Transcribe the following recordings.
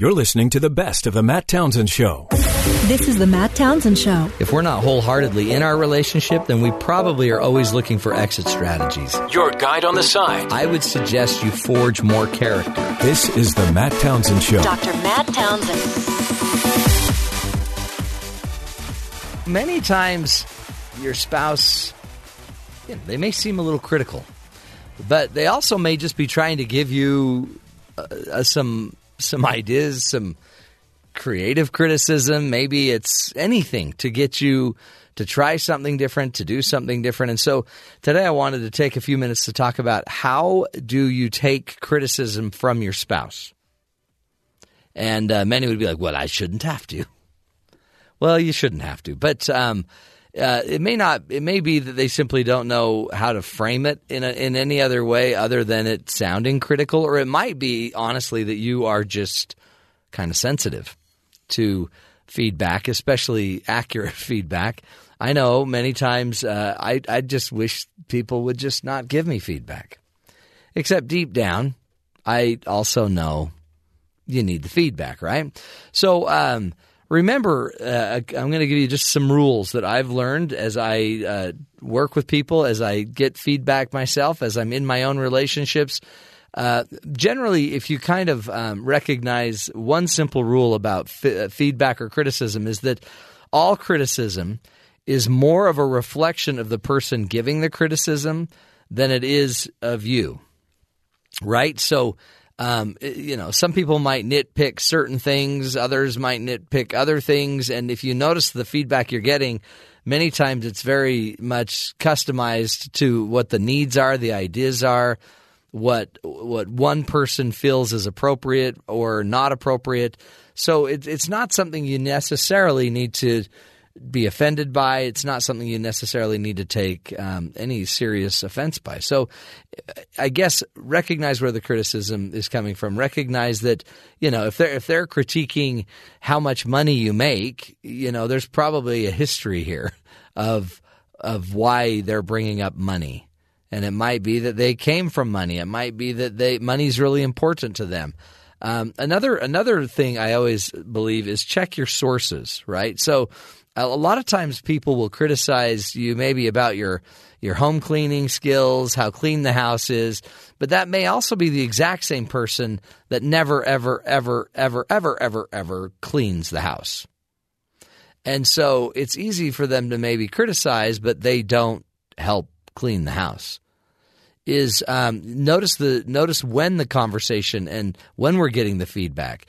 You're listening to the best of the Matt Townsend Show. This is the Matt Townsend Show. If we're not wholeheartedly in our relationship, then we probably are always looking for exit strategies. Your guide on the side. I would suggest you forge more character. This is the Matt Townsend Show. Dr. Matt Townsend. Many times, your spouse, you know, they may seem a little critical, but they also may just be trying to give you uh, uh, some some ideas, some creative criticism. Maybe it's anything to get you to try something different, to do something different. And so today I wanted to take a few minutes to talk about how do you take criticism from your spouse? And uh, many would be like, well, I shouldn't have to. Well, you shouldn't have to. But um, uh, it may not. It may be that they simply don't know how to frame it in a, in any other way other than it sounding critical, or it might be honestly that you are just kind of sensitive to feedback, especially accurate feedback. I know many times uh, I I just wish people would just not give me feedback, except deep down, I also know you need the feedback, right? So. Um, remember, uh, I'm going to give you just some rules that I've learned as I uh, work with people, as I get feedback myself, as I'm in my own relationships. Uh, generally, if you kind of um, recognize one simple rule about f- feedback or criticism, is that all criticism is more of a reflection of the person giving the criticism than it is of you. Right? So, um, you know, some people might nitpick certain things, others might nitpick other things. And if you notice the feedback you're getting, many times it's very much customized to what the needs are, the ideas are, what what one person feels is appropriate or not appropriate. So it, it's not something you necessarily need to be offended by. It's not something you necessarily need to take um, any serious offense by. So, I guess recognize where the criticism is coming from. Recognize that you know if they're if they're critiquing how much money you make, you know there's probably a history here of of why they're bringing up money. And it might be that they came from money. It might be that they money's really important to them. Um, another another thing I always believe is check your sources, right? So a lot of times people will criticize you maybe about your your home cleaning skills, how clean the house is, but that may also be the exact same person that never ever ever ever ever ever ever cleans the house. And so it's easy for them to maybe criticize, but they don't help clean the house. Is um, notice the notice when the conversation and when we're getting the feedback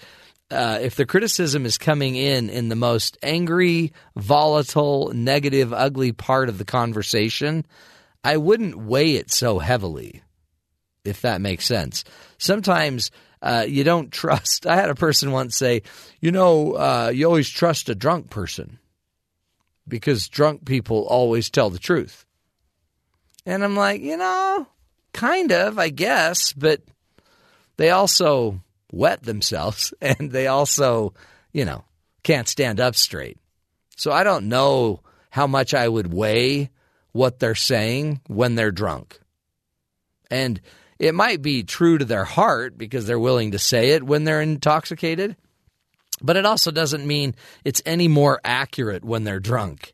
uh, if the criticism is coming in in the most angry, volatile, negative, ugly part of the conversation, I wouldn't weigh it so heavily, if that makes sense. Sometimes uh, you don't trust. I had a person once say, you know, uh, you always trust a drunk person because drunk people always tell the truth. And I'm like, you know, kind of, I guess, but they also wet themselves and they also, you know, can't stand up straight. So I don't know how much I would weigh what they're saying when they're drunk. And it might be true to their heart because they're willing to say it when they're intoxicated, but it also doesn't mean it's any more accurate when they're drunk.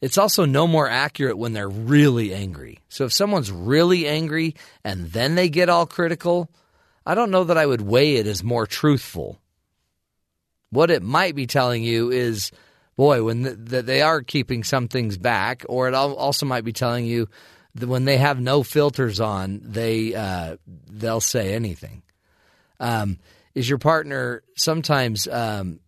It's also no more accurate when they're really angry. So if someone's really angry and then they get all critical, I don't know that I would weigh it as more truthful. What it might be telling you is, boy, when the, the, they are keeping some things back, or it also might be telling you that when they have no filters on, they uh, they'll say anything. Um, is your partner sometimes? Um,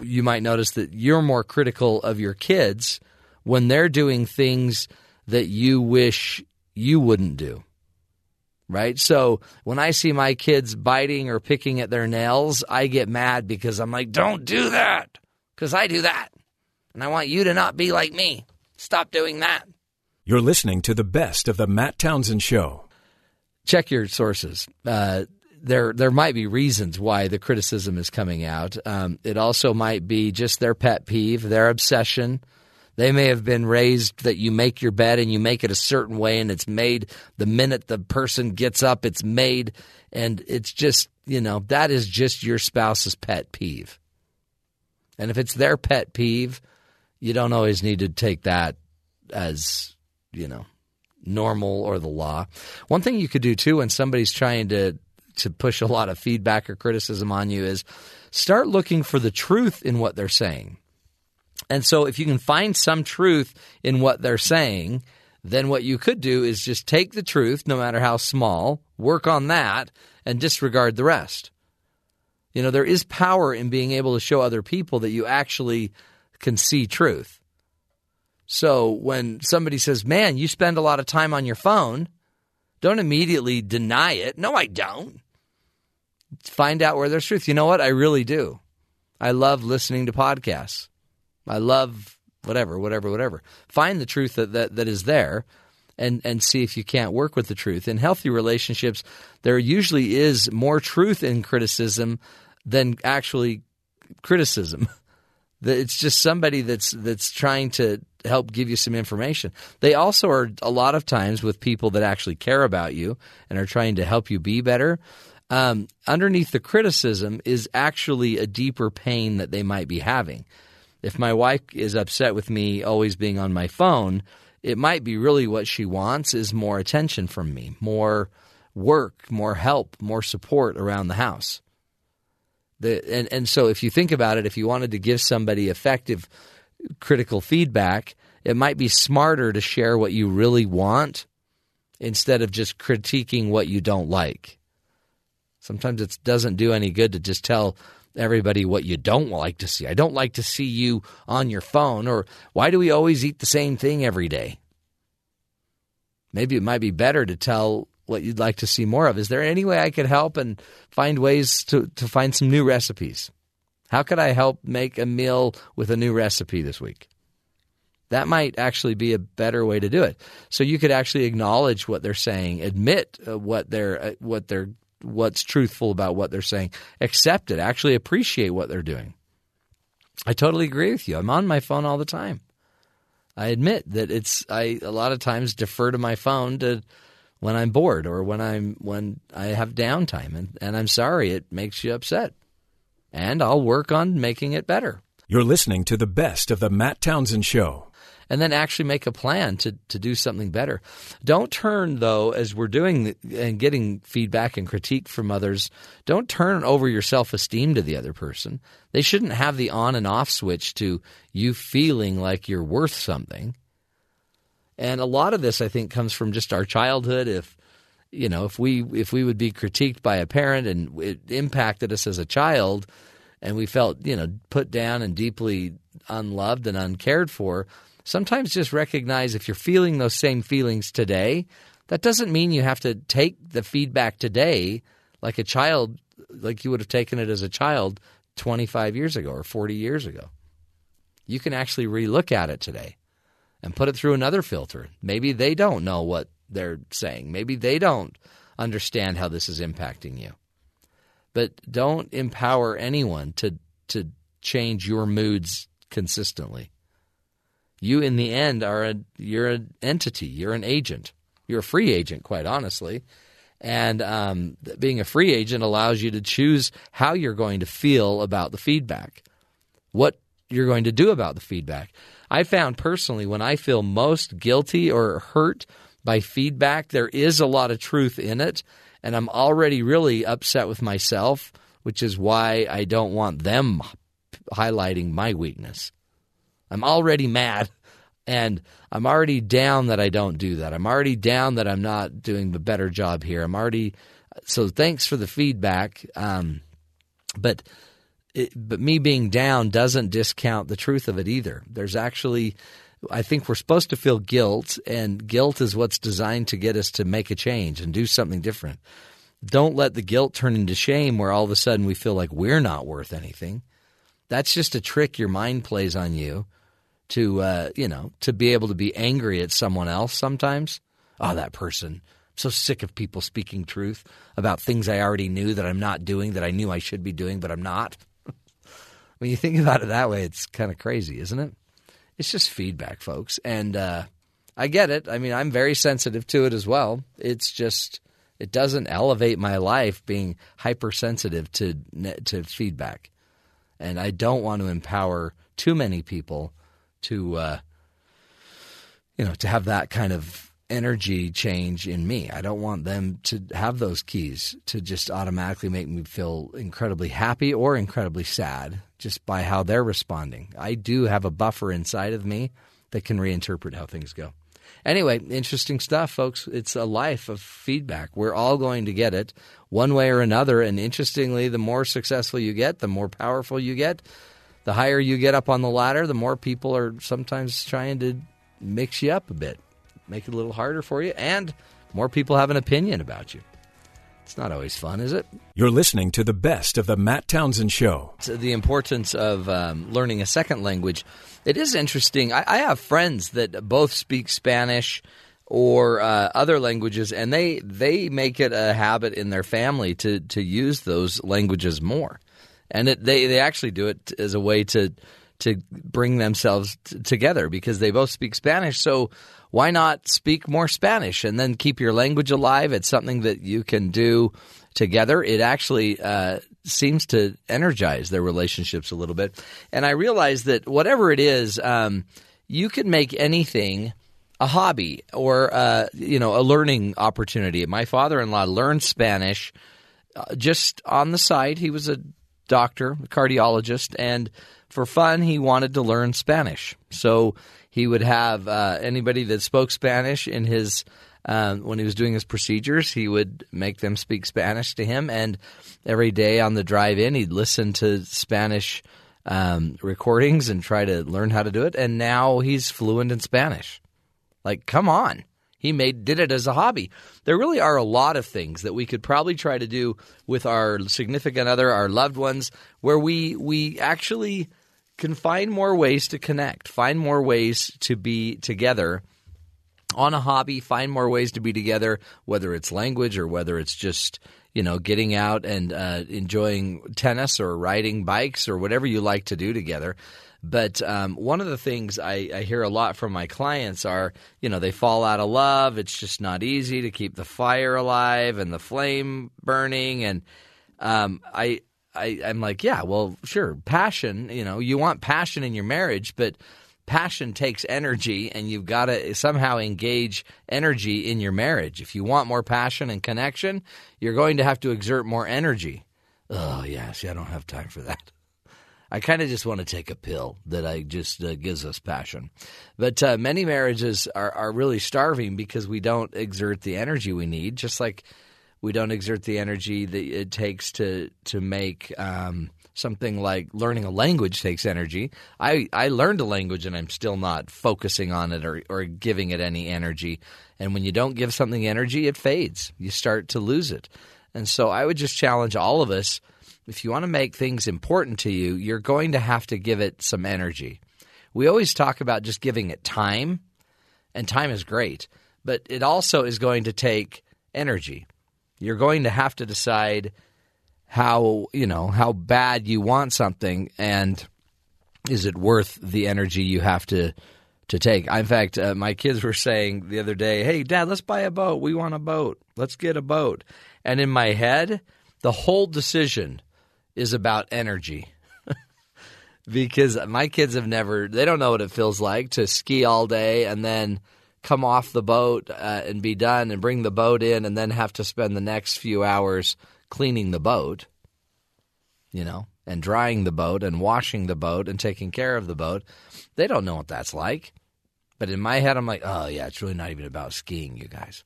you might notice that you're more critical of your kids when they're doing things that you wish you wouldn't do right? So when I see my kids biting or picking at their nails, I get mad because I'm like, don't do that because I do that. And I want you to not be like me. Stop doing that. You're listening to the best of the Matt Townsend Show. Check your sources. Uh, there, there might be reasons why the criticism is coming out. Um, it also might be just their pet peeve, their obsession they may have been raised that you make your bed and you make it a certain way and it's made the minute the person gets up, it's made. And it's just, you know, that is just your spouse's pet peeve. And if it's their pet peeve, you don't always need to take that as, you know, normal or the law. One thing you could do too when somebody's trying to to push a lot of feedback or criticism on you is start looking for the truth in what they're saying. And so if you can find some truth in what they're saying, then what you could do is just take the truth, no matter how small, work on that, and disregard the rest. You know, there is power in being able to show other people that you actually can see truth. So when somebody says, Man, you spend a lot of time on your phone, don't immediately deny it. No, I don't. Find out where there's truth. You know what? I really do. I love listening to podcasts. I love whatever, whatever, whatever. Find the truth that, that, that is there and, and see if you can't work with the truth. In healthy relationships, there usually is more truth in criticism than actually criticism. It's just somebody that's that's trying to help give you some information. They also are a lot of times with people that actually care about you and are trying to help you be better. Um, underneath the criticism is actually a deeper pain that they might be having. If my wife is upset with me always being on my phone, it might be really what she wants is more attention from me, more work, more help, more support around the house. The, and, and so if you think about it, if you wanted to give somebody effective critical feedback, it might be smarter to share what you really want instead of just critiquing what you don't like. Sometimes it doesn't do any good to just tell everybody what you don't like to see. I don't like to see you on your phone, or why do we always eat the same thing every day? Maybe it might be better to tell what you'd like to see more of. Is there any way I could help and find ways to, to find some new recipes? How could I help make a meal with a new recipe this week? That might actually be a better way to do it. So you could actually acknowledge what they're saying, admit uh, what they're uh, what they're what's truthful about what they're saying, accept it, actually appreciate what they're doing. I totally agree with you. I'm on my phone all the time. I admit that it's I a lot of times defer to my phone to when I'm bored or when I'm when I have downtime and, and I'm sorry it makes you upset. And I'll work on making it better. You're listening to the best of the Matt Townsend show. And then actually make a plan to, to do something better. Don't turn, though, as we're doing and getting feedback and critique from others, don't turn over your self esteem to the other person. They shouldn't have the on and off switch to you feeling like you're worth something. And a lot of this, I think, comes from just our childhood. If you know, if we if we would be critiqued by a parent and it impacted us as a child, and we felt you know put down and deeply unloved and uncared for, sometimes just recognize if you're feeling those same feelings today, that doesn't mean you have to take the feedback today like a child, like you would have taken it as a child 25 years ago or 40 years ago. You can actually relook at it today and put it through another filter. Maybe they don't know what they're saying. Maybe they don't understand how this is impacting you. But don't empower anyone to to change your moods consistently. You in the end are a you're an entity, you're an agent. You're a free agent quite honestly. And um, being a free agent allows you to choose how you're going to feel about the feedback, what you're going to do about the feedback. I found personally when I feel most guilty or hurt by feedback, there is a lot of truth in it, and I'm already really upset with myself, which is why I don't want them highlighting my weakness. I'm already mad and I'm already down that I don't do that. I'm already down that I'm not doing the better job here. I'm already so thanks for the feedback. Um, but it, but me being down doesn't discount the truth of it either. There's actually, I think we're supposed to feel guilt, and guilt is what's designed to get us to make a change and do something different. Don't let the guilt turn into shame where all of a sudden we feel like we're not worth anything. That's just a trick your mind plays on you to, uh, you know, to be able to be angry at someone else sometimes. Oh, that person. I'm so sick of people speaking truth about things I already knew that I'm not doing that I knew I should be doing, but I'm not when you think about it that way, it's kind of crazy, isn't it? It's just feedback, folks. And uh, I get it. I mean, I'm very sensitive to it as well. It's just It doesn't elevate my life being hypersensitive to to feedback, and I don't want to empower too many people to uh, you know to have that kind of energy change in me. I don't want them to have those keys to just automatically make me feel incredibly happy or incredibly sad just by how they're responding. I do have a buffer inside of me that can reinterpret how things go. Anyway, interesting stuff, folks. It's a life of feedback. We're all going to get it one way or another. And interestingly, the more successful you get, the more powerful you get, the higher you get up on the ladder, the more people are sometimes trying to mix you up a bit, make it a little harder for you, and more people have an opinion about you. It's not always fun, is it? You're listening to the best of the Matt Townsend Show. So the importance of um, learning a second language. It is interesting. I, I have friends that both speak Spanish or uh, other languages, and they they make it a habit in their family to to use those languages more, and it, they they actually do it as a way to to bring themselves t- together because they both speak Spanish. So why not speak more Spanish and then keep your language alive? It's something that you can do together. It actually uh, seems to energize their relationships a little bit. And I realize that whatever it is, um, you can make anything a hobby or uh, you know a learning opportunity. My father-in-law learned Spanish uh, just on the side. He was a doctor, a cardiologist, and for fun, he wanted to learn Spanish. So he would have uh, anybody that spoke Spanish in his um, when he was doing his procedures. He would make them speak Spanish to him, and every day on the drive in, he'd listen to Spanish um, recordings and try to learn how to do it. And now he's fluent in Spanish. Like, come on. He made did it as a hobby. There really are a lot of things that we could probably try to do with our significant other, our loved ones, where we we actually can find more ways to connect, find more ways to be together on a hobby, find more ways to be together, whether it's language or whether it's just you know getting out and uh, enjoying tennis or riding bikes or whatever you like to do together. But um, one of the things I, I, hear a lot from my clients are, you know, they fall out of love. It's just not easy to keep the fire alive and the flame burning. And um, I, I, I'm like, yeah, well, sure, passion. You know, you want passion in your marriage, but passion takes energy, and you've got to somehow engage energy in your marriage. If you want more passion and connection, you're going to have to exert more energy. Oh yeah, see, I don't have time for that. I kind of just want to take a pill that I just uh, gives us passion. But uh, many marriages are, are really starving because we don't exert the energy we need, just like we don't exert the energy that it takes to to make um, something like learning a language takes energy. I, I learned a language and I'm still not focusing on it or, or giving it any energy. And when you don't give something energy, it fades. You start to lose it. And so I would just challenge all of us if you want to make things important to you, you're going to have to give it some energy. We always talk about just giving it time, and time is great, but it also is going to take energy. You're going to have to decide how, you know, how bad you want something and is it worth the energy you have to to take. In fact, uh, my kids were saying the other day, "Hey, dad, let's buy a boat. We want a boat. Let's get a boat." And in my head, the whole decision is about energy. because my kids have never, they don't know what it feels like to ski all day and then come off the boat uh, and be done and bring the boat in and then have to spend the next few hours cleaning the boat, you know, and drying the boat and washing the boat and taking care of the boat. They don't know what that's like. But in my head, I'm like, oh, yeah, it's really not even about skiing, you guys.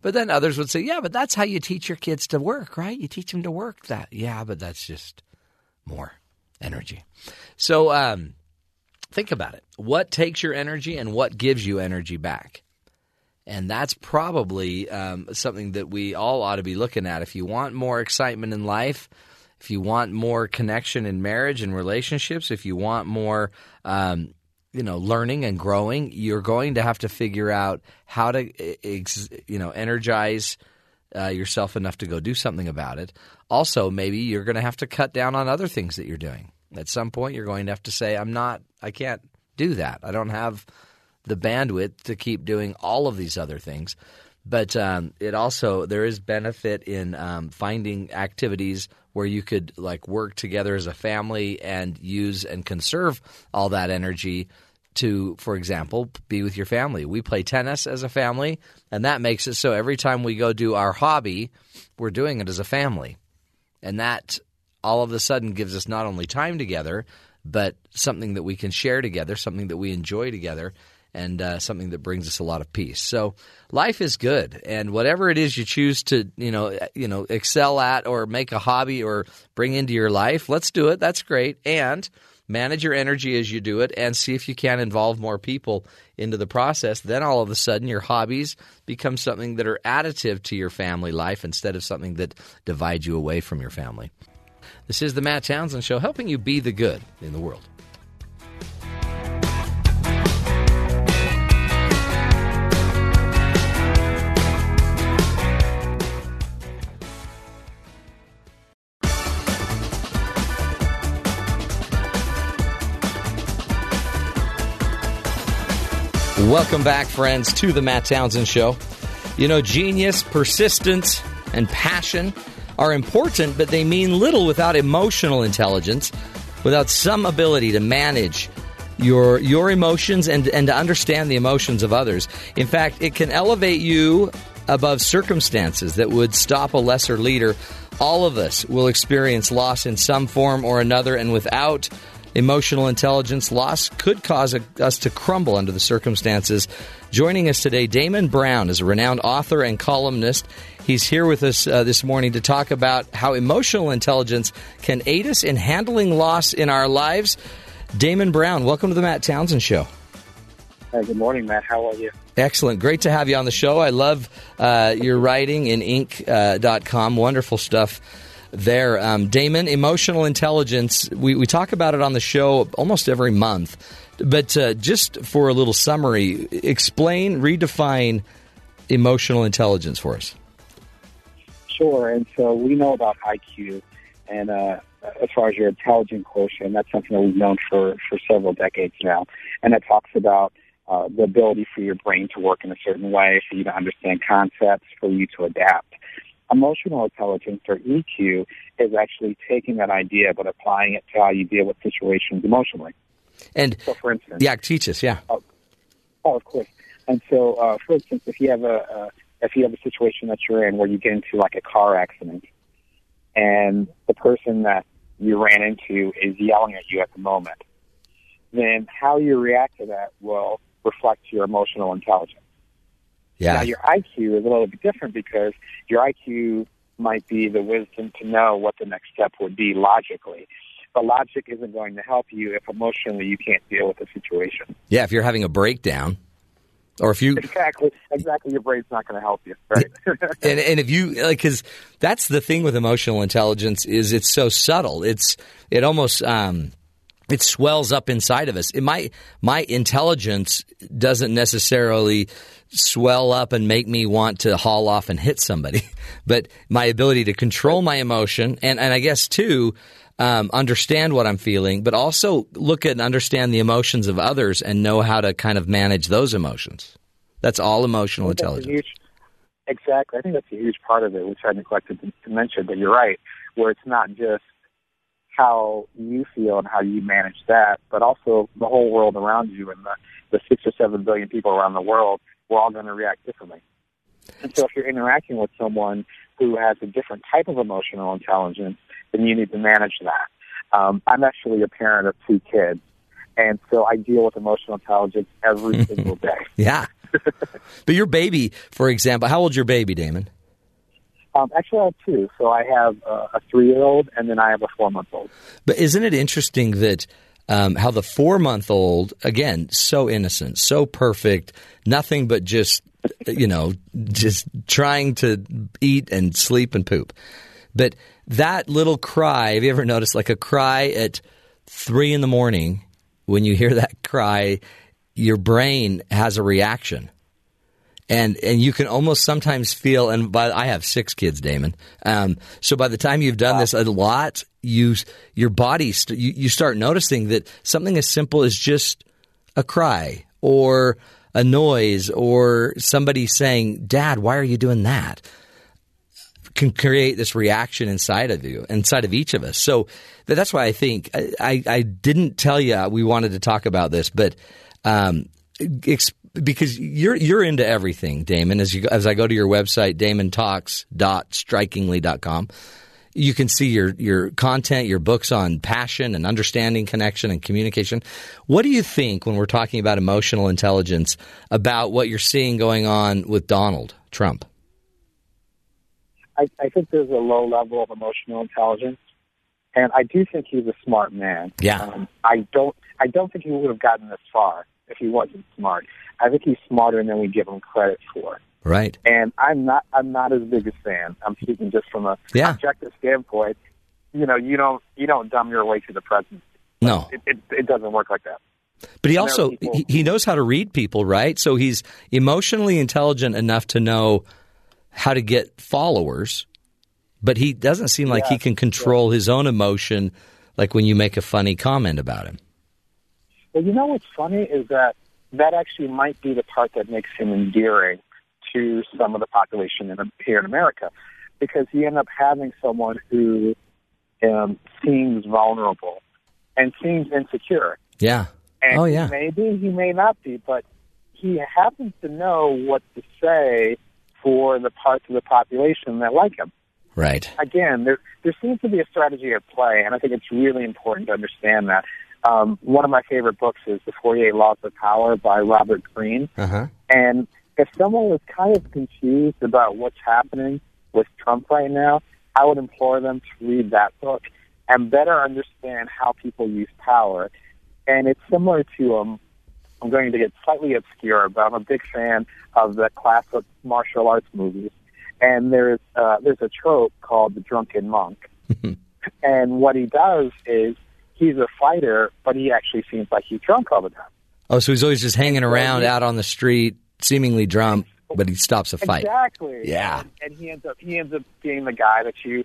But then others would say, yeah, but that's how you teach your kids to work, right? You teach them to work that. Yeah, but that's just more energy. So um, think about it. What takes your energy and what gives you energy back? And that's probably um, something that we all ought to be looking at. If you want more excitement in life, if you want more connection in marriage and relationships, if you want more um, you know learning and growing you're going to have to figure out how to you know energize uh, yourself enough to go do something about it. Also maybe you're going to have to cut down on other things that you're doing. At some point you're going to have to say i'm not i can't do that. I don't have the bandwidth to keep doing all of these other things. But um, it also there is benefit in um, finding activities where you could like work together as a family and use and conserve all that energy to, for example, be with your family. We play tennis as a family, and that makes it so every time we go do our hobby, we're doing it as a family. And that all of a sudden gives us not only time together, but something that we can share together, something that we enjoy together, and uh, something that brings us a lot of peace. So life is good, and whatever it is you choose to, you know, you know, excel at or make a hobby or bring into your life, let's do it. That's great, and manage your energy as you do it and see if you can involve more people into the process. Then all of a sudden, your hobbies become something that are additive to your family life instead of something that divides you away from your family. This is the Matt Townsend Show, helping you be the good in the world. Welcome back, friends, to the Matt Townsend Show. You know, genius, persistence, and passion are important, but they mean little without emotional intelligence, without some ability to manage your your emotions and, and to understand the emotions of others. In fact, it can elevate you above circumstances that would stop a lesser leader. All of us will experience loss in some form or another, and without emotional intelligence loss could cause a, us to crumble under the circumstances. Joining us today, Damon Brown is a renowned author and columnist. He's here with us uh, this morning to talk about how emotional intelligence can aid us in handling loss in our lives. Damon Brown, welcome to the Matt Townsend Show. Hi, good morning, Matt. How are you? Excellent. Great to have you on the show. I love uh, your writing in Inc.com. Uh, Wonderful stuff there. Um, Damon, emotional intelligence, we, we talk about it on the show almost every month. But uh, just for a little summary, explain, redefine emotional intelligence for us. Sure. And so we know about IQ, and uh, as far as your intelligence quotient, that's something that we've known for, for several decades now. And it talks about uh, the ability for your brain to work in a certain way, for you to understand concepts, for you to adapt. Emotional intelligence, or EQ, is actually taking that idea but applying it to how you deal with situations emotionally. And so, for instance, yeah, teach us, yeah. Oh, oh of course. And so, uh, for instance, if you have a uh, if you have a situation that you're in where you get into like a car accident, and the person that you ran into is yelling at you at the moment, then how you react to that will reflect your emotional intelligence. Yeah. Now, your IQ is a little bit different because your IQ might be the wisdom to know what the next step would be logically. But logic isn't going to help you if emotionally you can't deal with the situation. Yeah, if you're having a breakdown, or if you exactly exactly your brain's not going to help you, right? and and if you like, because that's the thing with emotional intelligence is it's so subtle. It's it almost um, it swells up inside of us. It, my my intelligence doesn't necessarily swell up and make me want to haul off and hit somebody, but my ability to control my emotion and and I guess too. Um, understand what I'm feeling, but also look at and understand the emotions of others and know how to kind of manage those emotions. That's all emotional intelligence. Huge, exactly. I think that's a huge part of it, which I neglected to mention, but you're right, where it's not just how you feel and how you manage that, but also the whole world around you and the, the six or seven billion people around the world, we're all going to react differently. And so if you're interacting with someone who has a different type of emotional intelligence, then you need to manage that. Um, I'm actually a parent of two kids, and so I deal with emotional intelligence every single day. yeah. but your baby, for example, how old's your baby, Damon? Um, actually, I have two. So I have uh, a three-year-old, and then I have a four-month-old. But isn't it interesting that um, how the four-month-old, again, so innocent, so perfect, nothing but just you know, just trying to eat and sleep and poop. But that little cry, have you ever noticed like a cry at three in the morning? When you hear that cry, your brain has a reaction and and you can almost sometimes feel. And by I have six kids, Damon. Um, so by the time you've done wow. this a lot, you your body st- you, you start noticing that something as simple as just a cry or a noise or somebody saying, "Dad, why are you doing that?" can create this reaction inside of you, inside of each of us. So that's why I think I, I didn't tell you we wanted to talk about this, but um, because you're you're into everything, Damon. As you as I go to your website, damontalks.strikingly.com, you can see your your content, your books on passion and understanding, connection, and communication. What do you think when we're talking about emotional intelligence about what you're seeing going on with Donald Trump? I, I think there's a low level of emotional intelligence, and I do think he's a smart man. Yeah. Um, I don't. I don't think he would have gotten this far if he wasn't smart. I think he's smarter than we give him credit for. Right. And I'm not. I'm not as big a fan. I'm speaking just from a yeah. objective standpoint. You know, you don't. You don't dumb your way to the presidency. No. It, it, it doesn't work like that. But he also he, he knows how to read people, right? So he's emotionally intelligent enough to know how to get followers, but he doesn't seem like yeah, he can control yeah. his own emotion, like when you make a funny comment about him. Well, you know what's funny is that that actually might be the part that makes him endearing to some of the population in, here in America, because you end up having someone who um, seems vulnerable and seems insecure. Yeah. And oh, yeah. Maybe he may not be, but he happens to know what to say for the parts of the population that like him. Right. Again, there there seems to be a strategy at play, and I think it's really important to understand that. Um, one of my favorite books is The 48 Laws of Power by Robert Greene. Uh-huh. And if someone was kind of confused about what's happening with Trump right now, I would implore them to read that book and better understand how people use power. And it's similar to um, I'm going to get slightly obscure, but I'm a big fan of the classic martial arts movies. And there's uh, there's a trope called the drunken monk, and what he does is he's a fighter, but he actually seems like he's drunk all the time. Oh, so he's always just hanging uh, around out on the street, seemingly drunk, but he stops a fight. Exactly. Yeah. And, and he ends up he ends up being the guy that you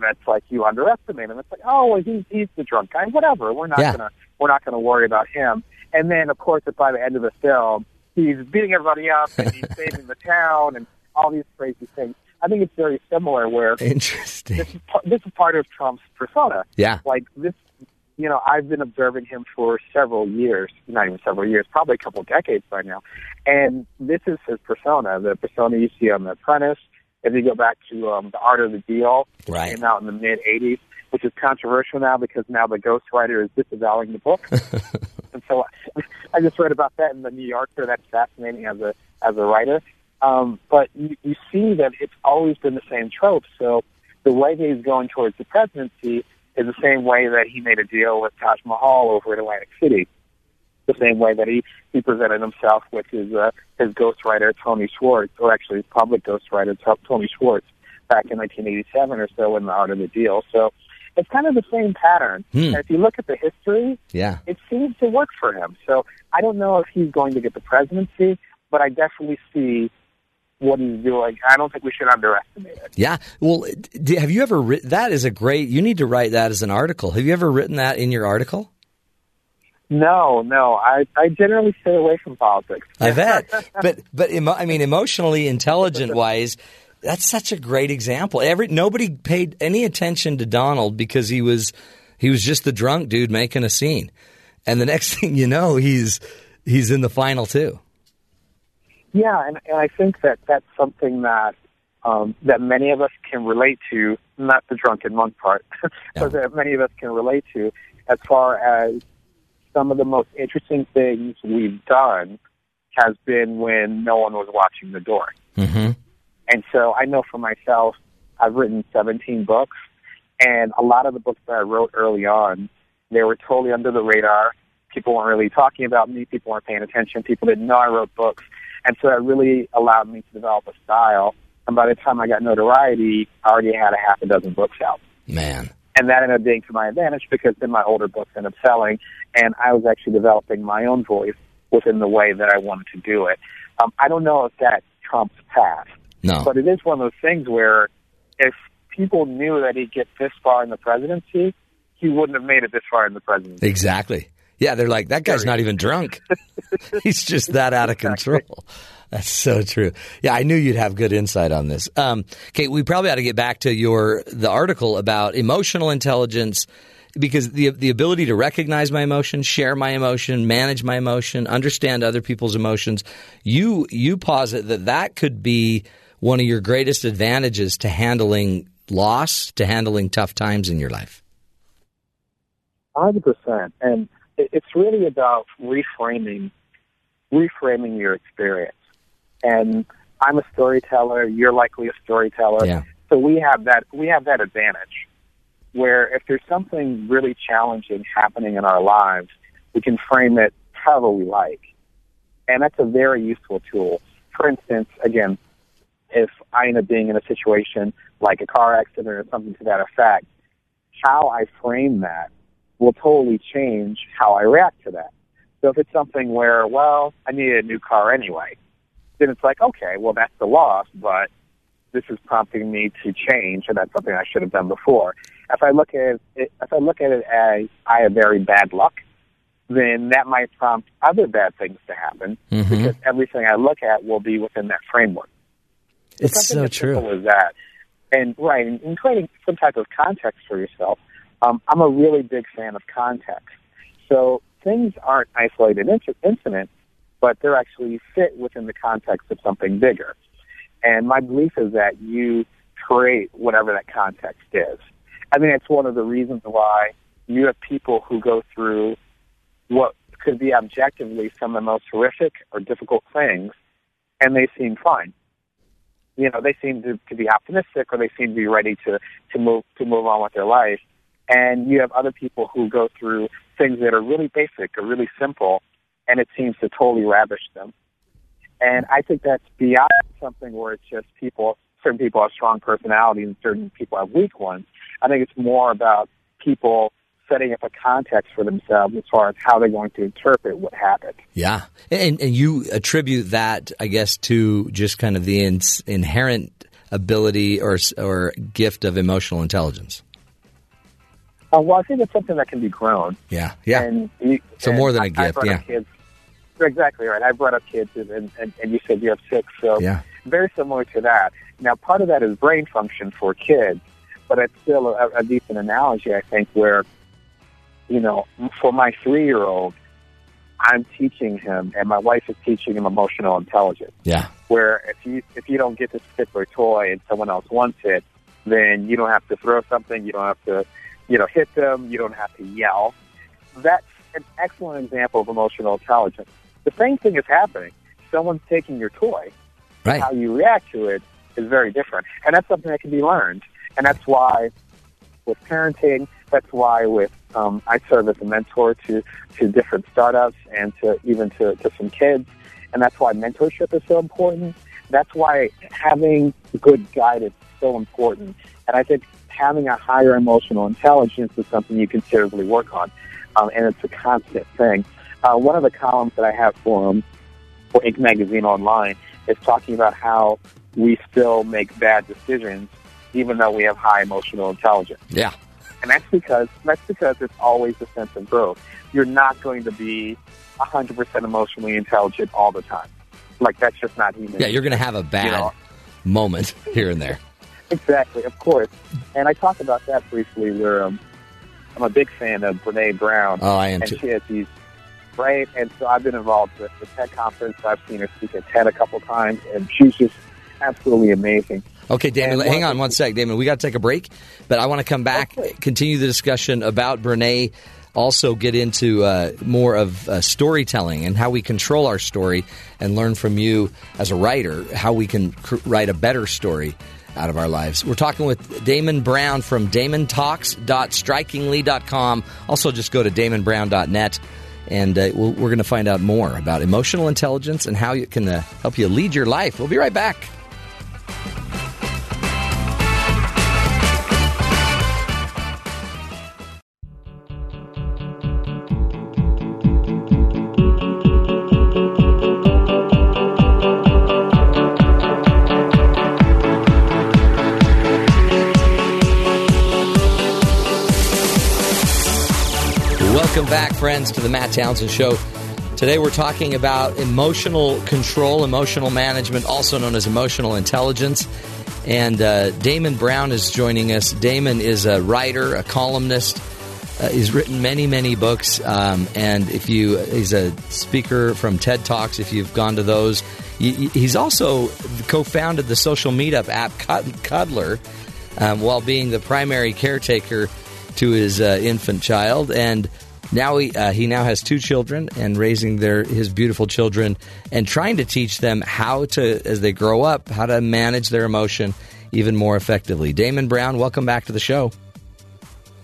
that's like you underestimate him. It's like, oh, well, he's he's the drunk guy. Whatever. We're not Yeah. gonna we're not gonna worry about him. And then, of course, by the end of the film, he's beating everybody up and he's saving the town and all these crazy things. I think it's very similar. Where Interesting. this is par- this is part of Trump's persona. Yeah. Like this, you know, I've been observing him for several years, not even several years, probably a couple of decades by now. And this is his persona, the persona you see on The Apprentice. If you go back to um, The Art of the Deal, Right. came out in the mid 80s, which is controversial now because now the ghostwriter is disavowing the book. and so I, I just read about that in the New Yorker. That's fascinating as a as a writer. Um, but you, you see that it's always been the same trope. So the way that he's going towards the presidency is the same way that he made a deal with Taj Mahal over at Atlantic City. The same way that he, he presented himself with his uh, his ghostwriter Tony Schwartz, or actually his public ghostwriter Tony Schwartz, back in 1987 or so in the Art of the Deal. So it's kind of the same pattern. Hmm. If you look at the history, Yeah. it seems to work for him. So I don't know if he's going to get the presidency, but I definitely see what he's doing. I don't think we should underestimate it. Yeah. Well, have you ever written that? Is a great. You need to write that as an article. Have you ever written that in your article? No, no, I I generally stay away from politics. I bet. but but emo- I mean, emotionally intelligent wise, that's such a great example. Every nobody paid any attention to Donald because he was he was just the drunk dude making a scene, and the next thing you know, he's he's in the final two. Yeah, and, and I think that that's something that um, that many of us can relate to. Not the drunken monk part, but that many of us can relate to, as far as some of the most interesting things we've done has been when no one was watching the door. Mm-hmm. And so I know for myself, I've written 17 books, and a lot of the books that I wrote early on, they were totally under the radar. People weren't really talking about me. People weren't paying attention. People didn't know I wrote books. And so that really allowed me to develop a style. And by the time I got notoriety, I already had a half a dozen books out. Man, And that ended up being to my advantage because then my older books ended up selling, and I was actually developing my own voice within the way that I wanted to do it. Um, I don't know if that trumps past, no. but it is one of those things where if people knew that he'd get this far in the presidency, he wouldn't have made it this far in the presidency. Exactly. Yeah, they're like, that guy's not even drunk. He's just that out of control. That's so true. Yeah, I knew you'd have good insight on this. Um, Kate, we probably ought to get back to your the article about emotional intelligence because the the ability to recognize my emotion, share my emotion, manage my emotion, understand other people's emotions. You you posit that that could be one of your greatest advantages to handling loss, to handling tough times in your life. Hundred percent, and it's really about reframing, reframing your experience. And I'm a storyteller. You're likely a storyteller. Yeah. So we have that. We have that advantage, where if there's something really challenging happening in our lives, we can frame it however we like, and that's a very useful tool. For instance, again, if I end up being in a situation like a car accident or something to that effect, how I frame that will totally change how I react to that. So if it's something where, well, I need a new car anyway, then it's like, okay, well, that's the loss, but this is prompting me to change, and that's something I should have done before. If I look at it, if I look at it as I have very bad luck, then that might prompt other bad things to happen Mhm. because everything I look at will be within that framework. It's something so as true. simple as that. And right, and creating some type of context for yourself. Um, I'm a really big fan of context. So things aren't isolated inc- incidents, but they're actually fit within the context of something bigger. And my belief is that you create whatever that context is. I mean, it's one of the reasons why you have people who go through what could be objectively some of the most horrific or difficult things, and they seem fine you know, they seem to, to be optimistic or they seem to be ready to, to move to move on with their life. And you have other people who go through things that are really basic or really simple and it seems to totally ravish them. And I think that's beyond something where it's just people certain people have strong personalities and certain people have weak ones. I think it's more about people setting up a context for themselves as far as how they're going to interpret what happened. Yeah, and and you attribute that, I guess, to just kind of the in, inherent ability or or gift of emotional intelligence. Uh, well, I think it's something that can be grown. Yeah, yeah. And you, So and more than a gift, yeah. Kids. You're exactly right. I brought up kids, and, and, and and you said you have six, so Yeah. very similar to that. Now, part of that is brain function for kids, but it's still a, a decent analogy, I think, where, you know, for my three-year-old, I'm teaching him, and my wife is teaching him emotional intelligence Yeah, where if you if you don't get this particular toy and someone else wants it, then you don't have to throw something, you don't have to, you know, hit them, you don't have to yell. That's an excellent example of emotional intelligence. The same thing is happening. Someone's taking your toy. right. How you react to it is very different, and that's something that can be learned. And that's why, with parenting, that's why with um, I serve as a mentor to to different startups and to even to, to some kids, and that's why mentorship is so important. That's why having good guidance is so important. And I think having a higher emotional intelligence is something you considerably work on, um, and it's a constant thing. Uh, one of the columns that I have for um, for Inc. magazine online is talking about how we still make bad decisions even though we have high emotional intelligence. Yeah, And that's because that's because it's always a sense of growth. You're not going to be 100% emotionally intelligent all the time. Like that's just not human. yeah. You're going to have a bad know. moment here and there. Exactly, of course. And I talked about that briefly where um, I'm a big fan of Brene Brown. Oh, I am and too. she has these right and so I've been involved with the TED conference. I've seen her speak at TED a couple times and she's just absolutely amazing. Okay, Damon, hang on one sec. Damon, we got to take a break, but I want to come back, Okay. continue the discussion about Brene, also get into uh, more of uh, storytelling and how we control our story and learn from you as a writer how we can cr- write a better story out of our lives. We're talking with Damon Brown from damontalks.strikingly.com. Also, just go to damonbrown.net. And uh, we're going to find out more about emotional intelligence and how it can uh, help you lead your life. We'll be right back. Friends, to the Matt Townsend Show. Today we're talking about emotional control, emotional management, also known as emotional intelligence. And uh, Damon Brown is joining us. Damon is a writer, a columnist. Uh, he's written many, many books, um, and if you, he's a speaker from TED Talks. If you've gone to those, he's also co-founded the social meetup app Cuddlr, um, while being the primary caretaker to his uh, infant child, and now he uh, he now has two children and raising their his beautiful children and trying to teach them how to as they grow up how to manage their emotion even more effectively. Damon Brown, welcome back to the show.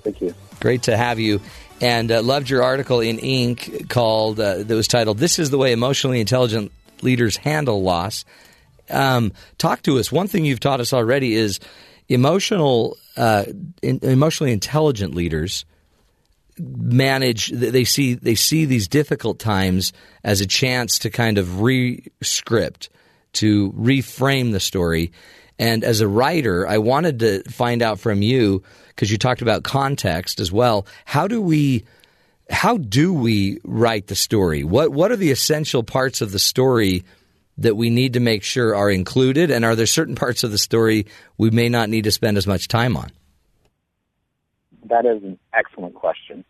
Thank you. Great to have you. And uh, loved your article in Inc. called uh, that was titled "This is the way emotionally intelligent leaders handle loss." Um, talk to us. One thing you've taught us already is emotional, uh, in, emotionally intelligent leaders manage they see they see these difficult times as a chance to kind of re-script to reframe the story. And as a writer i wanted to find out from you because you talked about context as well. How do we how do we write the story? What what are the essential parts of the story that we need to make sure are included? And are there certain parts of the story we may not need to spend as much time on that is an excellent question.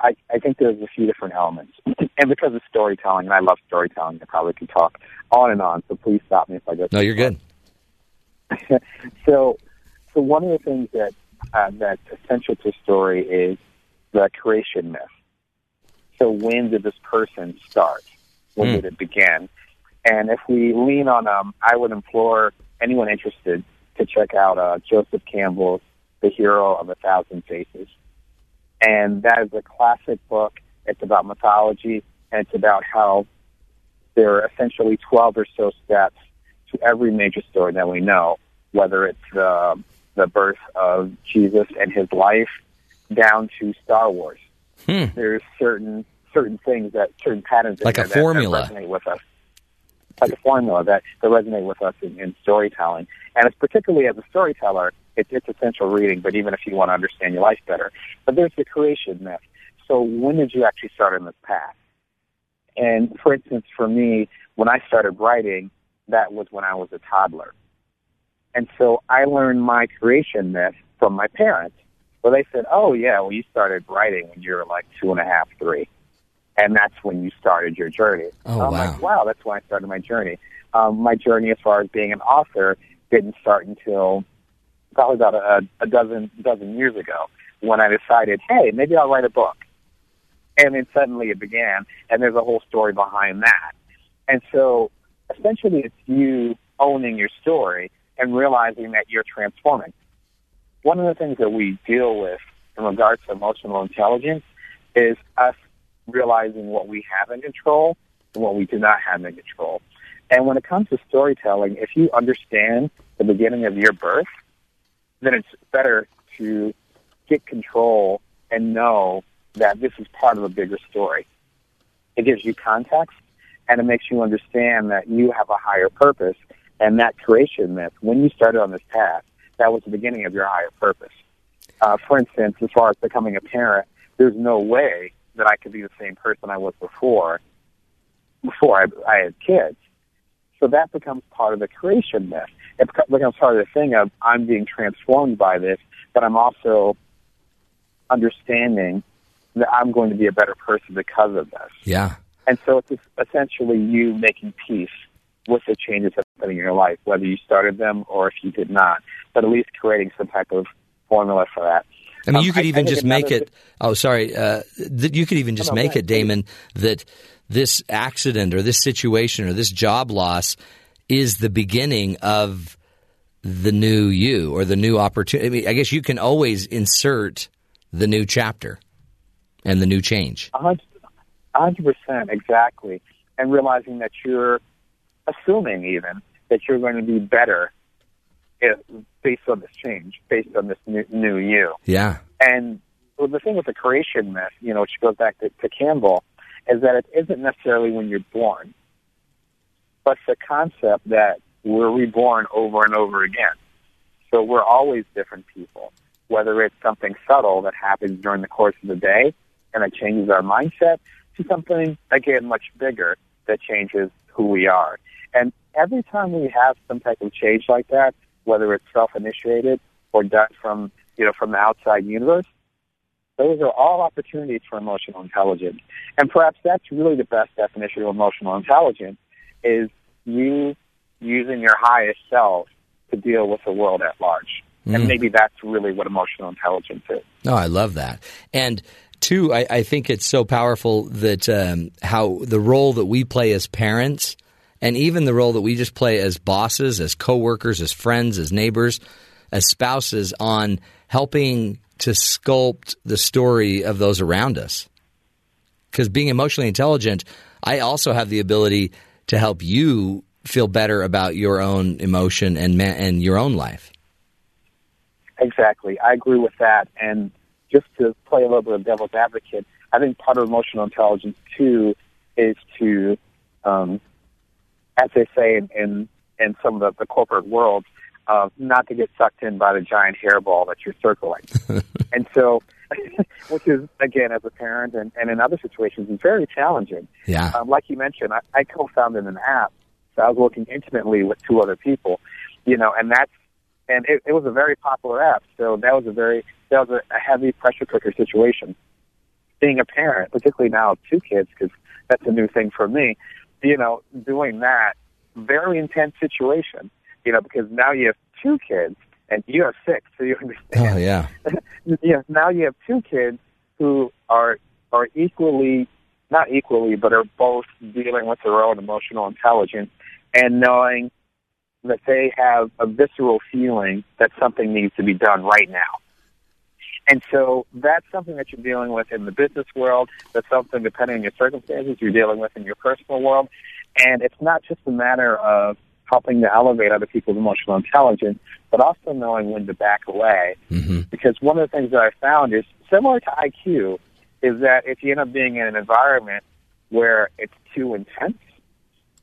I, I think there's a few different elements. and because of storytelling, and I love storytelling, I probably could talk on and on, so please stop me if I go No, you're good. so, so one of the things that uh, that's essential to story is the creation myth. So when did this person start? When mm. did it begin? And if we lean on, um, I would implore anyone interested to check out uh, Joseph Campbell's the hero of a thousand faces. And that is a classic book. It's about mythology and it's about how there are essentially 12 or so steps to every major story that we know, whether it's the, the birth of Jesus and his life down to Star Wars. Hmm. There's certain certain things that certain patterns like a that, formula that resonate with us like a formula that, that resonate with us in, in storytelling. And it's particularly as a storyteller, it, it's essential reading, but even if you want to understand your life better. But there's the creation myth. So when did you actually start on this path? And for instance, for me, when I started writing, that was when I was a toddler. And so I learned my creation myth from my parents, where they said, oh yeah, well you started writing when you were like two and a half, three and that's when you started your journey. Oh, I'm wow. like, wow, that's when I started my journey. Um, my journey as far as being an author didn't start until probably about a, a dozen dozen years ago when I decided, hey, maybe I'll write a book. And then suddenly it began, and there's a whole story behind that. And so essentially it's you owning your story and realizing that you're transforming. One of the things that we deal with in regards to emotional intelligence is us realizing what we have in control and what we do not have in control. And when it comes to storytelling, if you understand the beginning of your birth, then it's better to get control and know that this is part of a bigger story. It gives you context and it makes you understand that you have a higher purpose and that creation myth, when you started on this path, that was the beginning of your higher purpose. Uh, for instance, as far as becoming a parent, there's no way that I could be the same person I was before, before I, I had kids. So that becomes part of the creation myth. It becomes part of the thing of I'm being transformed by this, but I'm also understanding that I'm going to be a better person because of this. Yeah. And so it's essentially you making peace with the changes that happening in your life, whether you started them or if you did not, but at least creating some type of formula for that. I mean, um, you could even just make it. Oh, sorry. Uh, th- you could even just make it, Damon, that this accident or this situation or this job loss is the beginning of the new you or the new opportunity. I, mean, I guess you can always insert the new chapter and the new change. Hundred percent, exactly. And realizing that you're assuming even that you're going to be better based on this change, based on this new, new you. Yeah. And well, the thing with the creation myth, you know, which goes back to, to Campbell, is that it isn't necessarily when you're born, but the concept that we're reborn over and over again. So we're always different people, whether it's something subtle that happens during the course of the day and it changes our mindset to something, again, much bigger that changes who we are. And every time we have some type of change like that, whether it's self-initiated or done from, you know, from the outside universe, those are all opportunities for emotional intelligence. And perhaps that's really the best definition of emotional intelligence is you using your highest self to deal with the world at large. Mm. And maybe that's really what emotional intelligence is. Oh, I love that. And two, I, I think it's so powerful that um, how the role that we play as parents and even the role that we just play as bosses, as coworkers, as friends, as neighbors, as spouses on helping to sculpt the story of those around us. Because being emotionally intelligent, I also have the ability to help you feel better about your own emotion and and your own life. Exactly, I agree with that. And just to play a little bit of devil's advocate, I think part of emotional intelligence too is to, um, as they say in in, in some of the, the corporate world, uh, not to get sucked in by the giant hairball that you're circling. and so, which is again, as a parent and, and in other situations, is very challenging. Yeah. Um, like you mentioned, I, I co-founded an app, so I was working intimately with two other people. You know, and that's and it, it was a very popular app. So that was a very that was a, a heavy pressure cooker situation. Being a parent, particularly now with two kids, because that's a new thing for me. You know, doing that very intense situation you know, because now you have two kids and you have six, so you understand. Oh yeah. yeah. Now you have two kids who are are equally, not equally, but are both dealing with their own emotional intelligence and knowing that they have a visceral feeling that something needs to be done right now. And so that's something that you're dealing with in the business world. That's something, depending on your circumstances, you're dealing with in your personal world. And it's not just a matter of helping to elevate other people's emotional intelligence, but also knowing when to back away. Mm-hmm. Because one of the things that I found is similar to IQ, is that if you end up being in an environment where it's too intense,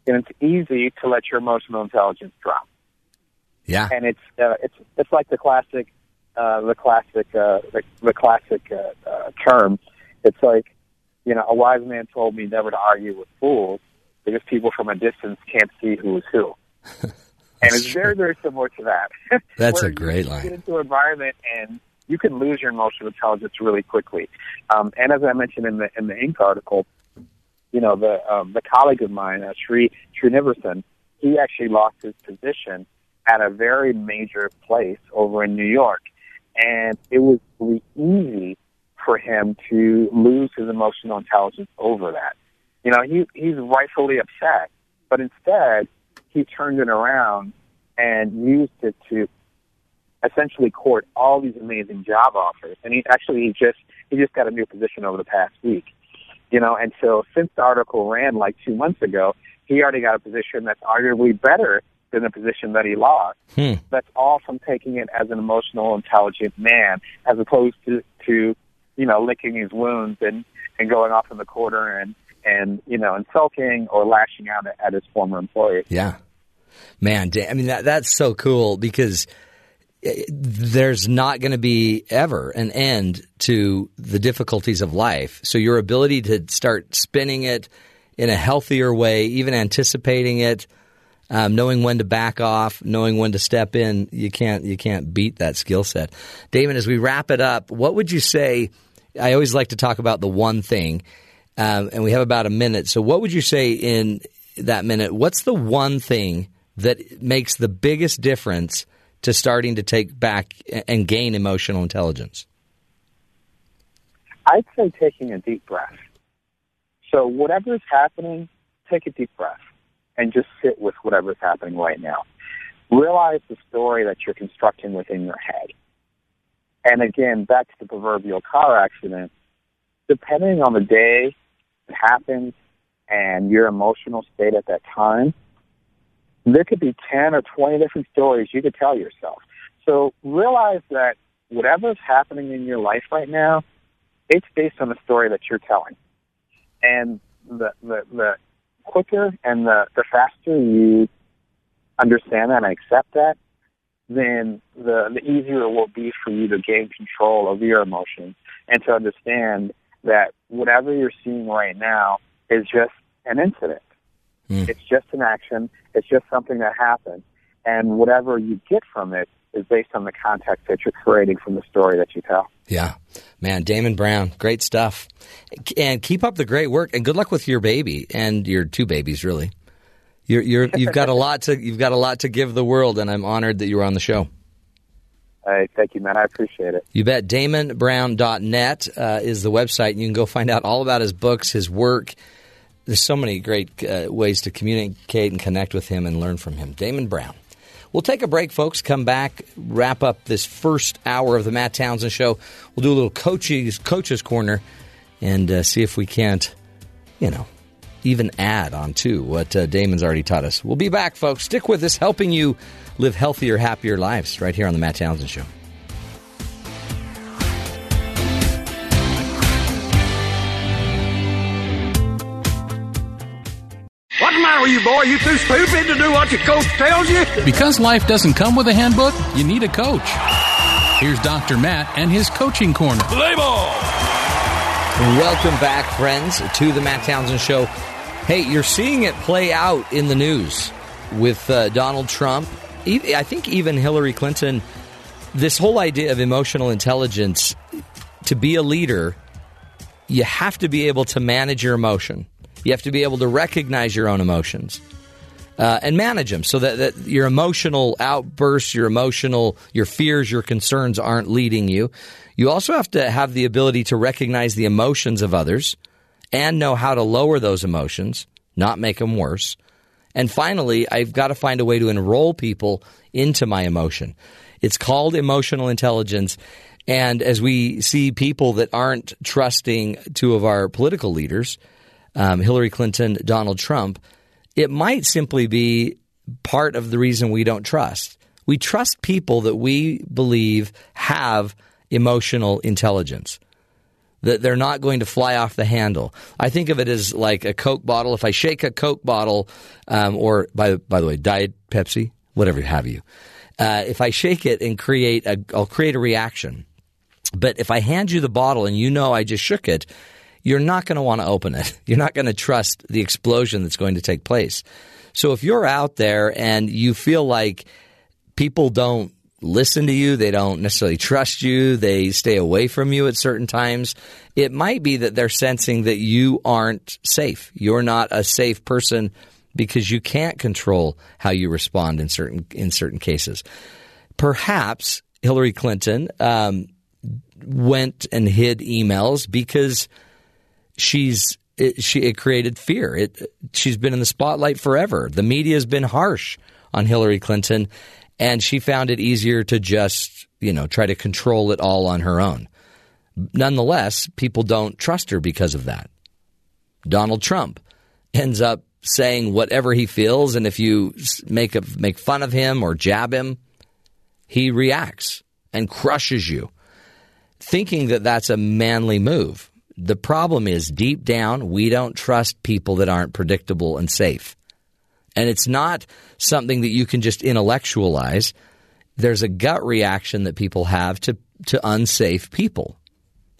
then it's easy to let your emotional intelligence drop. Yeah, and it's uh, it's it's like the classic, uh, the classic, uh, the, the classic uh, uh, term. It's like, you know, a wise man told me never to argue with fools because people from a distance can't see who is who and it's true. very, very similar to that. That's a great line. get into an environment and you can lose your emotional intelligence really quickly. Um, and as I mentioned in the in the Inc. article, you know the um, the colleague of mine, uh, Sri Srinivasan, he actually lost his position at a very major place over in New York, and it was really easy for him to lose his emotional intelligence over that. You know, he he's rightfully upset, but instead he turned it around and used it to essentially court all these amazing job offers. And he actually he just he just got a new position over the past week. You know, and so since the article ran like two months ago, he already got a position that's arguably better than the position that he lost. Hmm. That's all from taking it as an emotional, intelligent man, as opposed to to you know licking his wounds and and going off in the corner and and you know insulting or lashing out at, his former employer. Yeah, man. I mean that that's so cool because eh, there's not going to be ever an end to the difficulties of life. So your ability to start spinning it in a healthier way, even anticipating it, um, knowing when to back off, knowing when to step in, you can't you can't beat that skill set. Damon, as we wrap it up, what would you say? I always like to talk about the one thing um, and we have about a minute. So, what would you say in that minute? What's the one thing that makes the biggest difference to starting to take back and gain emotional intelligence? I'd say taking a deep breath. So, whatever is happening, take a deep breath and just sit with whatever is happening right now. Realize the story that you're constructing within your head. And again, back to the proverbial car accident, depending on the day it happens and your emotional state at that time, there could be 10 or 20 different stories you could tell yourself. So realize that whatever's happening in your life right now, it's based on the story that you're telling. And the, the, the quicker and the, the faster you understand that and accept that, then the, the easier it will be for you to gain control of your emotions and to understand that whatever you're seeing right now is just an incident. Mm. It's just an action. It's just something that happened. And whatever you get from it is based on the context that you're creating from the story that you tell. Yeah. Man, Damon Brown, great stuff. And keep up the great work and good luck with your baby and your two babies really. You're, you're, you've got a lot to you've got a lot to give the world and I'm honored that you were on the show. Hey, thank you, man. I appreciate it. You bet. DamonBrown.net uh, is the website. You can go find out all about his books, his work. There's so many great uh, ways to communicate and connect with him and learn from him. Damon Brown. We'll take a break, folks. Come back, wrap up this first hour of the Matt Townsend Show. We'll do a little coaches coaches corner and uh, see if we can't, you know, even add on to what uh, Damon's already taught us. We'll be back, folks. Stick with us, helping you live healthier, happier lives right here on the Matt Townsend Show. What's the matter with you, boy? You too stupid to do what your coach tells you? Because life doesn't come with a handbook, you need a coach. Here's Dr. Matt and his coaching corner. Play ball! Welcome back, friends, to the Matt Townsend Show. Hey, you're seeing it play out in the news with uh, Donald Trump. I think even Hillary Clinton. This whole idea of emotional intelligence, to be a leader, you have to be able to manage your emotion. You have to be able to recognize your own emotions uh, and manage them so that, that your emotional outbursts, your emotional, your fears, your concerns aren't leading you. You also have to have the ability to recognize the emotions of others and know how to lower those emotions, not make them worse. And finally, I've got to find a way to enroll people into my emotion. It's called emotional intelligence. And as we see people that aren't trusting two of our political leaders, um, Hillary Clinton, Donald Trump, it might simply be part of the reason we don't trust. We trust people that we believe have emotional intelligence. That they're not going to fly off the handle. I think of it as like a Coke bottle. If I shake a Coke bottle, um, or by by the way, Diet Pepsi, whatever have you, uh, if I shake it and create a, I'll create a reaction. But if I hand you the bottle and you know I just shook it, you're not going to want to open it. You're not going to trust the explosion that's going to take place. So if you're out there and you feel like people don't listen to you, they don't necessarily trust you, they stay away from you at certain times, it might be that they're sensing that you aren't safe. You're not a safe person because you can't control how you respond in certain in certain cases. Perhaps Hillary Clinton um, went and hid emails because she's it, she it created fear. It she's been in the spotlight forever. The media has been harsh on Hillary Clinton, and she found it easier to just you know try to control it all on her own. Nonetheless, people don't trust her because of that. Donald Trump ends up saying whatever he feels, and if you make a, make fun of him or jab him, he reacts and crushes you, thinking that that's a manly move. The problem is deep down, we don't trust people that aren't predictable and safe. And it's not something that you can just intellectualize. There's a gut reaction that people have to, to unsafe people.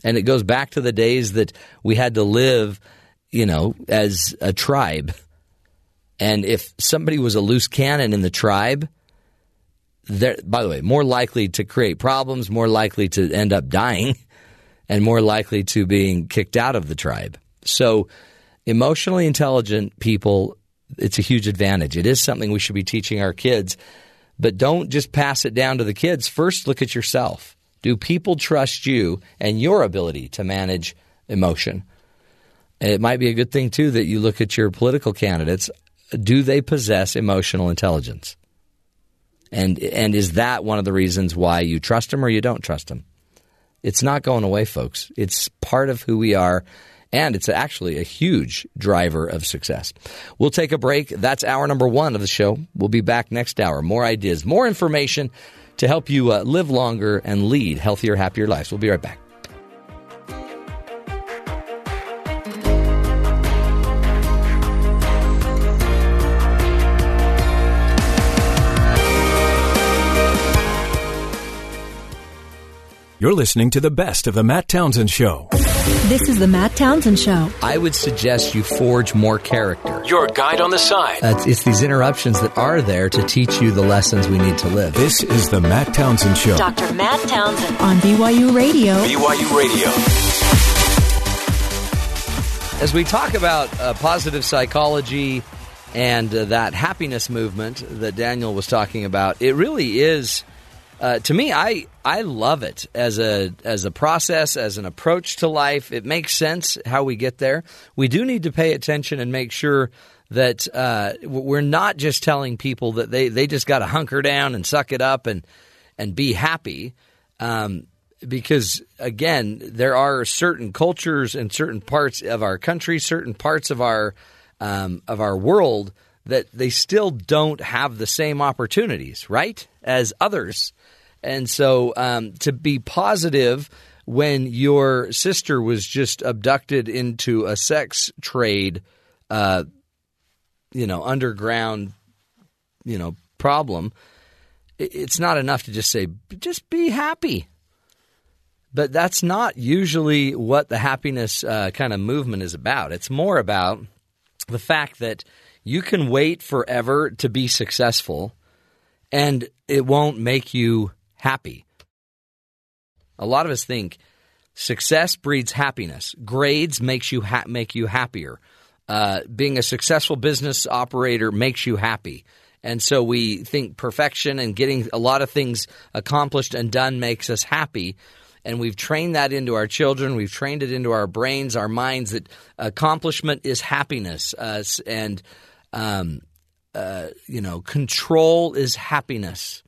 And it goes back to the days that we had to live, you know, as a tribe. And if somebody was a loose cannon in the tribe, by the way, more likely to create problems, more likely to end up dying and more likely to being kicked out of the tribe. So, emotionally intelligent people, it's a huge advantage. It is something we should be teaching our kids, but don't just pass it down to the kids. First, look at yourself. Do people trust you and your ability to manage emotion? It might be a good thing, too, that you look at your political candidates. Do they possess emotional intelligence? And, and is that one of the reasons why you trust them or you don't trust them? It's not going away, folks. It's part of who we are, and it's actually a huge driver of success. We'll take a break. That's hour number one of the show. We'll be back next hour. More ideas, more information to help you uh, live longer and lead healthier, happier lives. We'll be right back. You're listening to the best of the Matt Townsend Show. This is the Matt Townsend Show. I would suggest you forge more character. Your guide on the side. Uh, it's, it's these interruptions that are there to teach you the lessons we need to live. This is the Matt Townsend Show. Dr. Matt Townsend on BYU Radio. BYU Radio. As we talk about uh, positive psychology and uh, that happiness movement that Daniel was talking about, it really is. Uh, to me, I I love it as a as a process, as an approach to life. It makes sense how we get there. We do need to pay attention and make sure that uh, we're not just telling people that they, they just got to hunker down and suck it up and and be happy. Um, because again, there are certain cultures and certain parts of our country, certain parts of our um, of our world that they still don't have the same opportunities, right, as others. And so um, to be positive when your sister was just abducted into a sex trade, uh, you know, underground, you know, problem, it's not enough to just say, just be happy. But that's not usually what the happiness uh, kind of movement is about. It's more about the fact that you can wait forever to be successful and it won't make you happy. A lot of us think success breeds happiness. Grades makes you ha- make you happier. Uh, being a successful business operator makes you happy. And so we think perfection and getting a lot of things accomplished and done makes us happy. And we've trained that into our children. We've trained it into our brains, our minds that accomplishment is happiness. Uh, and, um, uh, you know, control is happiness.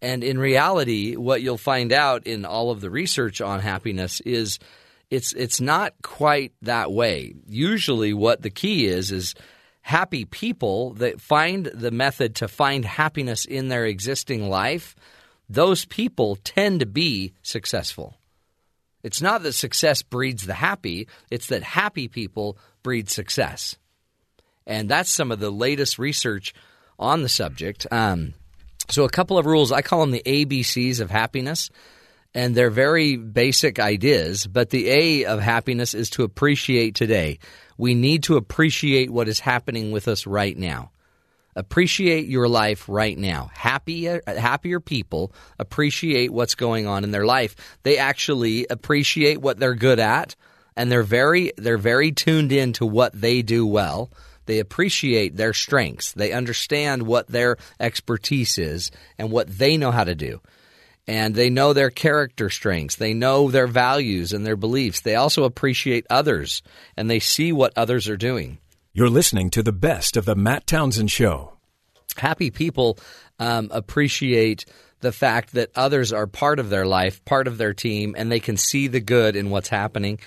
And in reality, what you'll find out in all of the research on happiness is it's it's not quite that way. Usually what the key is is happy people that find the method to find happiness in their existing life, those people tend to be successful. It's not that success breeds the happy, it's that happy people breed success. And that's some of the latest research on the subject. Um, so, a couple of rules. I call them the ABCs of happiness, and they're very basic ideas. But the A of happiness is to appreciate today. We need to appreciate what is happening with us right now. Appreciate your life right now. Happier, happier people appreciate what's going on in their life. They actually appreciate what they're good at, and they're very they're very tuned in to what they do well they appreciate their strengths. They understand what their expertise is and what they know how to do. And they know their character strengths. They know their values and their beliefs. They also appreciate others and they see what others are doing. You're listening to the best of the Matt Townsend Show. Happy people um, appreciate the fact that others are part of their life, part of their team, and they can see the good in what's happening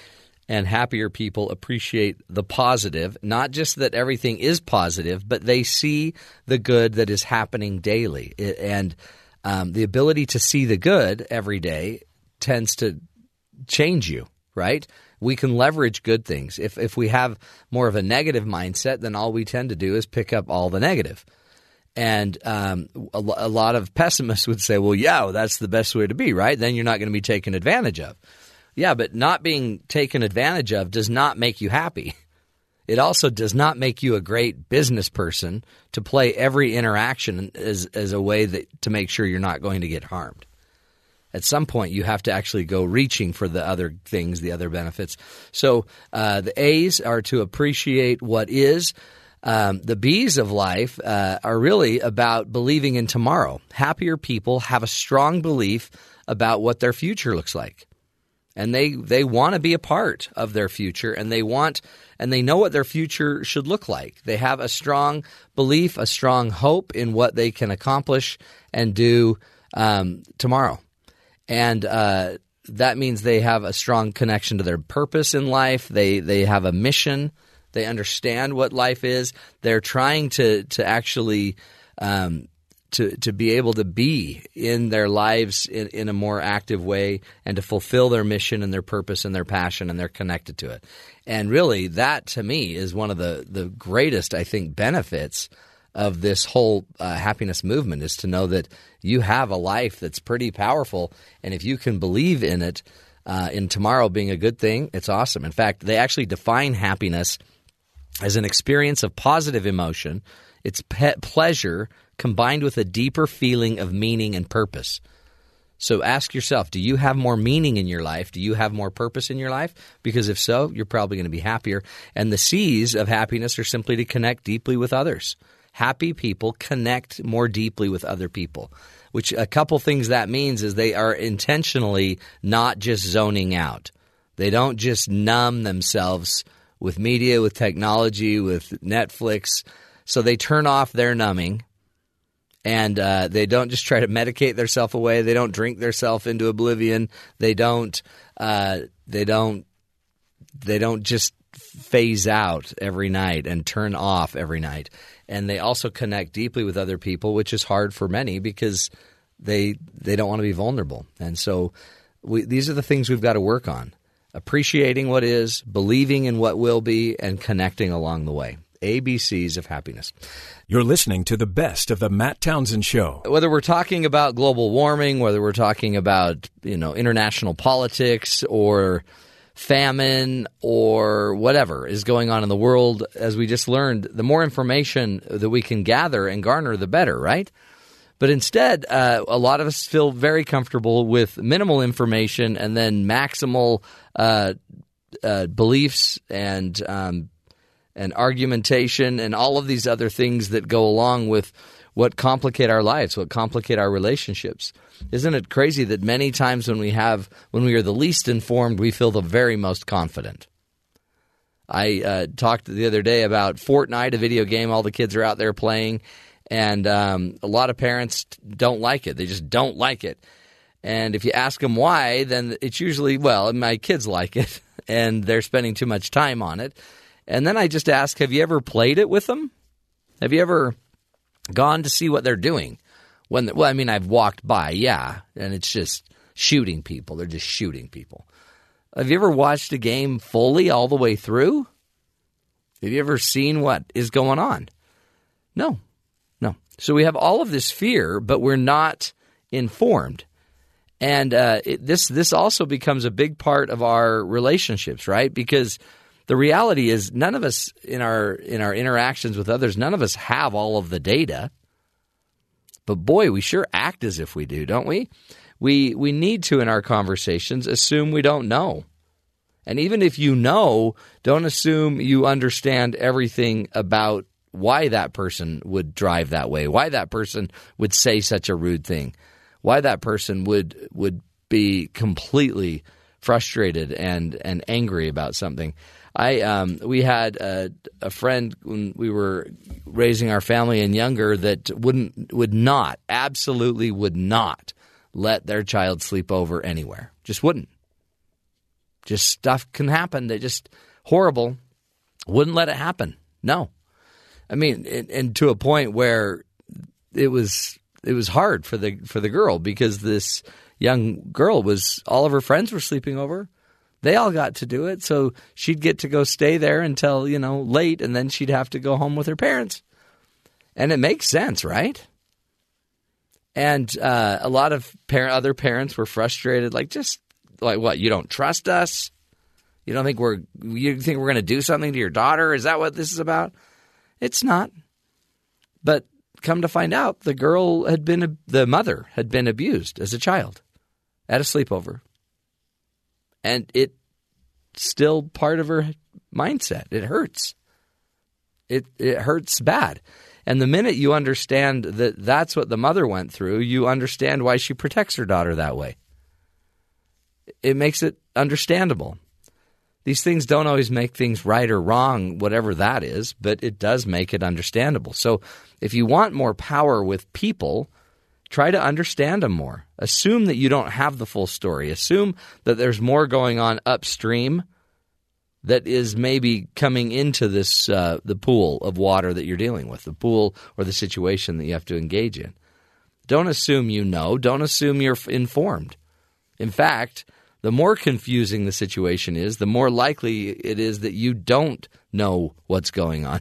and happier people appreciate the positive, not just that everything is positive, but they see the good that is happening daily. And um, the ability to see the good every day tends to change you, right? We can leverage good things. If, if we have more of a negative mindset, then all we tend to do is pick up all the negative. And um, a, a lot of pessimists would say, well, yeah, well, that's the best way to be, right? Then you're not going to be taken advantage of. Yeah, but not being taken advantage of does not make you happy. It also does not make you a great business person to play every interaction as, as a way that to make sure you're not going to get harmed. At some point, you have to actually go reaching for the other things, the other benefits. So uh, the A's are to appreciate what is. Um, the B's of life uh, are really about believing in tomorrow. Happier people have a strong belief about what their future looks like and they they want to be a part of their future and they want and they know what their future should look like. They have a strong belief a strong hope in what they can accomplish and do um, tomorrow. And uh, that means they have a strong connection to their purpose in life. They they have a mission. They understand what life is. They're trying to to actually um, to, to be able to be in their lives in, in a more active way and to fulfill their mission and their purpose and their passion and they're connected to it. And really, that to me is one of the, the greatest, I think, benefits of this whole uh, happiness movement is to know that you have a life that's pretty powerful. And if you can believe in it, uh, in tomorrow being a good thing, it's awesome. In fact, they actually define happiness as an experience of positive emotion. It's pet pleasure combined with a deeper feeling of meaning and purpose. So ask yourself, do you have more meaning in your life? Do you have more purpose in your life? Because if so, you're probably going to be happier. And the C's of happiness are simply to connect deeply with others. Happy people connect more deeply with other people, which a couple things that means is they are intentionally not just zoning out. They don't just numb themselves with media, with technology, with Netflix. So they turn off their numbing and uh, they don't just try to medicate themselves away. They don't drink themselves into oblivion. They don't. Uh, they don't. They don't just phase out every night and turn off every night. And they also connect deeply with other people, which is hard for many because they they don't want to be vulnerable. And so we, these are the things we've got to work on: appreciating what is, believing in what will be, and connecting along the way. ABCs of happiness. You're listening to the best of the Matt Townsend Show. Whether we're talking about global warming, whether we're talking about you know international politics or famine or whatever is going on in the world, as we just learned, the more information that we can gather and garner, the better, right? But instead, uh, a lot of us feel very comfortable with minimal information and then maximal uh, uh, beliefs and um, and argumentation and all of these other things that go along with what complicate our lives, what complicate our relationships. Isn't it crazy that many times when we have when we are the least informed, we feel the very most confident? I uh, talked the other day about Fortnite, a video game all the kids are out there playing, and um, a lot of parents don't like it. They just don't like it. And if you ask them why, then it's usually, well, my kids like it, and they're spending too much time on it. And then I just ask, have you ever played it with them? Have you ever gone to see what they're doing? When well, I mean, I've walked by, yeah, and it's just shooting people. They're just shooting people. Have you ever watched a game fully all the way through? Have you ever seen what is going on? No, no. So we have all of this fear, but we're not informed, and uh, it, this this also becomes a big part of our relationships, right? Because the reality is none of us in our in our interactions with others, none of us have all of the data. But boy, we sure act as if we do, don't we? We we need to in our conversations assume we don't know. And even if you know, don't assume you understand everything about why that person would drive that way, why that person would say such a rude thing, why that person would would be completely frustrated and and angry about something. I um, we had a, a, friend when we were raising our family and younger that wouldn't would not absolutely would not let their child sleep over anywhere. Just wouldn't. Just stuff can happen. They just horrible. Wouldn't let it happen. No, I mean, and, and to a point where it was it was hard for the for the girl because this young girl was all of her friends were sleeping over they all got to do it. So she'd get to go stay there until, you know, late, and then she'd have to go home with her parents. And it makes sense, right? And uh, a lot of parent, other parents were frustrated, like, just like, what? You don't trust us? You don't think we're you think we're going to do something to your daughter? Is that what this is about? It's not. But come to find out, the girl had been the mother had been abused as a child at a sleepover and it's still part of her mindset. It hurts. It it hurts bad. And the minute you understand that that's what the mother went through, you understand why she protects her daughter that way. It makes it understandable. These things don't always make things right or wrong, whatever that is, but it does make it understandable. So if you want more power with people, Try to understand them more. Assume that you don't have the full story. Assume that there's more going on upstream that is maybe coming into this uh, the pool of water that you're dealing with, the pool or the situation that you have to engage in. Don't assume you know. Don't assume you're informed. In fact, the more confusing the situation is, the more likely it is that you don't know what's going on.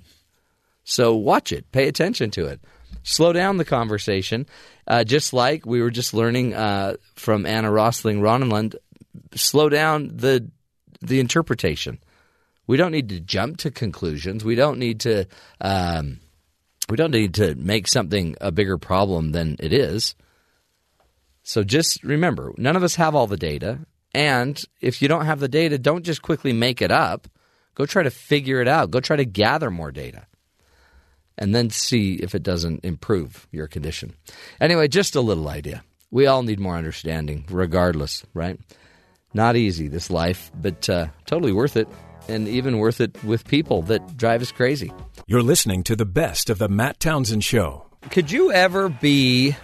So watch it, pay attention to it, slow down the conversation, uh, just like we were just learning uh, from Anna Rosling Rönnlund slow down the the interpretation. We don't need to jump to conclusions. We don't need to um, we don't need to make something a bigger problem than it is. So just remember, none of us have all the data, and if you don't have the data, don't just quickly make it up. Go try to figure it out. Go try to gather more data. And then see if it doesn't improve your condition. Anyway, just a little idea. We all need more understanding, regardless, right? Not easy, this life, but uh, totally worth it, and even worth it with people that drive us crazy. You're listening to the best of the Matt Townsend Show. Could you ever be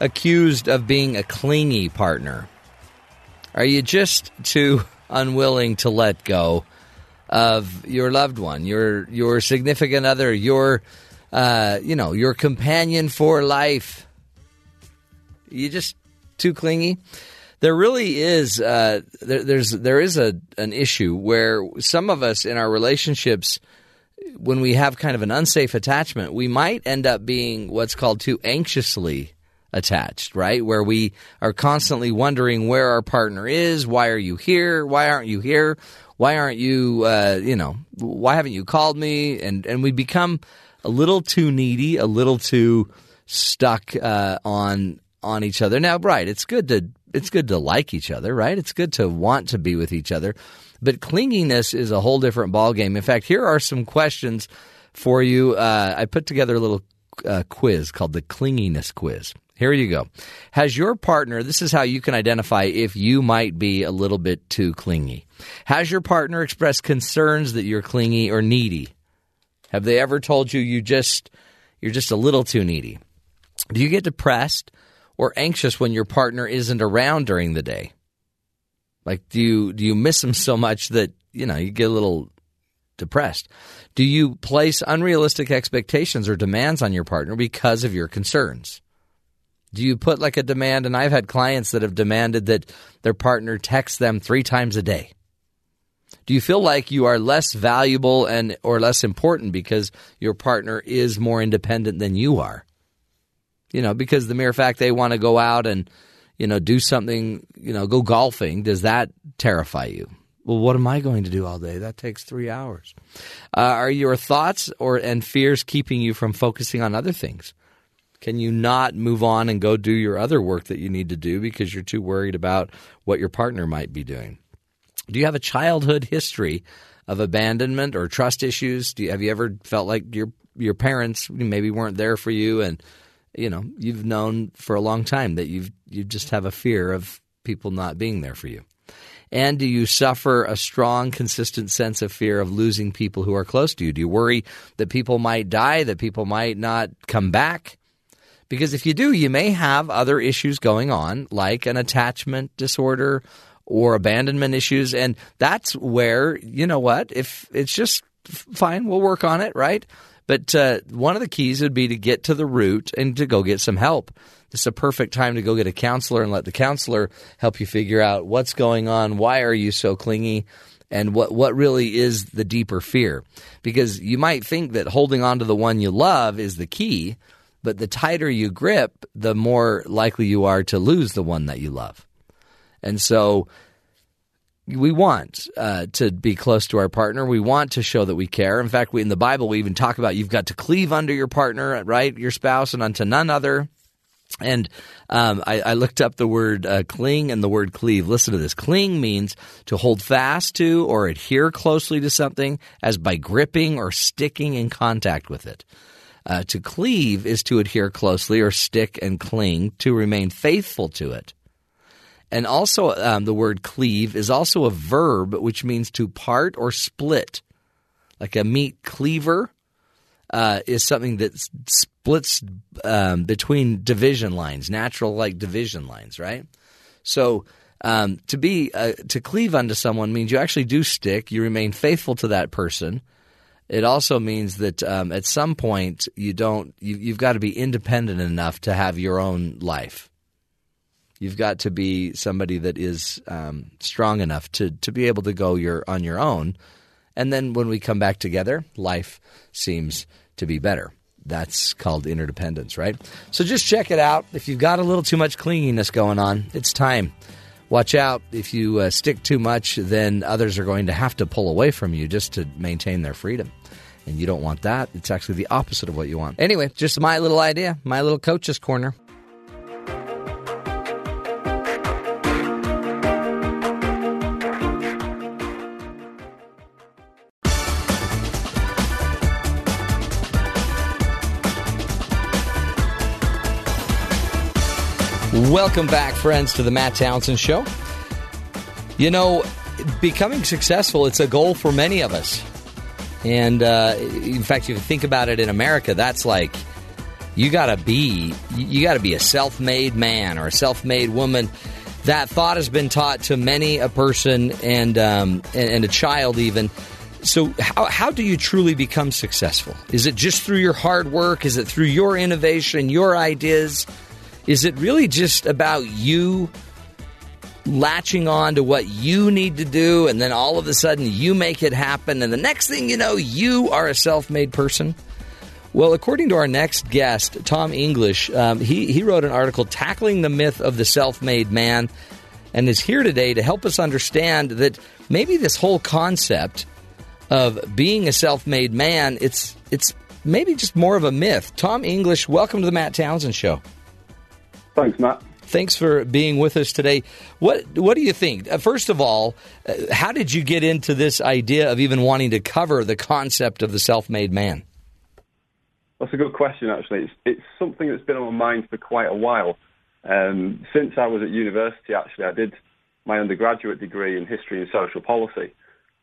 accused of being a clingy partner? Are you just too unwilling to let go of your loved one, your your significant other, your uh, you know your companion for life? You just too clingy. There really is uh, there, there's there is a an issue where some of us in our relationships when we have kind of an unsafe attachment, we might end up being what's called too anxiously attached, right? Where we are constantly wondering where our partner is. Why are you here? Why aren't you here? Why aren't you, uh, you know, why haven't you called me? And, and we become a little too needy, a little too stuck uh, on on each other. Now, right, it's good to it's good to like each other, right? It's good to want to be with each other. But clinginess is a whole different ballgame. In fact, here are some questions for you. Uh, I put together a little uh, quiz called the Clinginess Quiz. Here you go. Has your partner, this is how you can identify if you might be a little bit too clingy. Has your partner expressed concerns that you're clingy or needy? Have they ever told you you just you're just a little too needy? Do you get depressed or anxious when your partner isn't around during the day? Like do you do you miss them so much that, you know, you get a little depressed? Do you place unrealistic expectations or demands on your partner because of your concerns? Do you put like a demand? And I've had clients that have demanded that their partner text them three times a day. Do you feel like you are less valuable and or less important because your partner is more independent than you are? You know, because the mere fact they want to go out and you know do something, you know, go golfing, does that terrify you? Well, what am I going to do all day? That takes three hours. Uh, are your thoughts or and fears keeping you from focusing on other things? Can you not move on and go do your other work that you need to do because you're too worried about what your partner might be doing? Do you have a childhood history of abandonment or trust issues? Do you, have you ever felt like your your parents maybe weren't there for you and you know, you've known for a long time that you you just have a fear of people not being there for you? And do you suffer a strong, consistent sense of fear of losing people who are close to you? Do you worry that people might die, that people might not come back? Because if you do, you may have other issues going on, like an attachment disorder or abandonment issues. And that's where, you know what, if it's just fine, we'll work on it, right? But uh, one of the keys would be to get to the root and to go get some help. It's a perfect time to go get a counselor and let the counselor help you figure out what's going on, why are you so clingy, and what, what really is the deeper fear. Because you might think that holding on to the one you love is the key, but the tighter you grip, the more likely you are to lose the one that you love. And so we want uh, to be close to our partner. We want to show that we care. In fact, we, in the Bible, we even talk about you've got to cleave under your partner, right? Your spouse, and unto none other. And um, I, I, looked up the word uh, cling and the word cleave. Listen to this. Cling means to hold fast to or adhere closely to something as by gripping or sticking in contact with it. Uh, to cleave is to adhere closely or stick and cling, to remain faithful to it. And also, um, the word cleave is also a verb which means to part or split. Like a meat cleaver uh, is something that splits um, between division lines, natural like division lines, right? So, um, to be uh, to cleave unto someone means you actually do stick. You remain faithful to that person, it also means that um, at some point you don't you, you've got to be independent enough to have your own life. You've got to be somebody that is um, strong enough to to be able to go your on your own, and then when we come back together, life seems to be better. That's called interdependence, right? So just check it out. If you've got a little too much clinginess going on, it's time watch out. If you uh, stick too much, then others are going to have to pull away from you just to maintain their freedom. And you don't want that. It's actually the opposite of what you want. Anyway, just my little idea, my little coach's corner. Welcome back, friends, to the Matt Townsend Show. You know, becoming successful, it's a goal for many of us. And uh, in fact, if you think about it in America, that's like you got to be you got to be a self-made man or a self-made woman. That thought has been taught to many a person and um, and, a child even. So, how, how do you truly become successful? Is it just through your hard work? Is it through your innovation, your ideas? Is it really just about you latching on to what you need to do and then all of a sudden you make it happen and the next thing you know, you are a self made person? Well, according to our next guest, Tom English, um, he, he wrote an article tackling the myth of the self made man and is here today to help us understand that maybe this whole concept of being a self made man, it's, it's maybe just more of a myth. Tom English, welcome to the Matt Townsend Show. Thanks, Matt. Thanks for being with us today. What What do you think? Uh, first of all, uh, how did you get into this idea of even wanting to cover the concept of the self made man? That's a good question, actually. It's, it's, something that's been on my mind for quite a while. Um, since I was at university, actually, I did my undergraduate degree in history and social policy.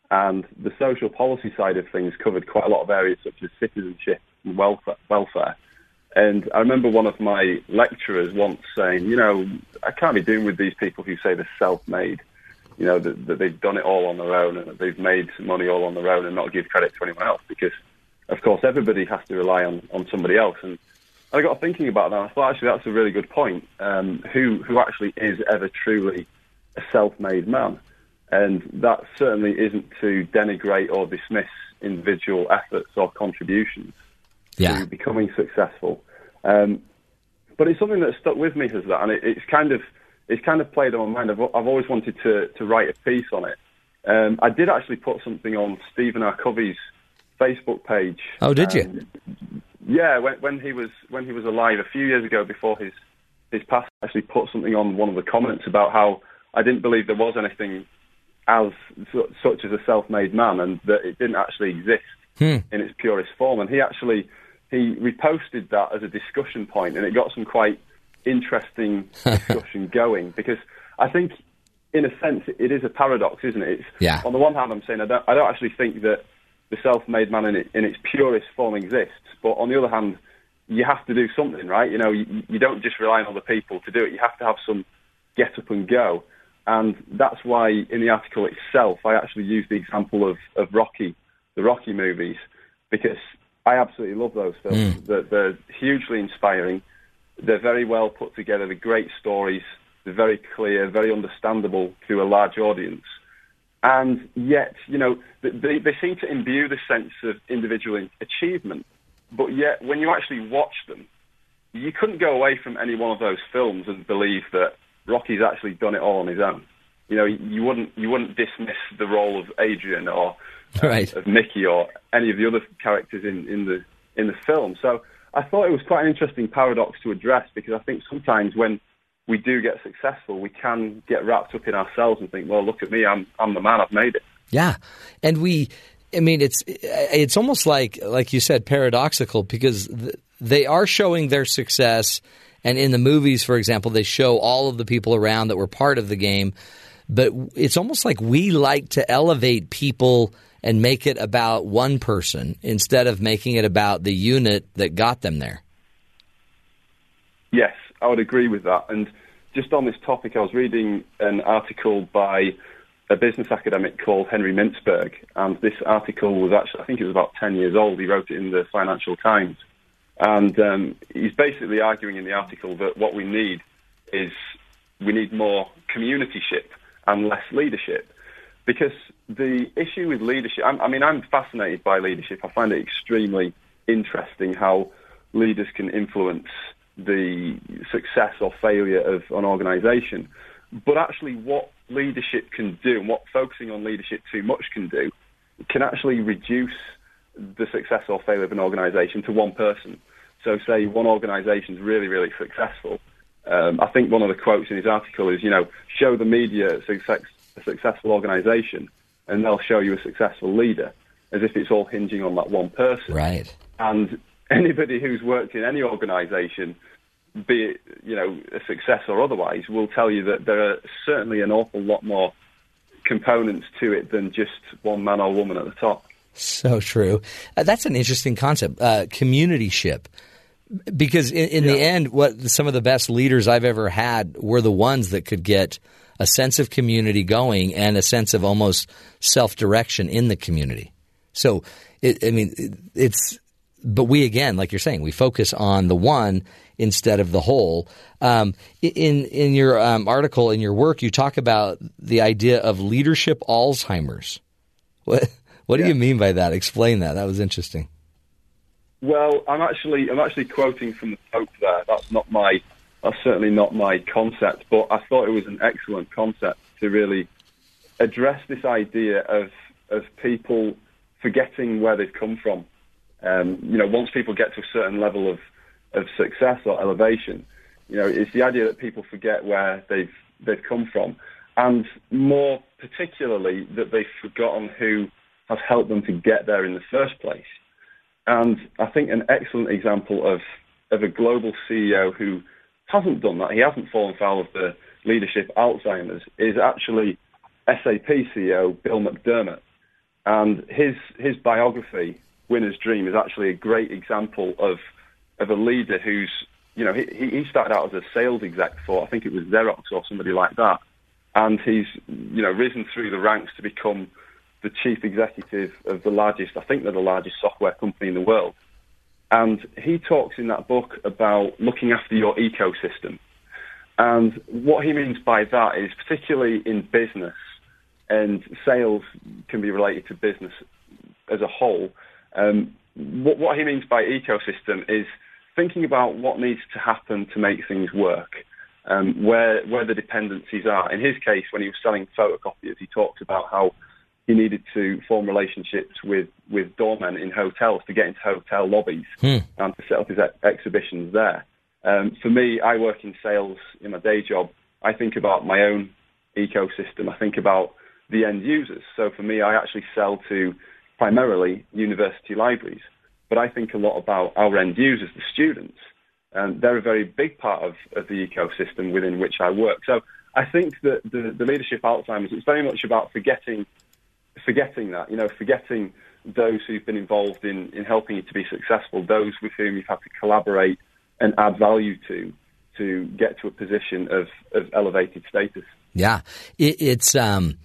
And the social policy side of things covered quite a lot of areas such as citizenship and welfare. welfare. And I remember one of my lecturers once saying, you know, I can't be doing with these people who say they're self-made, you know, that, that they've done it all on their own and that they've made money all on their own and not give credit to anyone else because, of course, everybody has to rely on, on somebody else. And I got thinking about that. I thought, actually, that's a really good point. Um, who, who actually is ever truly a self-made man? And that certainly isn't to denigrate or dismiss individual efforts or contributions yeah. to becoming successful. Um, but it's something that stuck with me as that, and it, it's kind of it's kind of played on my mind. I've, I've always wanted to to write a piece on it. Um, I did actually put something on Stephen R. Covey's Facebook page. Oh, did you? yeah, when, when he was when he was alive a few years ago, before his his pass, I actually put something on one of the comments about how I didn't believe there was anything as such as a self-made man, and that it didn't actually exist hmm. in its purest form. And he actually he reposted that as a discussion point, and it got some quite interesting discussion going because I think, in a sense, it is a paradox, isn't it? It's, yeah. On the one hand, I'm saying I don't, I don't actually think that the self-made man in, it, in its purest form exists, but on the other hand, you have to do something, right? You know, you, you don't just rely on other people to do it. You have to have some get up and go. And that's why in the article itself, I actually use the example of, of Rocky, the Rocky movies, because I absolutely love those films. Mm. They're, they're, hugely inspiring. They're very well put together. They're great stories. They're very clear, very understandable to a large audience. And yet, you know, they, they seem to imbue the sense of individual achievement. But yet, when you actually watch them, you couldn't go away from any one of those films and believe that Rocky's actually done it all on his own. You know, you wouldn't you wouldn't dismiss the role of Adrian or uh, right. of Mickey or any of the other characters in, in the in the film. So I thought it was quite an interesting paradox to address because I think sometimes when we do get successful, we can get wrapped up in ourselves and think, "Well, look at me, I'm I'm the man, I've made it." Yeah, and we, I mean, it's it's almost like like you said, paradoxical because they are showing their success, and in the movies, for example, they show all of the people around that were part of the game, but it's almost like we like to elevate people and make it about one person instead of making it about the unit that got them there. Yes, I would agree with that. And just on this topic, I was reading an article by a business academic called Henry Mintzberg, and this article was actually, I think it was about 10 years old. He wrote it in the Financial Times. And um, he's basically arguing in the article that what we need is we need more communityship and less leadership. Because the issue with leadership, I, I mean, I'm fascinated by leadership. I find it extremely interesting how leaders can influence the success or failure of an organization. but actually what leadership can do and what focusing on leadership too much can do can actually reduce the success or failure of an organisation to one person. So say one organisation is really, really successful. Um, I think one of the quotes in his article is, you know, show the media a, success, a successful organisation and they'll show you a successful leader as if it's all hinging on that one person. Right. And anybody who's worked in any organisation, be it you know a success or otherwise, will tell you that there are certainly an awful lot more components to it than just one man or woman at the top. So true. Uh, that's an interesting concept, uh, communityship. Because in, in yeah. the end, what some of the best leaders I've ever had were the ones that could get a sense of community going and a sense of almost self direction in the community. So, it, I mean, it, it's, but we again, like you're saying, we focus on the one instead of the whole. Um, in in your um, article, in your work, you talk about the idea of leadership Alzheimer's. What what yeah. do you mean by that? Explain that. That was interesting. Well, I'm actually I'm actually quoting from the Pope there. That's not my that's certainly not my concept, but I thought it was an excellent concept to really address this idea of of people forgetting where they've come from. Um, you know, once people get to a certain level of of success or elevation, you know, it's the idea that people forget where they've they've come from, and more particularly that they've forgotten who has helped them to get there in the first place. And I think an excellent example of of a global CEO who hasn't done that, he hasn't fallen foul of the leadership Alzheimer's, is actually SAP CEO Bill McDermott. And his his biography, Winner's Dream, is actually a great example of of a leader who's you know he he started out as a sales exec for I think it was Xerox or somebody like that, and he's you know risen through the ranks to become the chief executive of the largest I think they're the largest software company in the world. And he talks in that book about looking after your ecosystem. And what he means by that is particularly in business, and sales can be related to business as a whole. Um, what, what, he means by ecosystem is thinking about what needs to happen to make things work, um, where where the dependencies are. In his case, when he was selling photocopiers, he talked about how he needed to form relationships with, with doormen in hotels to get into hotel lobbies hmm. and to set up his ex- exhibitions there. Um, for me, I work in sales in my day job. I think about my own ecosystem. I think about the end users. So for me, I actually sell to primarily university libraries, but I think a lot about our end users, the students. And they're a very big part of, of the ecosystem within which I work. So I think that the, the leadership Alzheimer's, it's very much about forgetting, forgetting that, you know, forgetting those who've been involved in, in helping you to be successful, those with whom you've had to collaborate and add value to, to get to a position of, of elevated status. Yeah, it, it's um,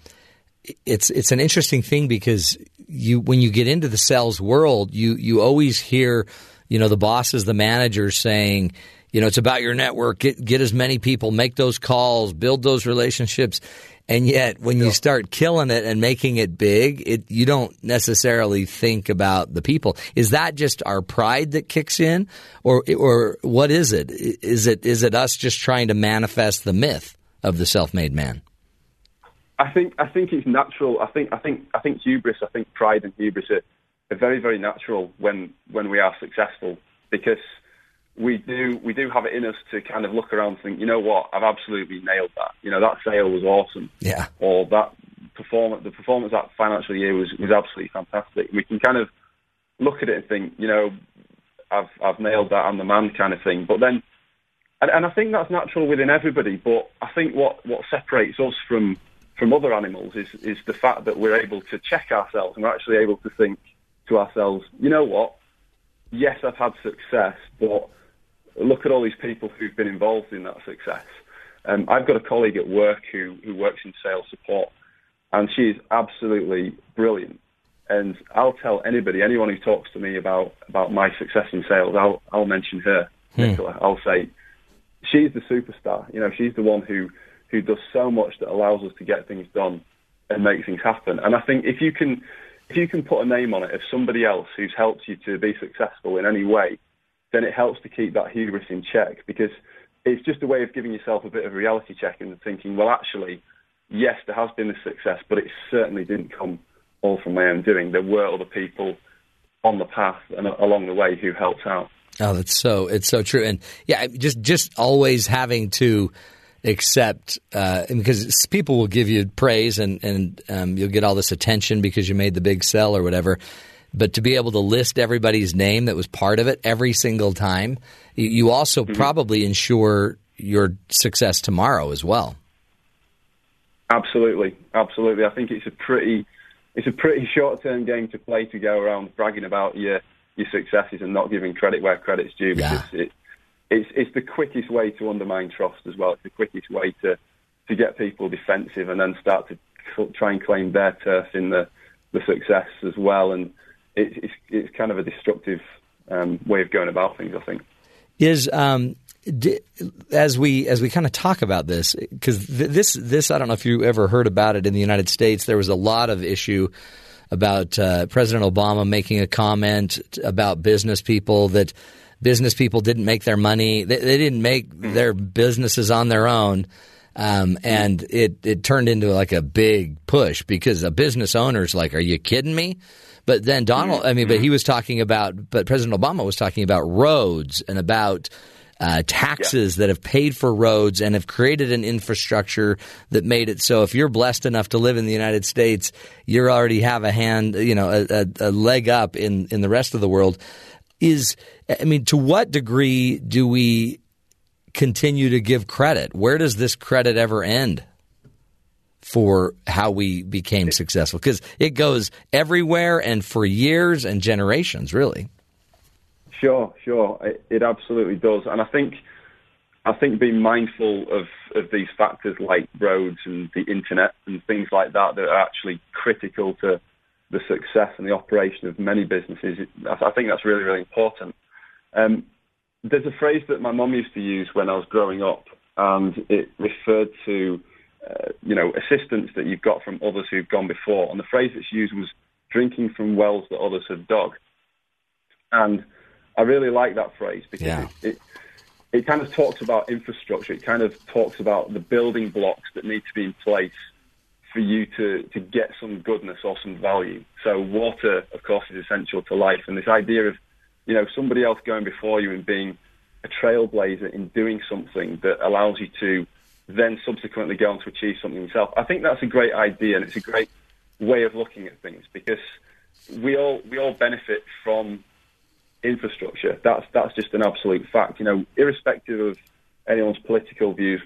it's it's an interesting thing because you when you get into the sales world, you you always hear, you know, the bosses, the managers saying, you know, it's about your network. Get get as many people, make those calls, build those relationships. And yet, when you start killing it and making it big, it you don't necessarily think about the people. Is that just our pride that kicks in, or or what is it? Is it is it us just trying to manifest the myth of the self-made man? I think I think it's natural. I think I think I think hubris. I think pride and hubris are, are very very natural when when we are successful because we do we do have it in us to kind of look around and think, you know what, I've absolutely nailed that. You know that sale was awesome. Yeah. Or that performance, the performance that financial year was was absolutely fantastic. We can kind of look at it and think, you know, I've I've nailed that. I'm the man, kind of thing. But then, and, and I think that's natural within everybody. But I think what what separates us from from other animals is, is the fact that we're able to check ourselves and we're actually able to think to ourselves, you know what? Yes, I've had success, but look at all these people who've been involved in that success. Um, I've got a colleague at work who, who works in sales support, and she's absolutely brilliant. And I'll tell anybody, anyone who talks to me about, about my success in sales, I'll, I'll mention her, hmm. Nicola. I'll say, she's the superstar. You know, she's the one who who does so much that allows us to get things done and make things happen. And I think if you can if you can put a name on it of somebody else who's helped you to be successful in any way, then it helps to keep that hubris in check because it's just a way of giving yourself a bit of a reality check and thinking, well, actually, yes, there has been a success, but it certainly didn't come all from my own doing. There were other people on the path and along the way who helped out. Oh, that's so it's so true, and yeah, just just always having to accept uh, because people will give you praise and and um, you'll get all this attention because you made the big sell or whatever. But to be able to list everybody's name that was part of it every single time, you also mm-hmm. probably ensure your success tomorrow as well. Absolutely, absolutely. I think it's a pretty it's a pretty short term game to play to go around bragging about your your successes and not giving credit where credit's due because yeah. it, it's it's the quickest way to undermine trust as well. It's the quickest way to to get people defensive and then start to try and claim their turf in the the success as well. And it's it's, it's kind of a destructive um, way of going about things. I think is um, as we as we kind of talk about this because th- this this I don't know if you ever heard about it in the United States. There was a lot of issue about uh, President Obama making a comment about business people that business people didn't make their money. They, they didn't make their businesses on their own. Um, and it, it turned into like a big push because a business owner's like, are you kidding me? But then Donald, I mean, but he was talking about, but President Obama was talking about roads and about uh, taxes yeah. that have paid for roads and have created an infrastructure that made it so if you're blessed enough to live in the United States, you already have a hand, you know, a, a, a leg up in, in the rest of the world. Is I mean, to what degree do we continue to give credit? Where does this credit ever end for how we became successful? Because it goes everywhere and for years and generations, really. Sure, sure, it, it absolutely does, and I think I think being mindful of, of these factors like roads and the internet and things like that that are actually critical to the success and the operation of many businesses, I think that's really, really important. Um, there's a phrase that my mum used to use when I was growing up, and it referred to, uh, you know, assistance that you've got from others who've gone before. And the phrase that's used was drinking from wells that others have dug. And I really like that phrase because yeah. it, it, it kind of talks about infrastructure. It kind of talks about the building blocks that need to be in place for you to, to get some goodness or some value. So water, of course, is essential to life. And this idea of you know, somebody else going before you and being a trailblazer in doing something that allows you to then subsequently go on to achieve something yourself. I think that's a great idea and it's a great way of looking at things because we all we all benefit from infrastructure. That's that's just an absolute fact. You know, irrespective of anyone's political views,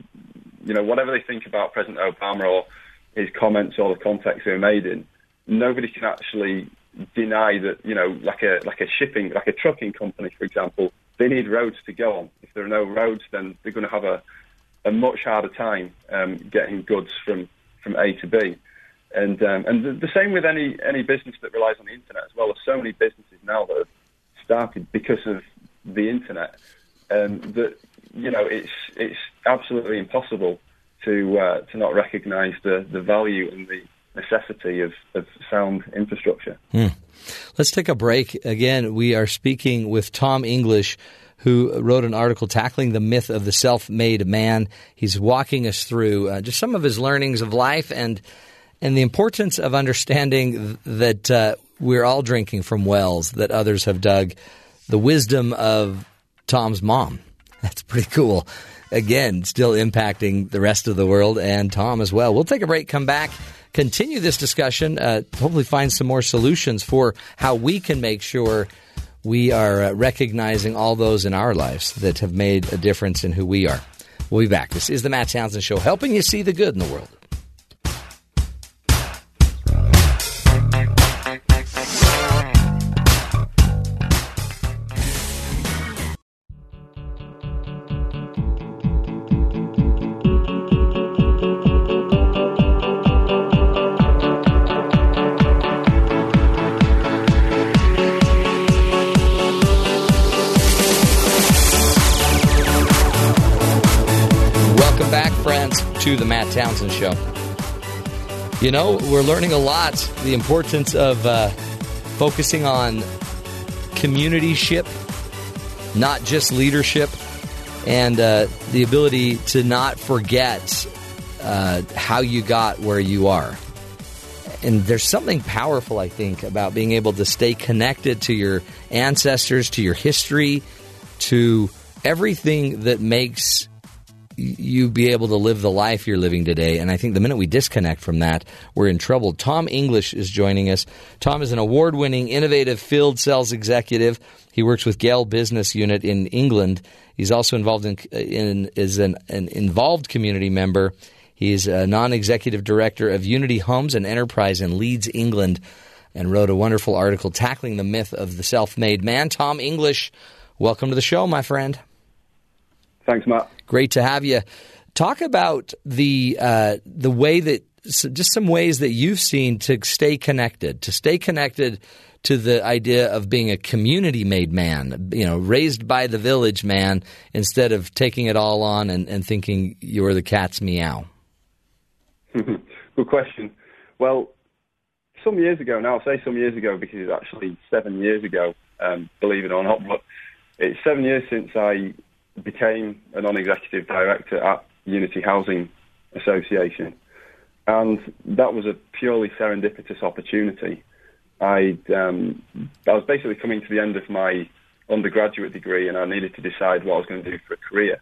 you know, whatever they think about President Obama or his comments or the context they were made in, nobody can actually deny that you know, like a like a shipping, like a trucking company, for example, they need roads to go on. If there are no roads, then they're going to have a a much harder time um, getting goods from from A to B. And um, and the, the, same with any any business that relies on the internet as well. There's so many businesses now that have started because of the internet um, that you know it's it's absolutely impossible to uh, to not recognise the the value and the necessity of, of sound infrastructure. Hmm. Let's take a break. Again, we are speaking with Tom English, who wrote an article tackling the myth of the self made man. He's walking us through uh, just some of his learnings of life and, and the importance of understanding that uh, we're all drinking from wells that others have dug. The wisdom of Tom's mom. That's pretty cool. Again, still impacting the rest of the world and Tom as well. We'll take a break, come back continue this discussion, uh, hopefully find some more solutions for how we can make sure we are uh, recognizing all those in our lives that have made a difference in who we are. We'll be back. This is the Matt Townsend Show, helping you see the good in the world. To the Matt Townsend Show. You know, we're learning a lot the importance of uh, focusing on communityship, not just leadership. and uh, the ability to not forget uh, how you got where you are. And there's something powerful, I think, about being able to stay connected to your ancestors, to your history, to everything that makes you be able to live the life you're living today. And I think the minute we disconnect from that, we're in trouble. Tom English is joining us. Tom is an award winning, innovative field sales executive. He works with Gale Business Unit in England. He's also involved in, in is an, an involved community member. He's a non executive director of Unity Homes and Enterprise in Leeds, England, and wrote a wonderful article tackling the myth of the self made man. Tom English, welcome to the show, my friend. Thanks, Matt. Great to have you. Talk about the uh, the way that just some ways that you've seen to stay connected, to stay connected to the idea of being a community made man, you know, raised by the village man instead of taking it all on and, and thinking you're the cat's meow. Good question. Well, some years ago now, I'll say some years ago because it's actually seven years ago, um, believe it or not, but it's seven years since I became a non-executive director at Unity Housing Association, and that was a purely serendipitous opportunity. I um, I was basically coming to the end of my undergraduate degree, and I needed to decide what I was going to do for a career.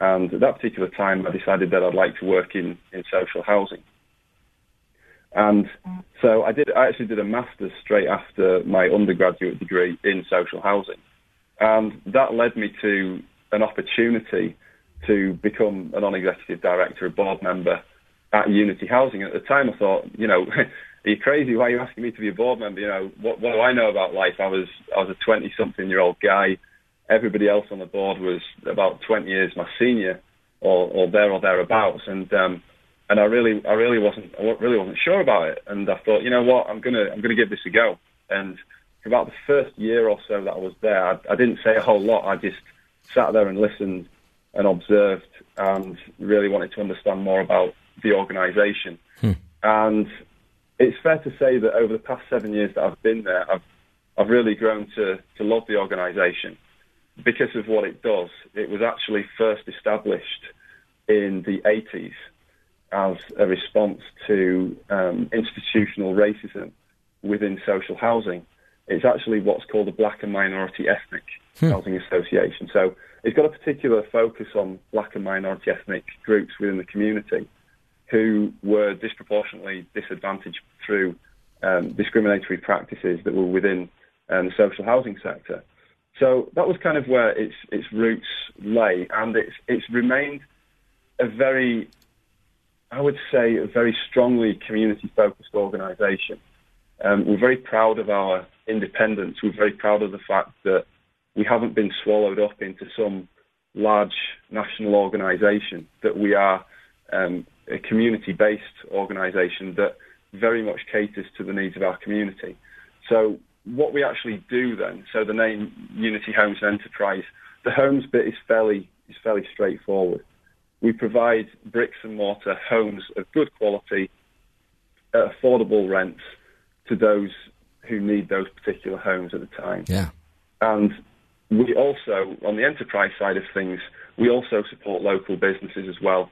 And at that particular time, I decided that I'd like to work in, in social housing. And so I did. I actually did a master's straight after my undergraduate degree in social housing, and that led me to an opportunity to become a non-executive director, a board member at Unity Housing. At the time, I thought, you know, are you crazy? Why are you asking me to be a board member? You know, what, what do I know about life? I was I was a 20-something-year-old guy. Everybody else on the board was about 20 years my senior, or, or there or thereabouts, and um, and I really I really wasn't I really wasn't sure about it. And I thought, you know what, I'm gonna I'm gonna give this a go. And for about the first year or so that I was there, I, I didn't say a whole lot. I just sat there and listened and observed and really wanted to understand more about the organisation. Hmm. And it's fair to say that over the past seven years that I've been there, I've I've really grown to, to love the organisation because of what it does. It was actually first established in the 80s as a response to um, institutional racism within social housing. It's actually what's called a black and minority ethnic hmm. housing association. So it's got a particular focus on black and minority ethnic groups within the community who were disproportionately disadvantaged through um, discriminatory practices that were within um, the social housing sector. So that was kind of where its its roots lay, and it's it's remained a very, I would say, a very strongly community focused organisation. Um, we're very proud of our independence. We're very proud of the fact that we haven't been swallowed up into some large national organisation, that we are um, a community based organisation that very much caters to the needs of our community. So, what we actually do then, so the name Unity Homes Enterprise, the homes bit is fairly, is fairly straightforward. We provide bricks and mortar homes of good quality at affordable rents to those who need those particular homes at the time. Yeah. And we also, on the enterprise side of things, we also support local businesses as well.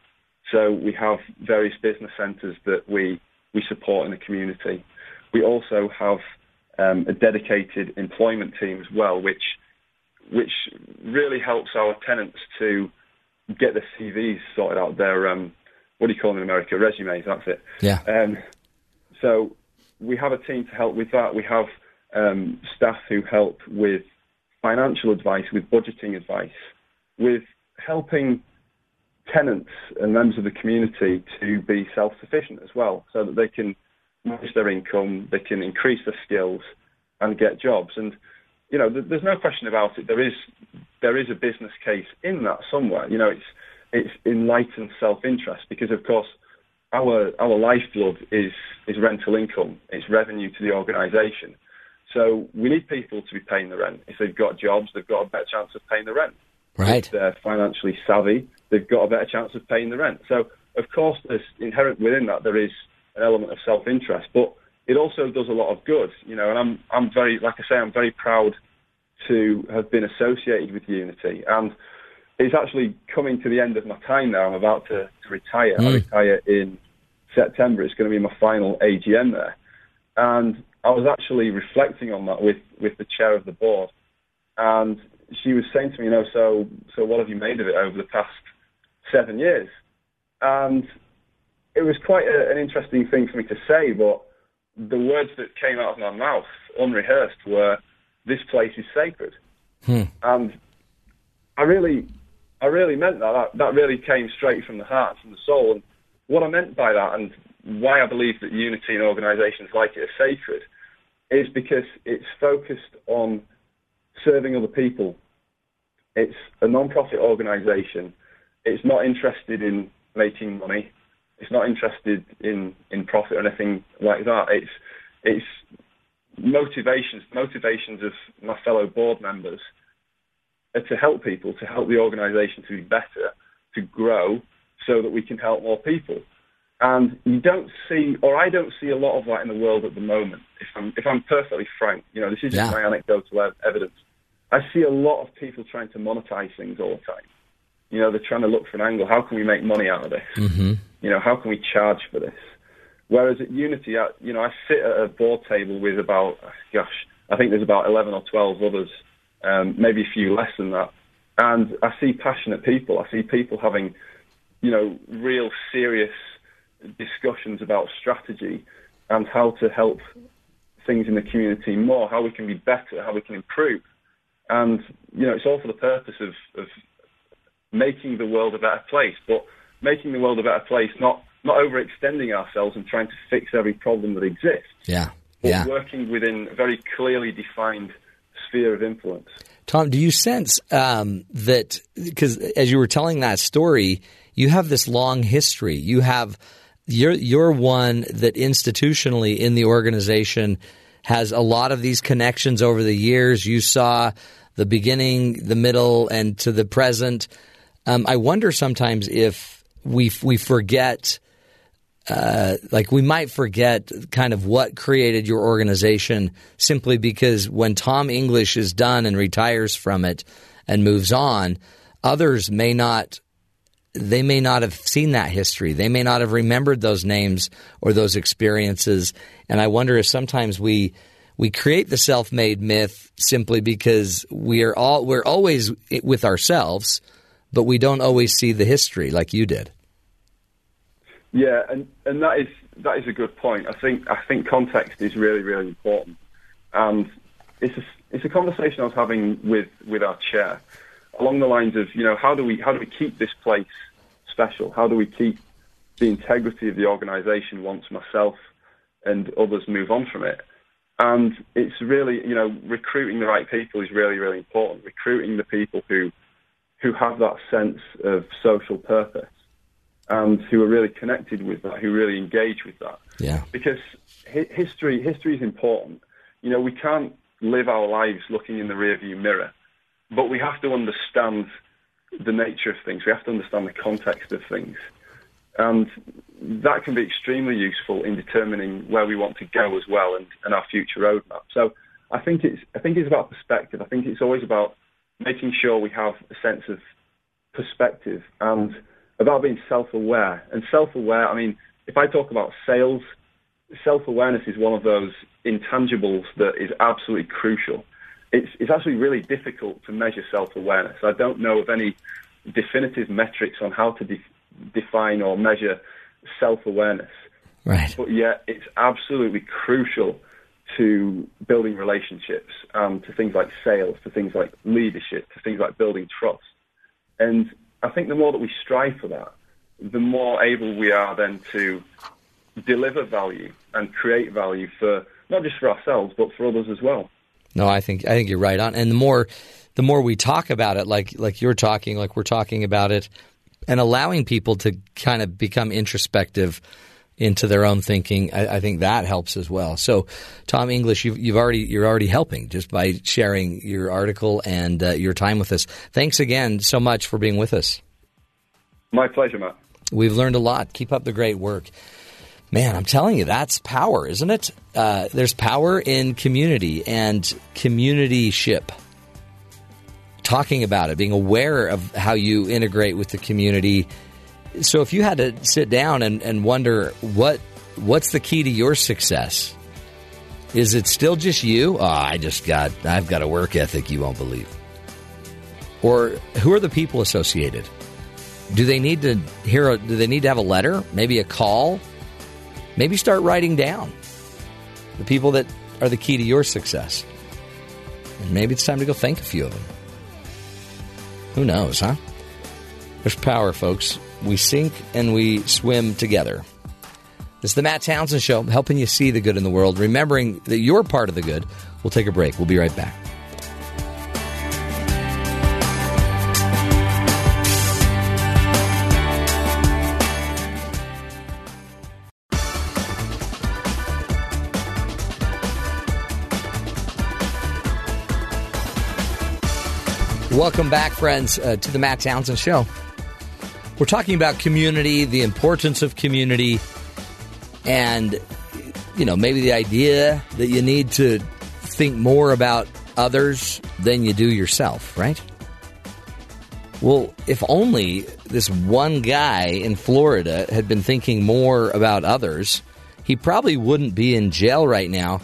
So we have various business centres that we, we support in the community. We also have um, a dedicated employment team as well, which which really helps our tenants to get their CVs sorted out. Their um, what do you call them in America? Resumes. That's it. Yeah. Um, so we have a team to help with that. We have um, staff who help with financial advice, with budgeting advice, with helping tenants and members of the community to be self-sufficient as well, so that they can manage their income, they can increase their skills, and get jobs. And you know, there's no question about it. There is there is a business case in that somewhere. You know, it's it's enlightened self-interest because, of course, our our lifeblood is is rental income. It's revenue to the organisation. So we need people to be paying the rent. If they've got jobs, they've got a better chance of paying the rent. Right. If they're financially savvy, they've got a better chance of paying the rent. So, of course, there's inherent within that there is an element of self-interest, but it also does a lot of good. You know, and I'm I'm very like I say I'm very proud to have been associated with Unity. And it's actually coming to the end of my time now. I'm about to, to retire. Mm. I retire in September. It's going to be my final AGM there. And I was actually reflecting on that with, with the chair of the board. And she was saying to me, you know, so, so what have you made of it over the past seven years? And it was quite a, an interesting thing for me to say, but the words that came out of my mouth, unrehearsed, were, this place is sacred. Hmm. And I really, I really meant that. that. That really came straight from the heart, from the soul. And what I meant by that, and why I believe that unity in organisations like it are sacred, is because it's focused on serving other people. It's a non-profit organisation. It's not interested in making money. It's not interested in, in profit or anything like that. It's it's motivations motivations of my fellow board members to help people, to help the organisation to be better, to grow, so that we can help more people. And you don't see, or I don't see a lot of that in the world at the moment. If I'm, if I'm perfectly frank, you know, this is just yeah. my anecdotal evidence. I see a lot of people trying to monetize things all the time. You know, they're trying to look for an angle. How can we make money out of this? Mm-hmm. You know, how can we charge for this? Whereas at Unity, I, you know, I sit at a board table with about, gosh, I think there's about 11 or 12 others, um, maybe a few less than that. And I see passionate people. I see people having, you know, real serious discussions about strategy and how to help things in the community more, how we can be better, how we can improve. And, you know, it's all for the purpose of, of making the world a better place, but making the world a better place, not, not overextending ourselves and trying to fix every problem that exists. Yeah. But yeah. working within very clearly defined sphere of influence. Tom, do you sense um, that, because as you were telling that story, you have this long history. You have you're you're one that institutionally in the organization has a lot of these connections over the years. You saw the beginning, the middle, and to the present. Um, I wonder sometimes if we we forget. Uh, like we might forget kind of what created your organization simply because when Tom English is done and retires from it and moves on, others may not they may not have seen that history. They may not have remembered those names or those experiences. And I wonder if sometimes we we create the self-made myth simply because we are all we're always with ourselves, but we don't always see the history like you did. Yeah, and, and that is that is a good point. I think I think context is really really important, and it's a, it's a conversation I was having with with our chair along the lines of, you know, how do we how do we keep this place special? How do we keep the integrity of the organisation once myself and others move on from it? And it's really, you know, recruiting the right people is really, really important. Recruiting the people who who have that sense of social purpose and who are really connected with that, who really engage with that. Yeah. Because history history is important. You know, we can't live our lives looking in the rearview mirror but we have to understand the nature of things. We have to understand the context of things. And that can be extremely useful in determining where we want to go as well and, and our future roadmap. So I think it's I think it's about perspective. I think it's always about making sure we have a sense of perspective and about being self-aware. And self-aware, I mean, if I talk about sales, self-awareness is one of those intangibles that is absolutely crucial it's, it's actually really difficult to measure self-awareness. I don't know of any definitive metrics on how to de- define or measure self-awareness. Right. But yet, it's absolutely crucial to building relationships, um, to things like sales, to things like leadership, to things like building trust. And I think the more that we strive for that, the more able we are then to deliver value and create value for not just for ourselves, but for others as well. No, I think I think you're right on. And the more the more we talk about it, like like you're talking, like we're talking about it, and allowing people to kind of become introspective into their own thinking, I, I think that helps as well. So, Tom English, you've, you've already you're already helping just by sharing your article and uh, your time with us. Thanks again so much for being with us. My pleasure, Matt. We've learned a lot. Keep up the great work. Man, I'm telling you, that's power, isn't it? Uh, there's power in community and communityship. talking about it, being aware of how you integrate with the community. So if you had to sit down and, and wonder what what's the key to your success, is it still just you? Oh, I just got I've got a work ethic you won't believe. Or who are the people associated? Do they need to hear? A, do they need to have a letter? Maybe a call? Maybe start writing down the people that are the key to your success. And maybe it's time to go thank a few of them. Who knows, huh? There's power, folks. We sink and we swim together. This is the Matt Townsend Show, helping you see the good in the world, remembering that you're part of the good. We'll take a break. We'll be right back. Welcome back, friends, uh, to the Matt Townsend Show. We're talking about community, the importance of community, and, you know, maybe the idea that you need to think more about others than you do yourself, right? Well, if only this one guy in Florida had been thinking more about others, he probably wouldn't be in jail right now.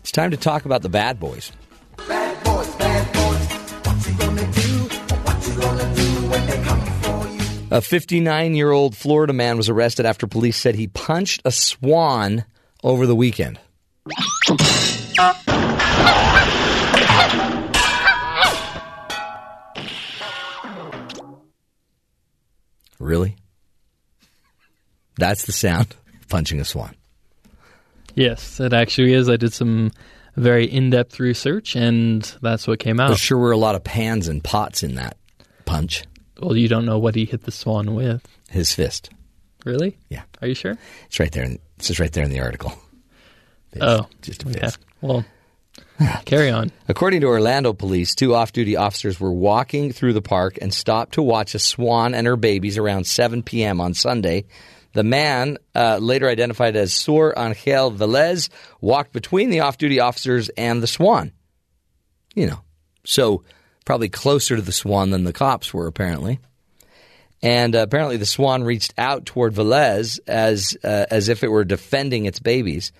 It's time to talk about the bad boys. A 59 year old Florida man was arrested after police said he punched a swan over the weekend. Really? That's the sound punching a swan. Yes, it actually is. I did some very in depth research, and that's what came out. There sure were a lot of pans and pots in that punch. Well, you don't know what he hit the swan with. His fist. Really? Yeah. Are you sure? It's right there. In, it's just right there in the article. Fist. Oh, just a fist. Yeah. Well, carry on. According to Orlando police, two off duty officers were walking through the park and stopped to watch a swan and her babies around 7 p.m. on Sunday. The man, uh, later identified as Sur Angel Velez, walked between the off duty officers and the swan. You know, so probably closer to the swan than the cops were, apparently. And uh, apparently, the swan reached out toward Velez as uh, as if it were defending its babies.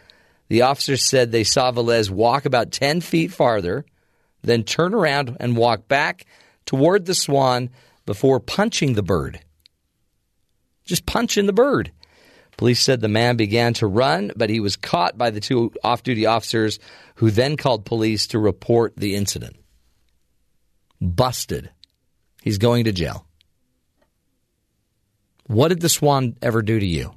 The officers said they saw Velez walk about ten feet farther, then turn around and walk back toward the swan before punching the bird. Just punching the bird. Police said the man began to run, but he was caught by the two off duty officers who then called police to report the incident. Busted. He's going to jail. What did the swan ever do to you?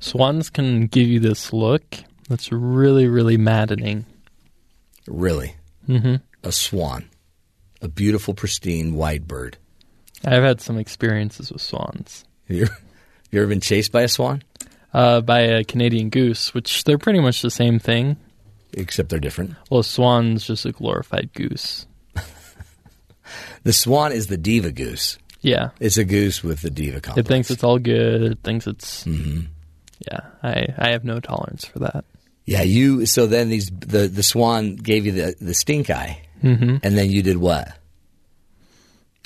Swans can give you this look that's really, really maddening. Really? Mm-hmm. A swan. A beautiful, pristine white bird. I've had some experiences with swans. You, you ever been chased by a swan? Uh, by a Canadian goose, which they're pretty much the same thing. Except they're different. Well, a swan's just a glorified goose. the swan is the diva goose. Yeah. It's a goose with the diva complex. It thinks it's all good. It thinks it's. Mm-hmm. Yeah, I, I have no tolerance for that. Yeah, you. So then these the the swan gave you the the stink eye, mm-hmm. and then you did what?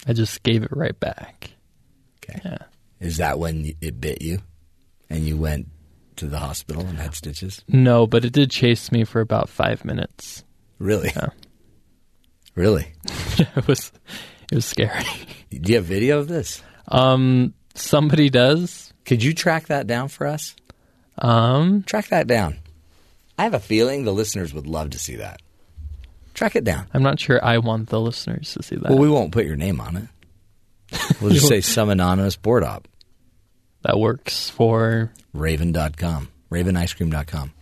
I just gave it right back. Okay. Yeah. Is that when it bit you, and you went to the hospital and had stitches? No, but it did chase me for about five minutes. Really? Yeah. Really? it was it was scary. Do you have video of this? Um, somebody does. Could you track that down for us? Um, track that down. I have a feeling the listeners would love to see that. Track it down. I'm not sure I want the listeners to see that. Well, we won't put your name on it. We'll just say some anonymous board op. That works for Raven.com. RavenIceCream.com.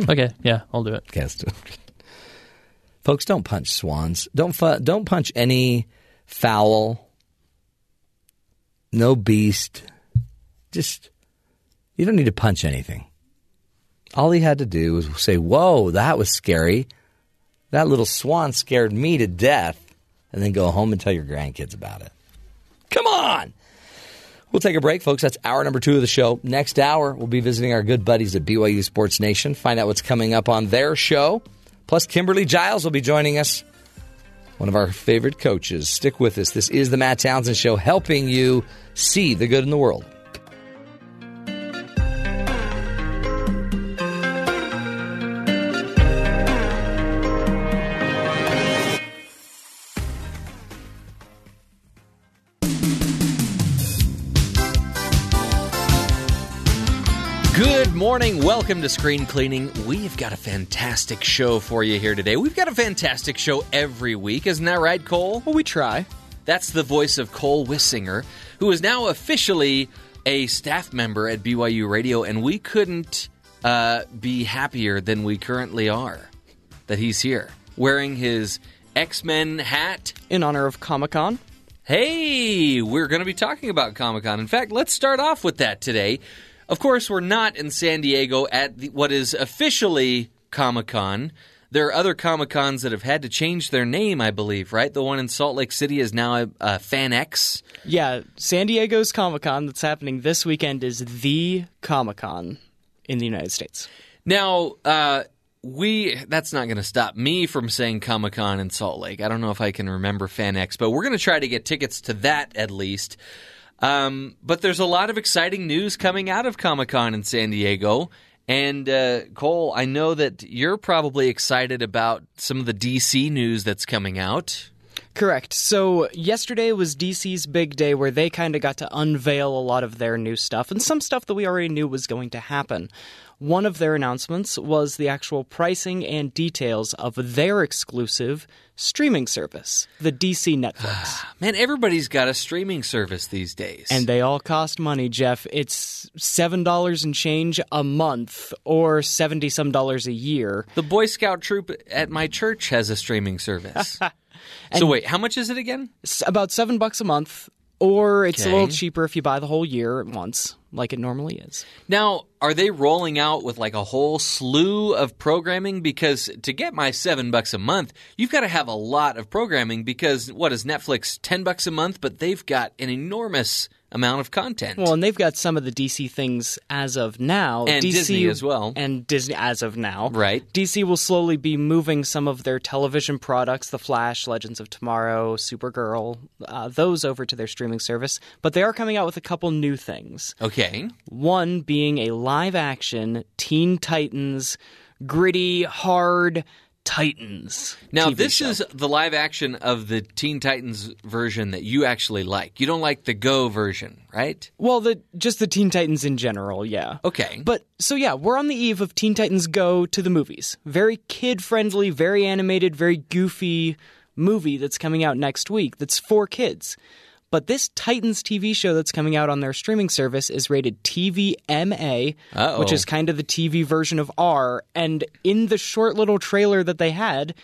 Hmm. okay, yeah, I'll do it. Okay, let's do it. Folks, don't punch swans. Don't fu- don't punch any fowl. No beast. Just you don't need to punch anything. All he had to do was say, "Whoa, that was scary. That little swan scared me to death," and then go home and tell your grandkids about it. Come on. We'll take a break, folks. That's hour number two of the show. Next hour, we'll be visiting our good buddies at BYU Sports Nation, find out what's coming up on their show. Plus, Kimberly Giles will be joining us, one of our favorite coaches. Stick with us. This is the Matt Townsend Show, helping you see the good in the world. Morning. Welcome to Screen Cleaning. We've got a fantastic show for you here today. We've got a fantastic show every week, isn't that right, Cole? Well, we try. That's the voice of Cole Wissinger, who is now officially a staff member at BYU Radio, and we couldn't uh, be happier than we currently are that he's here wearing his X Men hat. In honor of Comic Con. Hey, we're going to be talking about Comic Con. In fact, let's start off with that today. Of course, we're not in San Diego at the, what is officially Comic Con. There are other Comic Cons that have had to change their name, I believe, right? The one in Salt Lake City is now a, a FanX. Yeah, San Diego's Comic Con that's happening this weekend is the Comic Con in the United States. Now, uh, we that's not going to stop me from saying Comic Con in Salt Lake. I don't know if I can remember FanX, but we're going to try to get tickets to that at least. Um, but there's a lot of exciting news coming out of Comic Con in San Diego. And uh, Cole, I know that you're probably excited about some of the DC news that's coming out. Correct. So, yesterday was DC's big day where they kind of got to unveil a lot of their new stuff and some stuff that we already knew was going to happen. One of their announcements was the actual pricing and details of their exclusive streaming service, the DC Netflix. Ah, man, everybody's got a streaming service these days. And they all cost money, Jeff. It's $7 and change a month or 70 some dollars a year. the Boy Scout troop at my church has a streaming service. so wait, how much is it again? About 7 bucks a month or it's a little cheaper if you buy the whole year at once, like it normally is. Now, are they rolling out with like a whole slew of programming? Because to get my seven bucks a month, you've got to have a lot of programming. Because what is Netflix ten bucks a month? But they've got an enormous amount of content. Well, and they've got some of the DC things as of now, And DC, Disney as well. and Disney as of now. Right. DC will slowly be moving some of their television products, The Flash, Legends of Tomorrow, Supergirl, uh, those over to their streaming service. But they are coming out with a couple new things. okay. One being a live-action Teen Titans, gritty, hard Titans. Now TV this show. is the live action of the Teen Titans version that you actually like. You don't like the Go version, right? well, the just the Teen Titans in general, yeah. Okay. But so yeah, we're on the eve of Teen Titans Go to the movies. Very kid friendly, very animated, very goofy movie that's coming out next week that's for kids. But this Titans TV show that's coming out on their streaming service is rated TVMA, Uh-oh. which is kind of the TV version of R. And in the short little trailer that they had,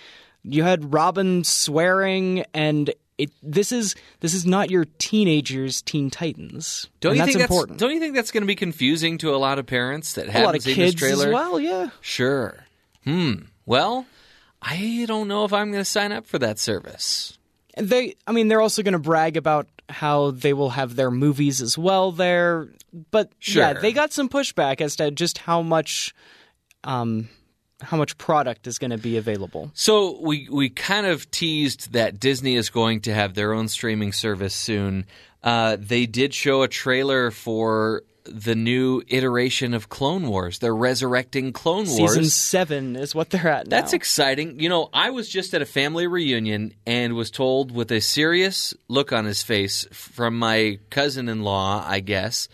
you had Robin swearing and it, this is this is not your teenagers Teen Titans. don't you that's think important. that's don't you think that's going to be confusing to a lot of parents that haven't lot of seen kids this trailer? as well, yeah. Sure. Hmm. Well, I don't know if I'm going to sign up for that service. They, I mean, they're also going to brag about how they will have their movies as well there. But yeah, they got some pushback as to just how much, um, how much product is going to be available. So we we kind of teased that Disney is going to have their own streaming service soon. Uh, they did show a trailer for the new iteration of Clone Wars. They're resurrecting Clone Wars. Season seven is what they're at now. That's exciting. You know, I was just at a family reunion and was told with a serious look on his face from my cousin in law, I guess,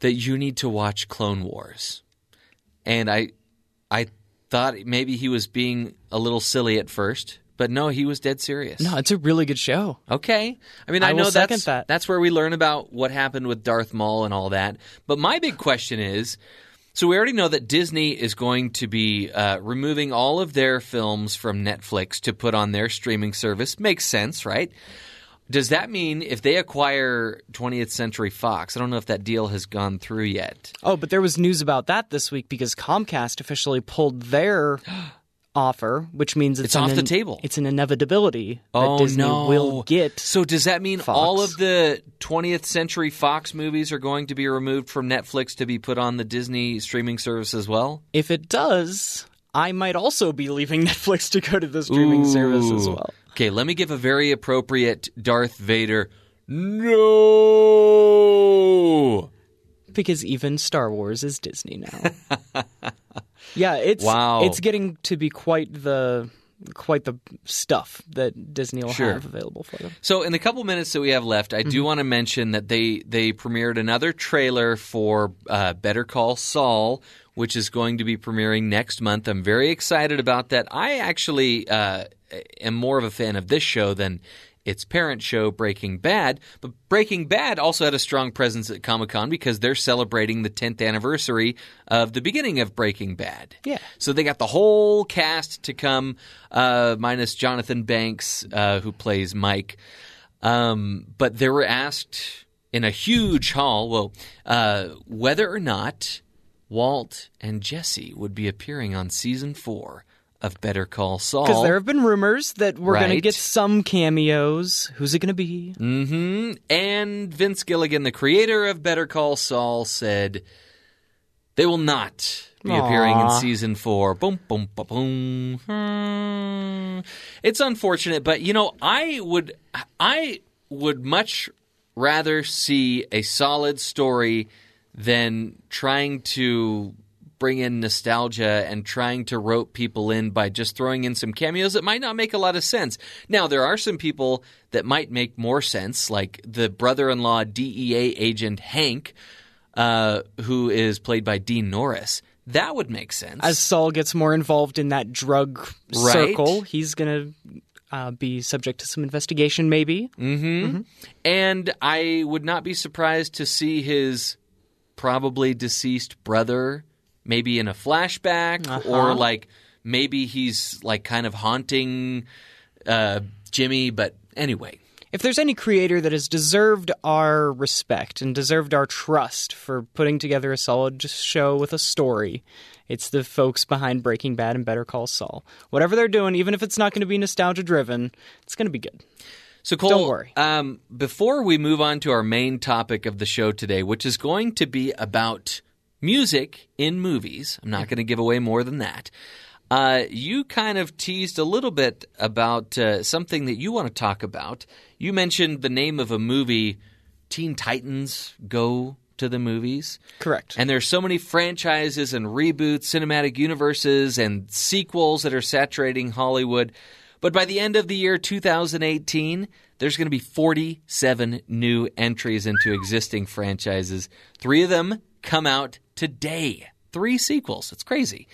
that you need to watch Clone Wars. And I I thought maybe he was being a little silly at first, but no, he was dead serious. no, it's a really good show. Okay. I mean, I, I know that's that. that's where we learn about what happened with Darth Maul and all that. But my big question is, so we already know that Disney is going to be uh, removing all of their films from Netflix to put on their streaming service. Makes sense, right? Does that mean if they acquire 20th Century Fox, I don't know if that deal has gone through yet. Oh, but there was news about that this week because Comcast officially pulled their offer, which means it's, It's an off the table. It's an inevitability that oh Disney no! will get. So does that mean Fox. all of the 20th Century Fox movies are going to be removed from Netflix to be put on the Disney streaming service as well? If it does, I might also be leaving Netflix to go to the streaming Ooh. service as well. Okay, let me give a very appropriate Darth Vader. No! Because even Star Wars is Disney now. yeah, it's wow. it's getting to be quite the quite the stuff that Disney will sure. have available for them. So, in the couple minutes that we have left, I mm-hmm. do want to mention that they they premiered another trailer for uh, Better Call Saul, which is going to be premiering next month. I'm very excited about that. I actually uh, am more of a fan of this show than its parent show, Breaking Bad. But Breaking Bad also had a strong presence at Comic Con because they're celebrating the 10th anniversary of the beginning of Breaking Bad. Yeah. So they got the whole cast to come, uh, minus Jonathan Banks, uh, who plays Mike. Um, but they were asked in a huge hall, well, uh, whether or not Walt and Jesse would be appearing on season four of Better Call Saul. Because there have been rumors that we're right. going to get some cameos. Who's it going to be? Mm-hmm. And Vince Gilligan, the creator of Better Call Saul, said they will not be Aww. appearing in season four. Boom, boom, boom, boom. Hmm. It's unfortunate, but you know, I would, I would much rather see a solid story than trying to bring in nostalgia and trying to rope people in by just throwing in some cameos that might not make a lot of sense. Now, there are some people that might make more sense, like the brother in law DEA agent Hank, uh, who is played by Dean Norris. That would make sense. As Saul gets more involved in that drug right? circle, he's going to uh, be subject to some investigation, maybe. Mm-hmm. Mm-hmm. And I would not be surprised to see his probably deceased brother maybe in a flashback uh-huh. or like maybe he's like kind of haunting uh, Jimmy. But anyway. If there's any creator that has deserved our respect and deserved our trust for putting together a solid show with a story, it's the folks behind Breaking Bad and Better Call Saul. Whatever they're doing, even if it's not going to be nostalgia driven, it's going to be good. So, Cole, don't worry. Um, before we move on to our main topic of the show today, which is going to be about music in movies. I'm not going to give away more than that. Uh, you kind of teased a little bit about uh, something that you want to talk about. You mentioned the name of a movie, Teen Titans Go to the movies. Correct. And there's so many franchises and reboots, cinematic universes, and sequels that are saturating Hollywood. But by the end of the year 2018, there's going to be 47 new entries into existing franchises. Three of them come out today. Three sequels. It's crazy.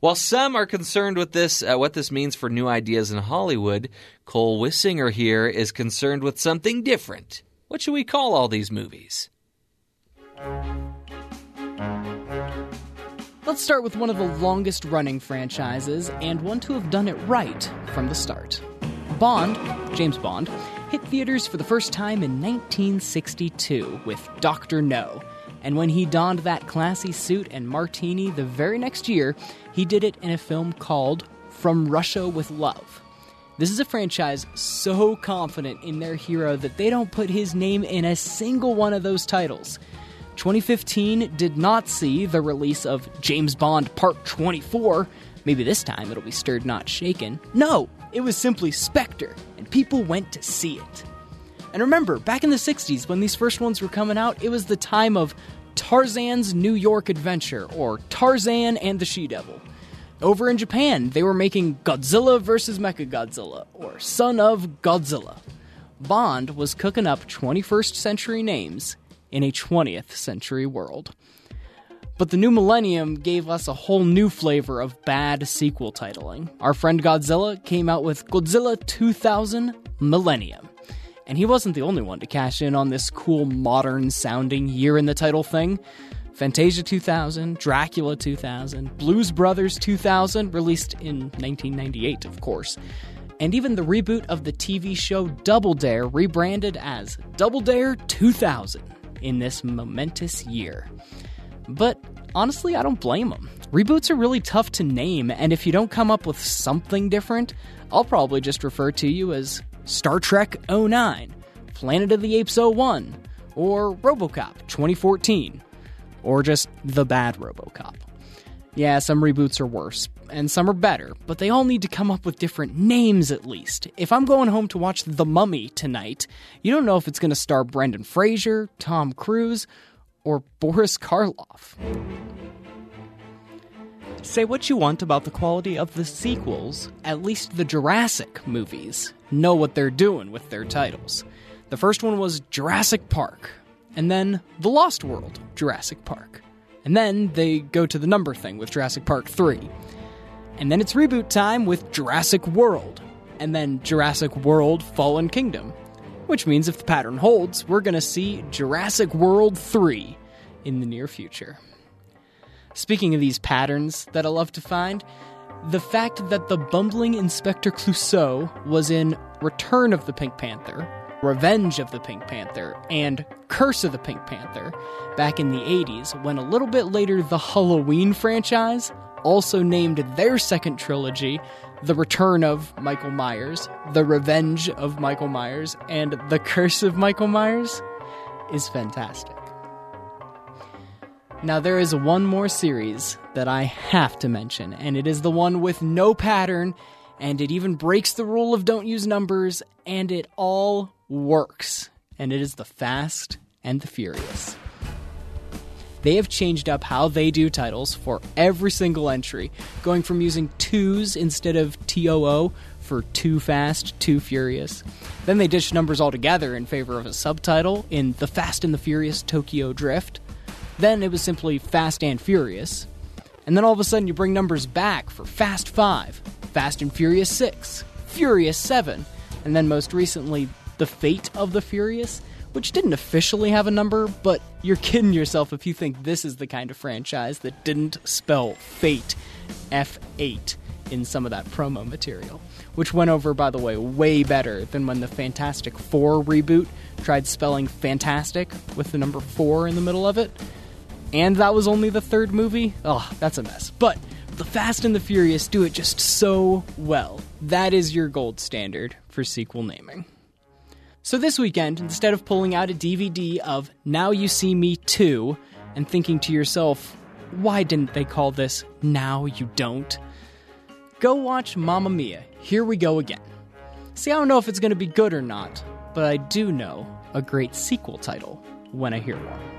While some are concerned with this, uh, what this means for new ideas in Hollywood, Cole Wissinger here is concerned with something different. What should we call all these movies? Let's start with one of the longest running franchises and one to have done it right from the start. Bond, James Bond, hit theaters for the first time in 1962 with Dr. No, and when he donned that classy suit and martini the very next year, he did it in a film called From Russia with Love. This is a franchise so confident in their hero that they don't put his name in a single one of those titles. 2015 did not see the release of James Bond Part 24. Maybe this time it'll be stirred, not shaken. No, it was simply Spectre, and people went to see it. And remember, back in the 60s, when these first ones were coming out, it was the time of Tarzan's New York Adventure, or Tarzan and the She Devil. Over in Japan, they were making Godzilla vs. Mechagodzilla, or Son of Godzilla. Bond was cooking up 21st century names in a 20th century world. But the new millennium gave us a whole new flavor of bad sequel titling. Our friend Godzilla came out with Godzilla 2000 Millennium. And he wasn't the only one to cash in on this cool, modern sounding year in the title thing. Fantasia 2000, Dracula 2000, Blues Brothers 2000, released in 1998, of course. And even the reboot of the TV show Double Dare, rebranded as Double Dare 2000 in this momentous year. But honestly, I don't blame them. Reboots are really tough to name, and if you don't come up with something different, I'll probably just refer to you as Star Trek 09, Planet of the Apes 01, or Robocop 2014, or just the bad Robocop. Yeah, some reboots are worse. and some are better, but they all need to come up with different names at least. If I'm going home to watch The Mummy tonight, you don't know if it's going to star Brendan Fraser, Tom Cruise, or Boris Karloff. Say what you want about the quality of the sequels, at least the Jurassic movies know what they're doing with their titles. The first one was Jurassic Park, and then The Lost World, Jurassic Park. And then they go to the number thing with Jurassic Park 3. And then it's reboot time with Jurassic World, and then Jurassic World Fallen Kingdom. Which means if the pattern holds, we're going to see Jurassic World 3 in the near future. Speaking of these patterns that I love to find, the fact that the bumbling Inspector Clouseau was in Return of the Pink Panther, Revenge of the Pink Panther, and Curse of the Pink Panther back in the 80s, when a little bit later the Halloween franchise also named their second trilogy The Return of Michael Myers, The Revenge of Michael Myers, and The Curse of Michael Myers is fantastic. Now, there is one more series that I have to mention, and it is the one with no pattern, and it even breaks the rule of don't use numbers, and it all works. And it is the Fast and the Furious. They have changed up how they do titles for every single entry, going from using twos instead of TOO for Too Fast, Too Furious. Then they ditched numbers altogether in favor of a subtitle in The Fast and the Furious Tokyo Drift. Then it was simply Fast and Furious. And then all of a sudden you bring numbers back for Fast 5, Fast and Furious 6, Furious 7, and then most recently The Fate of the Furious, which didn't officially have a number, but you're kidding yourself if you think this is the kind of franchise that didn't spell Fate F8 in some of that promo material. Which went over, by the way, way better than when the Fantastic Four reboot tried spelling fantastic with the number 4 in the middle of it and that was only the third movie, oh, that's a mess. But The Fast and the Furious do it just so well. That is your gold standard for sequel naming. So this weekend, instead of pulling out a DVD of Now You See Me 2 and thinking to yourself, why didn't they call this Now You Don't? Go watch Mamma Mia, Here We Go Again. See, I don't know if it's going to be good or not, but I do know a great sequel title when I hear one.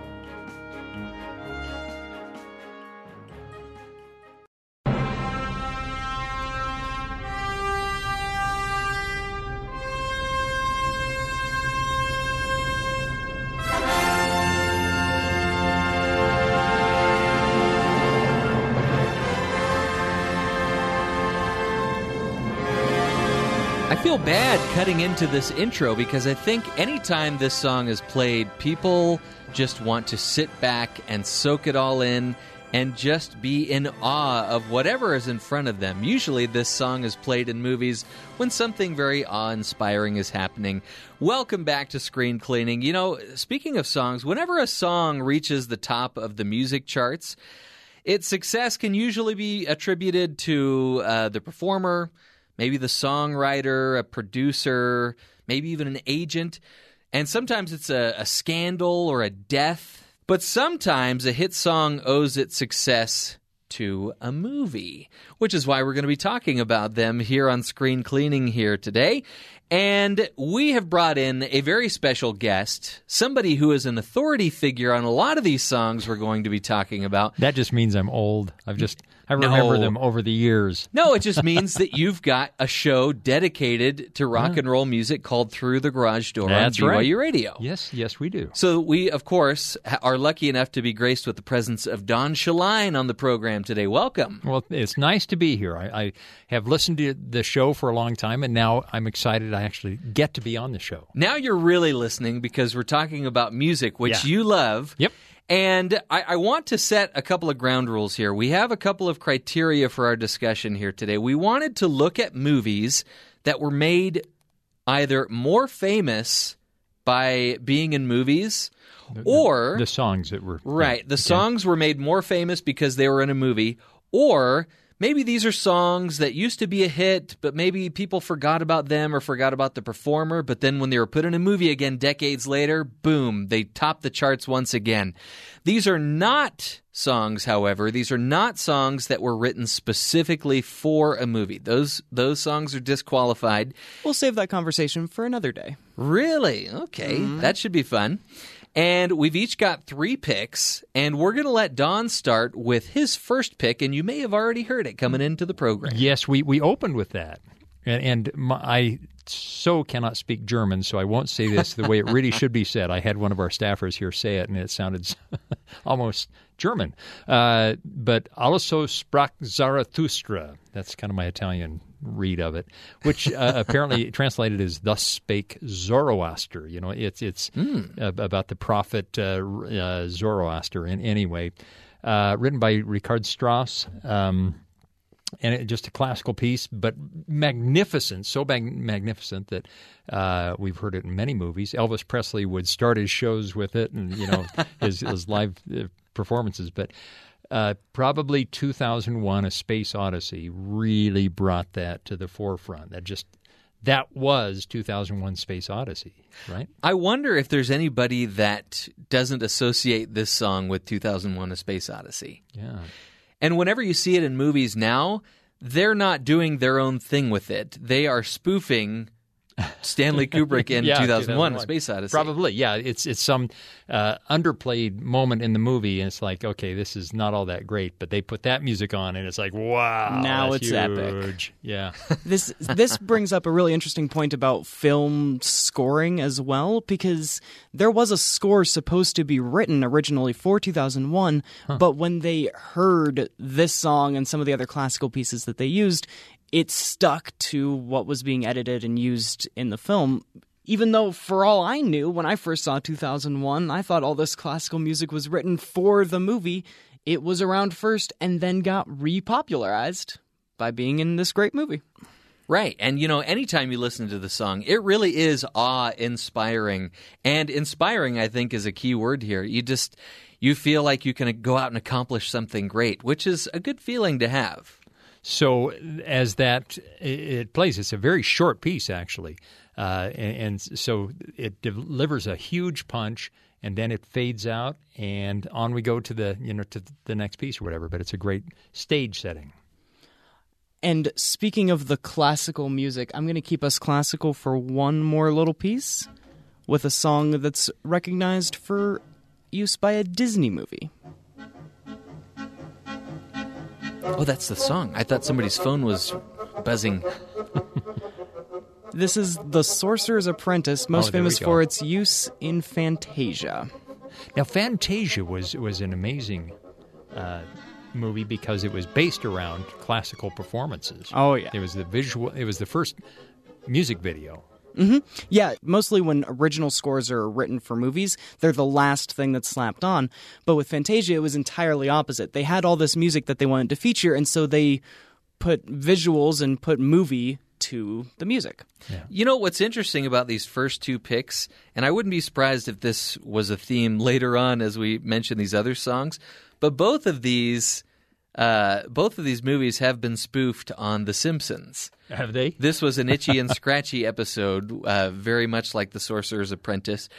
Cutting into this intro because I think anytime this song is played, people just want to sit back and soak it all in and just be in awe of whatever is in front of them. Usually, this song is played in movies when something very awe inspiring is happening. Welcome back to Screen Cleaning. You know, speaking of songs, whenever a song reaches the top of the music charts, its success can usually be attributed to uh, the performer maybe the songwriter, a producer, maybe even an agent. And sometimes it's a, a, scandal or a death. But sometimes a hit song owes its success to a movie, which is why we're going to be talking about them here on Screen Cleaning here today. And we have brought in a very special guest, somebody who is an authority figure on a lot of these songs we're going to be talking about. That just means I'm old. I've just I remember No. them over the years. No, it just means that you've got a show dedicated to rock and roll music called Through the Garage Door That's on BYU right. Radio. Yes, yes, we do. So we, of course, are lucky enough to be graced with the presence of Don Shelline on the program today. Welcome. Well, it's nice to be here. I, I have listened to the show for a long time, and now I'm excited I actually get to be on the show. Now you're really listening because we're talking about music, which Yeah. you love. Yep. And I, I want to set a couple of ground rules here. We have a couple of criteria for our discussion here today. We wanted to look at movies that were made either more famous by being in movies or The songs that were Right. The songs were made more famous because they were in a movie, or maybe these are songs that used to be a hit, but maybe people forgot about them or forgot about the performer. But then when they were put in a movie again decades later, boom, they topped the charts once again. These are not songs, however. These are not songs that were written specifically for a movie. Those those songs are disqualified. We'll save that conversation for another day. Really? Okay, mm-hmm. that should be fun. And we've each got three picks, and we're going to let Don start with his first pick, and you may have already heard it coming into the program. Yes, we, we opened with that. And, and my, I so cannot speak German, so I won't say this the way it really should be said. I had one of our staffers here say it, and it sounded almost German. Uh, but also sprach Zarathustra. That's kind of my Italian read of it, which uh, apparently translated as "Thus spake Zoroaster." You know, it's it's ab- about the prophet uh, uh, Zoroaster. In anyway, uh, written by Richard Strauss. Um, and it, just a classical piece, but magnificent, so mag- magnificent that uh, we've heard it in many movies. Elvis Presley would start his shows with it, and you know his, his live performances. But uh, probably 2001: A Space Odyssey really brought that to the forefront. That just that was 2001: Space Odyssey, right? I wonder if there's anybody that doesn't associate this song with 2001: A Space Odyssey. Yeah. And whenever you see it in movies now, they're not doing their own thing with it. They are spoofing Stanley Kubrick in Yeah, 2001: A Space Odyssey. Probably, yeah. It's it's some uh, underplayed moment in the movie, and it's like, okay, this is not all that great, but they put that music on, and it's like, wow, Now that's it's epic. Yeah, this this brings up a really interesting point about film scoring as well because there was a score supposed to be written originally for 2001 but when they heard this song and some of the other classical pieces that they used it stuck to what was being edited and used in the film even though for all I knew when I first saw 2001 I thought all this classical music was written for the movie it was around first and then got repopularized by being in this great movie Right. And, you know, anytime you listen to the song, it really is awe inspiring. And inspiring, I think, is a key word here. You just, you feel like you can go out and accomplish something great, which is a good feeling to have. So as that it plays, it's a very short piece actually, uh, and, and so it delivers a huge punch, and then it fades out, and on we go to the you know to the next piece or whatever. But it's a great stage setting. And speaking of the classical music, I'm going to keep us classical for one more little piece with a song that's recognized for use by a Disney movie. Oh, that's the song. I thought somebody's phone was buzzing. This is The Sorcerer's Apprentice, most Oh, famous for its use in Fantasia. Now, Fantasia was was an amazing uh, movie because it was based around classical performances. Oh, yeah. it was the visual. It was the first music video. Mm-hmm. Yeah, mostly when original scores are written for movies, they're the last thing that's slapped on. But with Fantasia, it was entirely opposite. They had all this music that they wanted to feature, and so they put visuals and put movie to the music. You know what's interesting about these first two picks, and I wouldn't be surprised if this was a theme later on as we mention these other songs, but both of these uh, both of these movies have been spoofed on The Simpsons. Have they? This was an itchy and scratchy episode, uh, very much like The Sorcerer's Apprentice.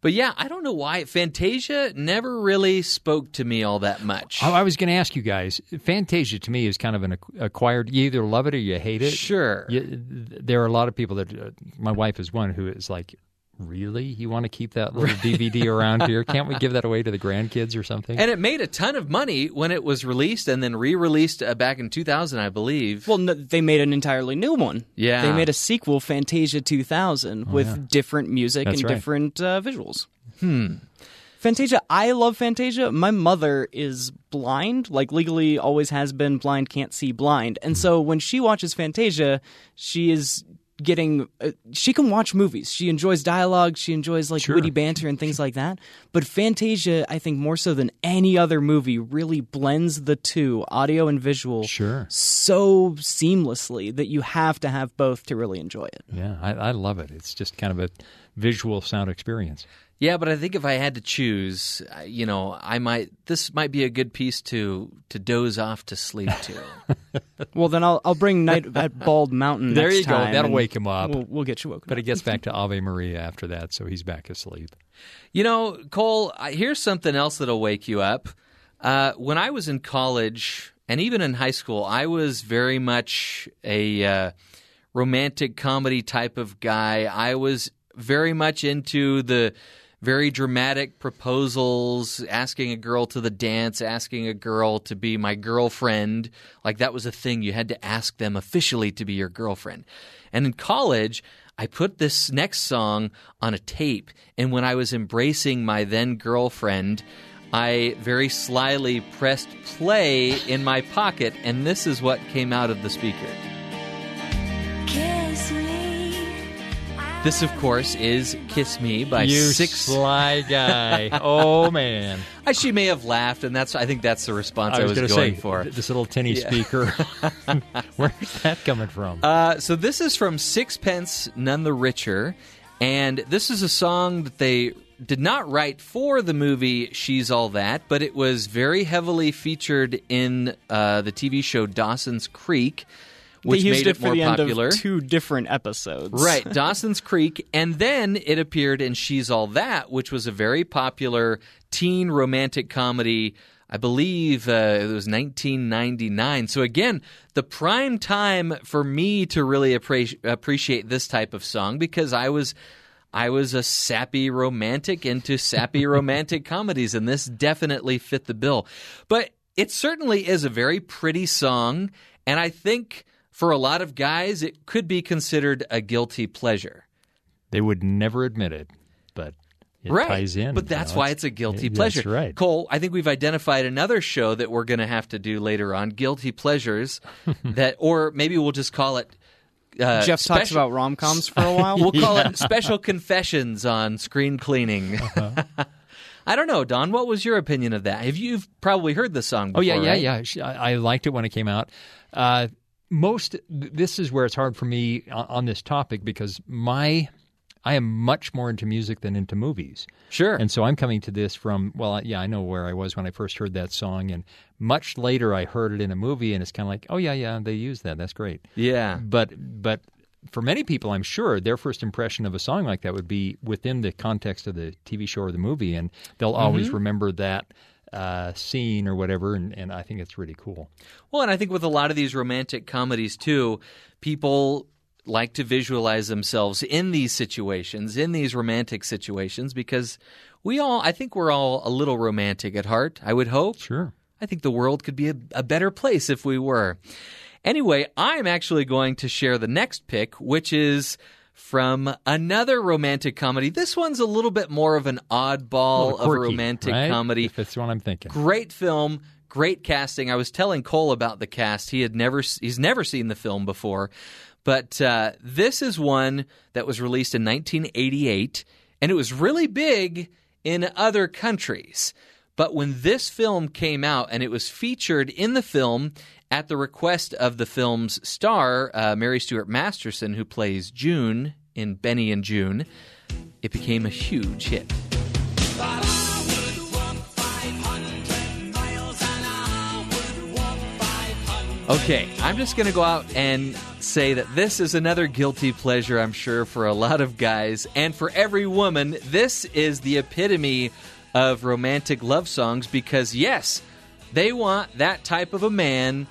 But yeah, I don't know why Fantasia never really spoke to me all that much. I I was going to ask you guys. Fantasia to me is kind of an acquired. You either love it or you hate it. Sure. You, there are a lot of people that. Uh, my wife is one who is like, "Really? You want to keep that little DVD around here? Can't we give that away to the grandkids or something?" And it made a ton of money when it was released and then re-released uh, back in 2000, I believe. Well, no, they made an entirely new one. Yeah. They made a sequel, Fantasia 2000, with different music That's and right. different uh, visuals. Hmm. Fantasia, I love Fantasia. My mother is blind, like legally always has been blind, can't see blind. And so when she watches Fantasia, she is getting uh, she can watch movies. She enjoys dialogue, she enjoys like Sure. witty banter and things like that. But Fantasia, I think more so than any other movie really blends the two, audio and visual Sure. so seamlessly that you have to have both to really enjoy it. yeah, I, I love it. It's just kind of a visual sound experience. Yeah, but I think if I had to choose, uh, you know, I might. This might be a good piece to to doze off to sleep to. well, then I'll I'll bring Night at Bald Mountain. there you go. That'll wake him up. We'll, we'll get you woken. But up. it gets back to Ave Maria after that, so he's back asleep. You know, Cole, here's something else that'll wake you up. Uh, when I was in college and even in high school, I was very much a uh, romantic comedy type of guy. I was very much into the very dramatic proposals, asking a girl to the dance, asking a girl to be my girlfriend. Like that was a thing. You had to ask them officially to be your girlfriend. And in college, I put this next song on a tape. And when I was embracing my then girlfriend, I very slyly pressed play in my pocket, and this is what came out of the speaker. This, of course, is Kiss Me by you Six. sly guy. oh man. Uh, She may have laughed, and that's I think that's the response I, I was, was going going say for. this little tinny Yeah. speaker. Where's that coming from? Uh, so this is from Sixpence None the Richer, and this is a song that they did not write for the movie She's All That, but it was very heavily featured in uh, the TV show Dawson's Creek, which they used made it for more the popular. two different episodes. Right, Dawson's Creek, and then it appeared in She's All That, which was a very popular teen romantic comedy. I believe uh, it was 1999. So again, the prime time for me to really appre- appreciate this type of song because I was I was a sappy romantic into sappy romantic comedies, and this definitely fit the bill. But it certainly is a very pretty song, and I think for a lot of guys, it could be considered a guilty pleasure. They would never admit it, but it right. ties in. But you that's know, why it's a guilty that's pleasure. right. Cole, I think we've identified another show that we're going to have to do later on, guilty pleasures, that, or maybe we'll just call it. Uh, Jeff talks about rom coms for a while. We'll call it special confessions on screen cleaning. Uh-huh. I don't know, Don. What was your opinion of that? Have you you've probably heard the song? Before, oh yeah, yeah, right? yeah. I, I liked it when it came out. Uh, most this is where it's hard for me on, this topic because my I am much more into music than into movies. Sure. And so I'm coming to this from well, yeah, I know where I was when I first heard that song, and much later I heard it in a movie, and it's kind of like, oh yeah, yeah, they used that. That's great. Yeah. But but for many people, I'm sure their first impression of a song like that would be within the context of the TV show or the movie, and they'll always Mhm. remember that uh, scene or whatever. And, and I think it's really cool. Well, and I think with a lot of these romantic comedies too, people like to visualize themselves in these situations, in these romantic situations, because we all, I think we're all a little romantic at heart, I would hope. Sure. I think the world could be a, a better place if we were. Anyway, I'm actually going to share the next pick, which is from another romantic comedy. This one's a little bit more of an oddball Little of a romantic right? comedy. If that's what I'm thinking. Great film, great casting. I was telling Cole about the cast. He had never he's never seen the film before, but uh, this is one that was released in 1988, and it was really big in other countries. But when this film came out and it was featured in the film at the request of the film's star, uh, Mary Stuart Masterson, who plays Joon in Benny and Joon, it became a huge hit. Okay, I'm just going to go out and say that this is another guilty pleasure, I'm sure, for a lot of guys. And for every woman, this is the epitome of romantic love songs because, yes, they want that type of a man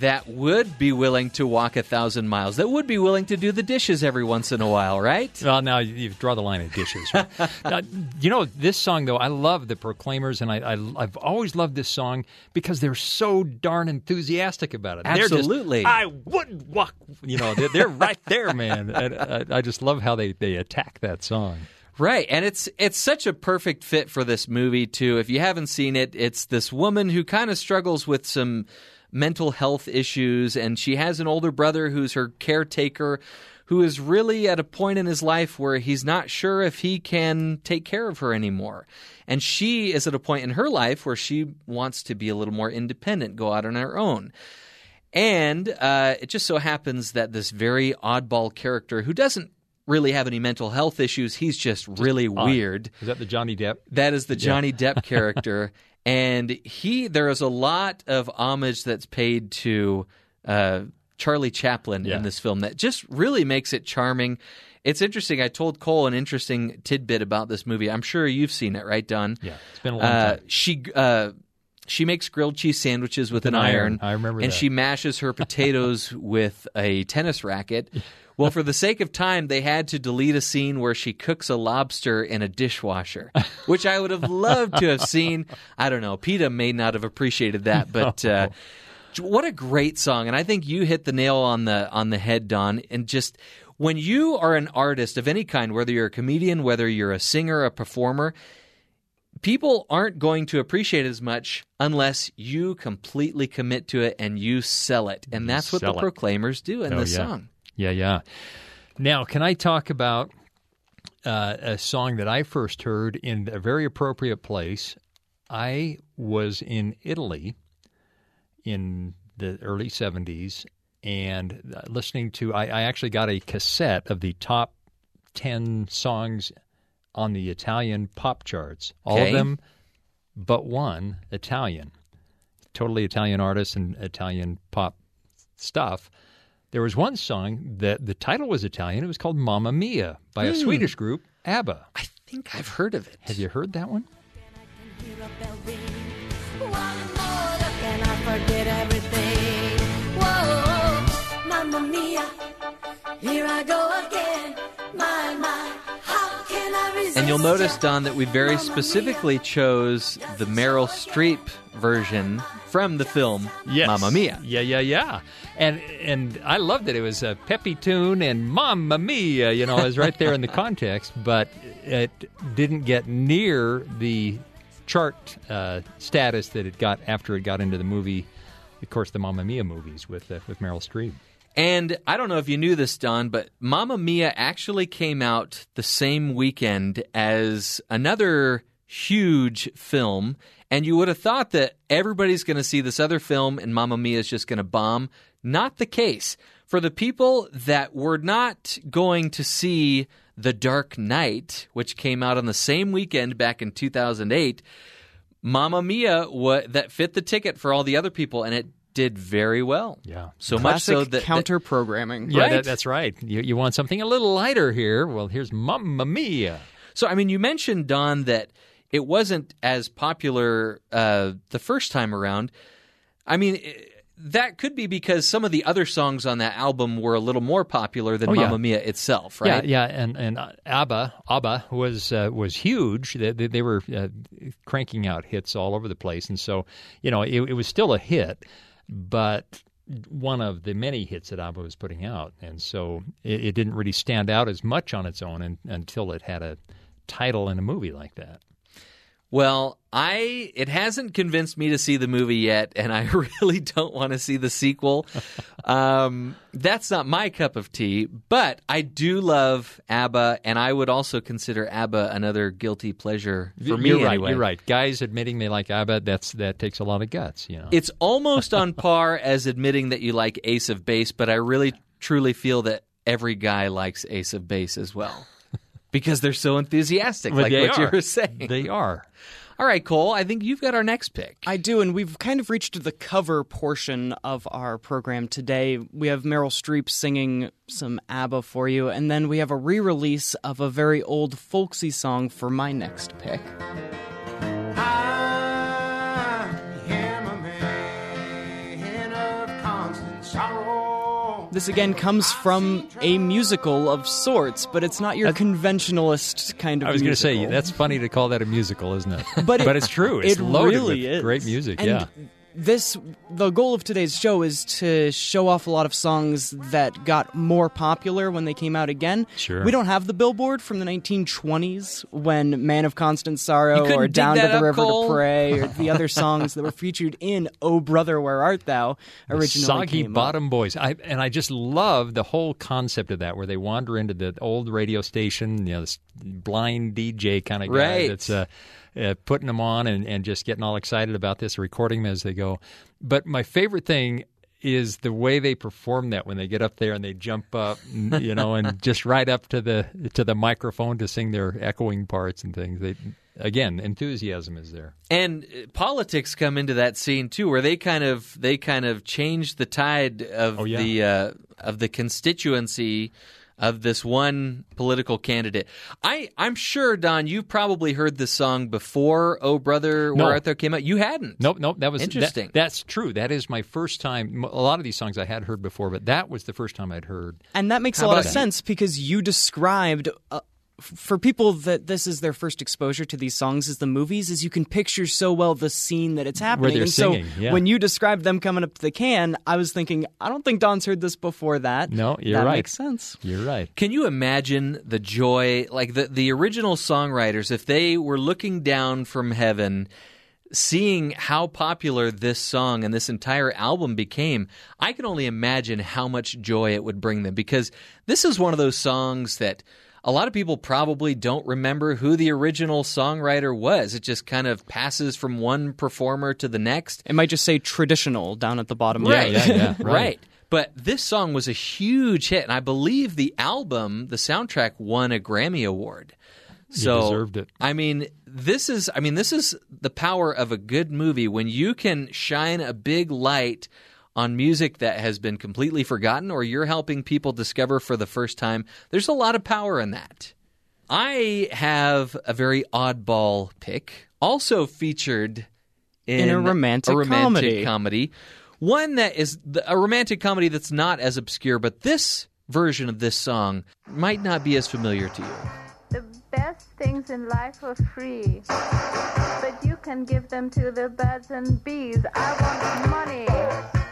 that would be willing to walk a thousand miles, that would be willing to do the dishes every once in a while, right? Well, now you draw the line at dishes. right? now, you know this song though. I love the Proclaimers, and I, I I've always loved this song because they're so darn enthusiastic about it. They're just, Absolutely. I would walk. You know, they're, they're right there, man. I, uh, I just love how they they attack that song. Right, and it's it's such a perfect fit for this movie too. If you haven't seen it, it's this woman who kind of struggles with some mental health issues and she has an older brother who's her caretaker who is really at a point in his life where he's not sure if he can take care of her anymore. And she is at a point in her life where she wants to be a little more independent, go out on her own. And uh, it just so happens that this very oddball character who doesn't really have any mental health issues. He's just, really weird. Is that the Johnny Depp? That is the Johnny Depp character, and he there is a lot of homage that's paid to uh, Charlie Chaplin Yeah. in this film that just really makes it charming. It's interesting. I told Cole an interesting tidbit about this movie. I'm sure you've seen it, right, Don? Yeah, it's been a long Uh, time. she uh, she makes grilled cheese sandwiches with, an, an iron. iron. I remember and that. she mashes her potatoes with a tennis racket. Well, for the sake of time, they had to delete a scene where she cooks a lobster in a dishwasher, which I would have loved to have seen. I don't know. PETA may not have appreciated that, but uh, what a great song! And I think you hit the nail on the on the head, Don. And just when you are an artist of any kind, whether you're a comedian, whether you're a singer, a performer, people aren't going to appreciate it as much unless you completely commit to it and you sell it. And that's what the it. Proclaimers do in Oh, this yeah. song. Yeah, yeah. Now, can I talk about uh, a song that I first heard in a very appropriate place? I was in Italy in the early 70s and uh, listening to, I, I actually got a cassette of the top 10 songs on the Italian pop charts. All Okay. of them but one Italian. Totally Italian artists and Italian pop stuff. There was one song that the title was Italian. It was called Mamma Mia by a Hmm. Swedish group, ABBA. I think I've heard of it. Have you heard that one? forget everything. Whoa, mamma mia, here I go again. My, my, And you'll notice. Don, that we very specifically chose the Meryl Streep version from the film Mamma Mia. Yeah, yeah, yeah. And and I loved it. It was a peppy tune and Mamma Mia, you know, it was right there in the context, but it didn't get near the chart uh, status that it got after it got into the movie, of course, the Mamma Mia movies with uh, with Meryl Streep. And I don't know if you knew this, Don, but Mamma Mia actually came out the same weekend as another huge film. And you would have thought that everybody's going to see this other film and Mamma Mia is just going to bomb. Not the case. For the people that were not going to see The Dark Knight, which came out on the same weekend back in 2008, Mamma Mia wa- that fit the ticket for all the other people, and it did very well. Yeah. So much so that, that counter programming. Yeah, Right. that, that's right. You, you want something a little lighter here? Well, here's Mamma Mia. So, I mean, you mentioned, Don, that it wasn't as popular uh, the first time around. I mean, i- that could be because some of the other songs on that album were a little more popular than Oh, yeah. Mamma Mia itself, right? Yeah, yeah, and and uh, ABBA, ABBA was uh, was huge. They, they, they were uh, cranking out hits all over the place, and so you know it, it was still a hit, but one of the many hits that ABBA was putting out, and so it, it didn't really stand out as much on its own un until it had a title in a movie like that. Well, I it hasn't convinced me to see the movie yet, and I really don't want to see the sequel. um, that's not my cup of tea, but I do love ABBA, and I would also consider ABBA another guilty pleasure for me. you're right. anyway. You're right. Guys admitting they like ABBA, that's that takes a lot of guts. You know. It's almost on par as admitting that you like Ace of Base, but I really truly feel that every guy likes Ace of Base as well. Because they're so enthusiastic, Well, like they what are. you were saying. They are. All right, Cole, I think you've got our next pick. I do, and we've kind of reached the cover portion of our program today. We have Meryl Streep singing some ABBA for you, and then we have a re release of a very old folksy song for my next pick. This again comes from a musical of sorts, but it's not your conventionalist kind of I was going to say that's funny to call that a musical, isn't it? But it- it's true. It's it loaded really with is. great music. And yeah. This the goal of today's show is to show off a lot of songs that got more popular when they came out again. Sure. We don't have the billboard from the 1920s when "Man of Constant Sorrow" or "Down to the River Cole? to Pray" or the other songs that were featured in "Oh Brother, Where Art Thou" originally Soggy came up. Bottom Boys. I and I just love the whole concept of that, where they wander into the old radio station, you know, this blind DJ kind of guy Right. that's uh, uh, putting them on and, and just getting all excited about this, recording them as they go. But my favorite thing is the way they perform that when they get up there and they jump up, and, you know, and just right up to the to the microphone to sing their echoing parts and things. They again, enthusiasm is there. And uh, politics come into that scene too, where they kind of they kind of change the tide of Oh, yeah. the uh, of the constituency of this one political candidate. I I'm sure Don, you've probably heard this song before. Oh brother, No. where art thou came out. You hadn't. Nope, nope. That was that- Interesting. that's true. That is my first time. A lot of these songs I had heard before, but that was the first time I'd heard. And that makes How a lot of that? sense because you described. Uh, f- for people that this is their first exposure to these songs as the movies, is you can picture so well the scene that it's happening. they're and singing, so yeah. when you described them coming up to the can, I was thinking, I don't think Don's heard this before that. No, you're that right. makes sense. You're right. Can you imagine the joy, like the the original songwriters, if they were looking down from heaven, seeing how popular this song and this entire album became? I can only imagine how much joy it would bring them because this is one of those songs that. A lot of people probably don't remember who the original songwriter was. It just kind of passes from one performer to the next. It might just say traditional down at the bottom. Right. Right. yeah, right. right. But this song was a huge hit, and I believe the album, the soundtrack, won a Grammy Award. So deserved it. I mean, this is I mean, this is the power of a good movie when you can shine a big light on music that has been completely forgotten or you're helping people discover for the first time. There's a lot of power in that. I have a very oddball pick, also featured in, In a romantic a romantic comedy. comedy. One that is the, a romantic comedy that's not as obscure, but this version of this song might not be as familiar to you. The best things in life are free, but you can give them to the birds and bees. I want money.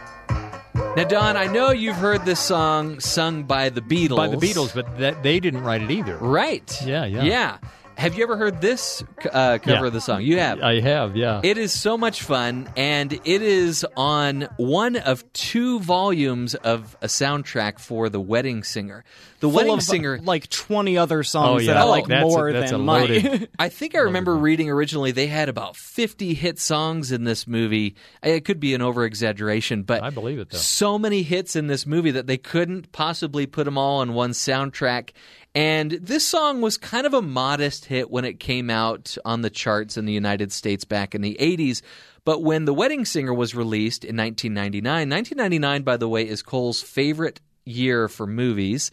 Now, Don, I know you've heard this song sung by the Beatles. By the Beatles, but that, they didn't write it either. Right. Yeah, yeah. Yeah. Have you ever heard this uh, cover Yeah. of the song? You have. I have, yeah. It is so much fun, and it is on one of two volumes of a soundtrack for The Wedding Singer. The Full Wedding Singer. like 20 other songs Oh, that yeah. I like That's a- more that's than a money. I think I remember reading originally they had about 50 hit songs in this movie. It could be an over exaggeration, but I believe it, though. so many hits in this movie that they couldn't possibly put them all on one soundtrack. And this song was kind of a modest hit when it came out on the charts in the United States back in the 80s. But when The Wedding Singer was released in 1999, 1999, by the way, is Cole's favorite year for movies.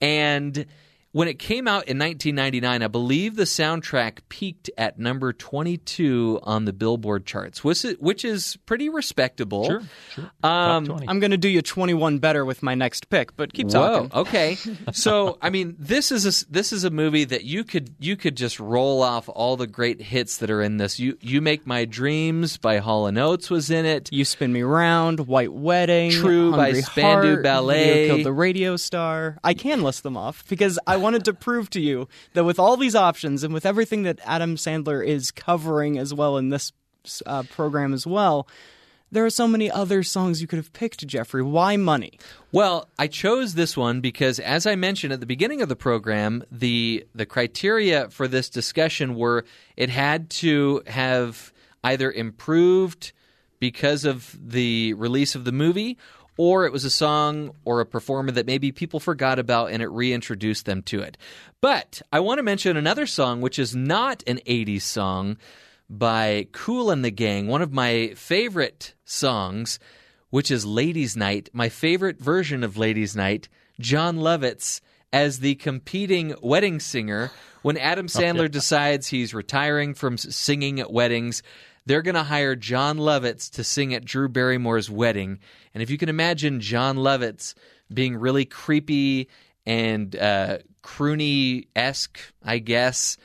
And when it came out in 1999, I believe the soundtrack peaked at number 22 on the Billboard charts, which is, which is pretty respectable. Sure, sure. Um, I'm going to do you 21 better with my next pick, but keep Whoa, talking. okay. So, I mean, this is a, this is a movie that you could you could just roll off all the great hits that are in this. You you make my dreams by Hall and Oates was in it. You Spin Me Round, White Wedding, True by Hungry Spandau Heart, Ballet. Video Killed the Radio Star. I can list them off because I wanted to prove to you that with all these options and with everything that Adam Sandler is covering as well in this uh, program as well, there are so many other songs you could have picked, Jeffrey. Why money? Well, I chose this one because, as I mentioned at the beginning of the program, the the criteria for this discussion were it had to have either improved because of the release of the movie, or it was a song or a performer that maybe people forgot about and it reintroduced them to it. But I want to mention another song which is not an 80s song by Kool and the Gang, one of my favorite songs, which is Ladies Night, my favorite version of Ladies Night, Jon Lovitz as the competing wedding singer. When Adam oh, Sandler decides he's retiring from singing at weddings, they're going to hire Jon Lovitz to sing at Drew Barrymore's wedding. And if you can imagine Jon Lovitz being really creepy and uh, croony esque, I guess,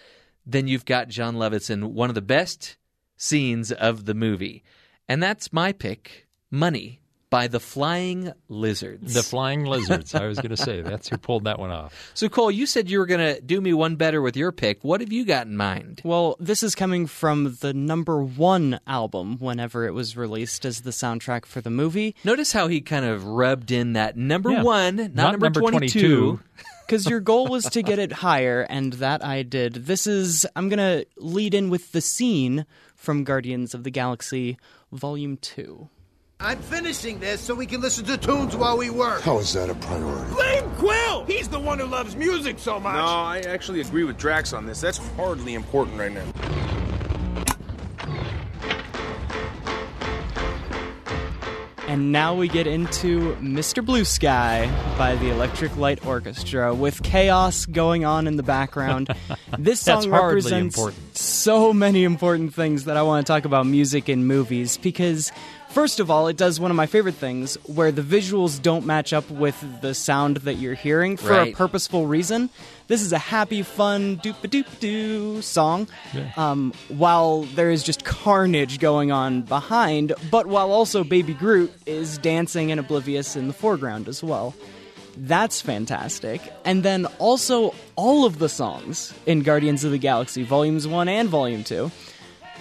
then you've got Jon Lovitz in one of the best scenes of the movie. And that's my pick Money by the Flying Lizards. The Flying Lizards. I was going to say that's who pulled that one off. so, Cole, you said you were going to do me one better with your pick. What have you got in mind? Well, this is coming from the number one album whenever it was released as the soundtrack for the movie. Notice how he kind of rubbed in that number Yeah. one, not, Not number, number 22. 22. Because your goal was to get it higher, and that I did. This is, I'm going to lead in with the scene from Guardians of the Galaxy Volume 2. I'm finishing this so we can listen to tunes while we work. How is that a priority? Blame Quill! He's the one who loves music so much. No, I actually agree with Drax on this. That's hardly important right now. And now we get into Mr. Blue Sky by the Electric Light Orchestra with chaos going on in the background. This song represents important. so many important things that I want to talk about music and movies because First of all, it does one of my favorite things where the visuals don't match up with the sound that you're hearing for Right. a purposeful reason. This is a happy, fun doop a doop doo song, um, while there is just carnage going on behind, but while also Baby Groot is dancing and oblivious in the foreground as well. That's fantastic. And then also, all of the songs in Guardians of the Galaxy, Volumes 1 and Volume 2,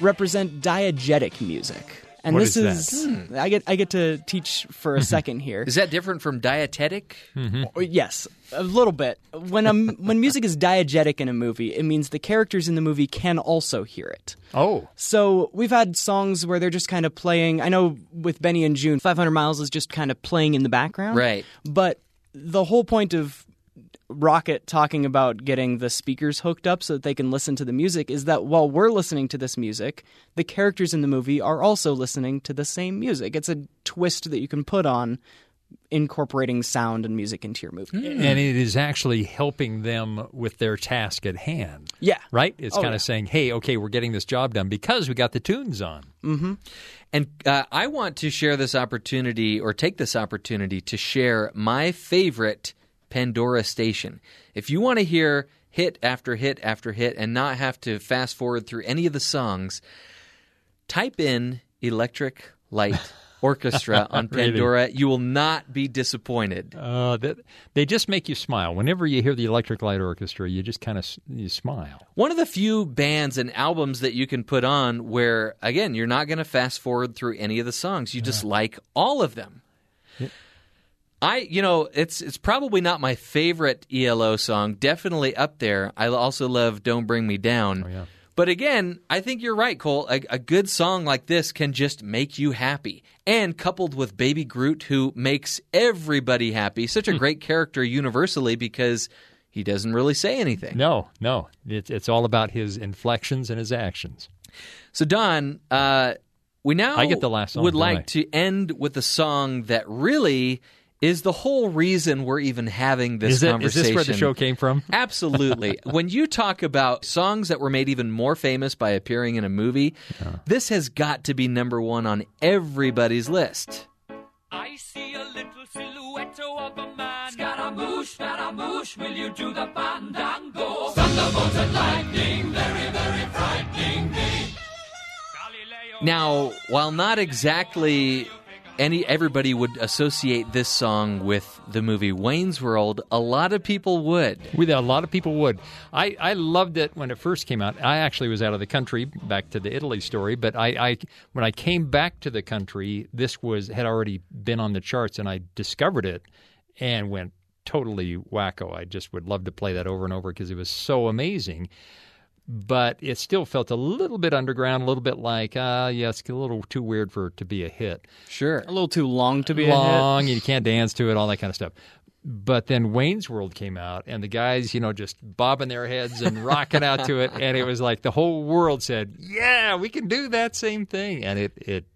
represent diegetic music. And What this is is, that? I get I get to teach for a second here. Is that different from dietetic? Oh, Yes, a little bit. When um when music is diegetic in a movie, it means the characters in the movie can also hear it. Oh. So we've had songs where they're just kind of playing. I know with Benny and Joon, 500 Miles is just kind of playing in the background. Right. But the whole point of Rocket talking about getting the speakers hooked up so that they can listen to the music is that while we're listening to this music, the characters in the movie are also listening to the same music. It's a twist that you can put on incorporating sound and music into your movie. And it is actually helping them with their task at hand. Yeah. Right? It's Oh, kind yeah. of saying, hey, okay, we're getting this job done because we got the tunes on. Mm-hmm. And uh, I want to share this opportunity or take this opportunity to share my favorite Pandora station. If you want to hear hit after hit after hit and not have to fast forward through any of the songs, type in Electric Light Orchestra on Really? Pandora. You will not be disappointed. Uh, that, they just make you smile. Whenever you hear the Electric Light Orchestra, you just kind of you smile. One of the few bands and albums that you can put on where, again, you're not going to fast forward through any of the songs. You just like all of them. I, you know, it's it's probably not my favorite ELO song. Definitely up there. I also love "Don't Bring Me Down." But again, I think you're right, Cole. A, a good song like this can just make you happy, and coupled with Baby Groot, who makes everybody happy. Such a great character universally because he doesn't really say anything. No, no. It's, it's all about his inflections and his actions. So, Don, uh, we now I get the last song, would like I? to end with a song that really is the whole reason we're even having this Is it- is conversation. Is this where the show came from? Absolutely. when you talk about songs that were made even more famous by appearing in a movie, this has got to be number one on everybody's list. I see a little silhouette of a man. Scaramouche, Scaramouche, will you do the fandango? Thunderbolt and lightning, very, very frightening me. Now, while not exactly any everybody would associate this song with the movie Wayne's World, a lot of people would. With a lot of people would. I, I loved it when it first came out. I actually was out of the country, back to the Italy story. But I, I when I came back to the country, this was had already been on the charts, and I discovered it and went totally wacko. I just would love to play that over and over because it was so amazing. But it still felt a little bit underground, a little bit like, uh, yeah, it's a little too weird for it to be a hit. Sure. A little too long to be long, a hit. and you can't dance to it, all that kind of stuff. But then Wayne's World came out, and the guys, you know, just bobbing their heads and rocking out to it, and it was like the whole world said, "Yeah, we can do that same thing," and it it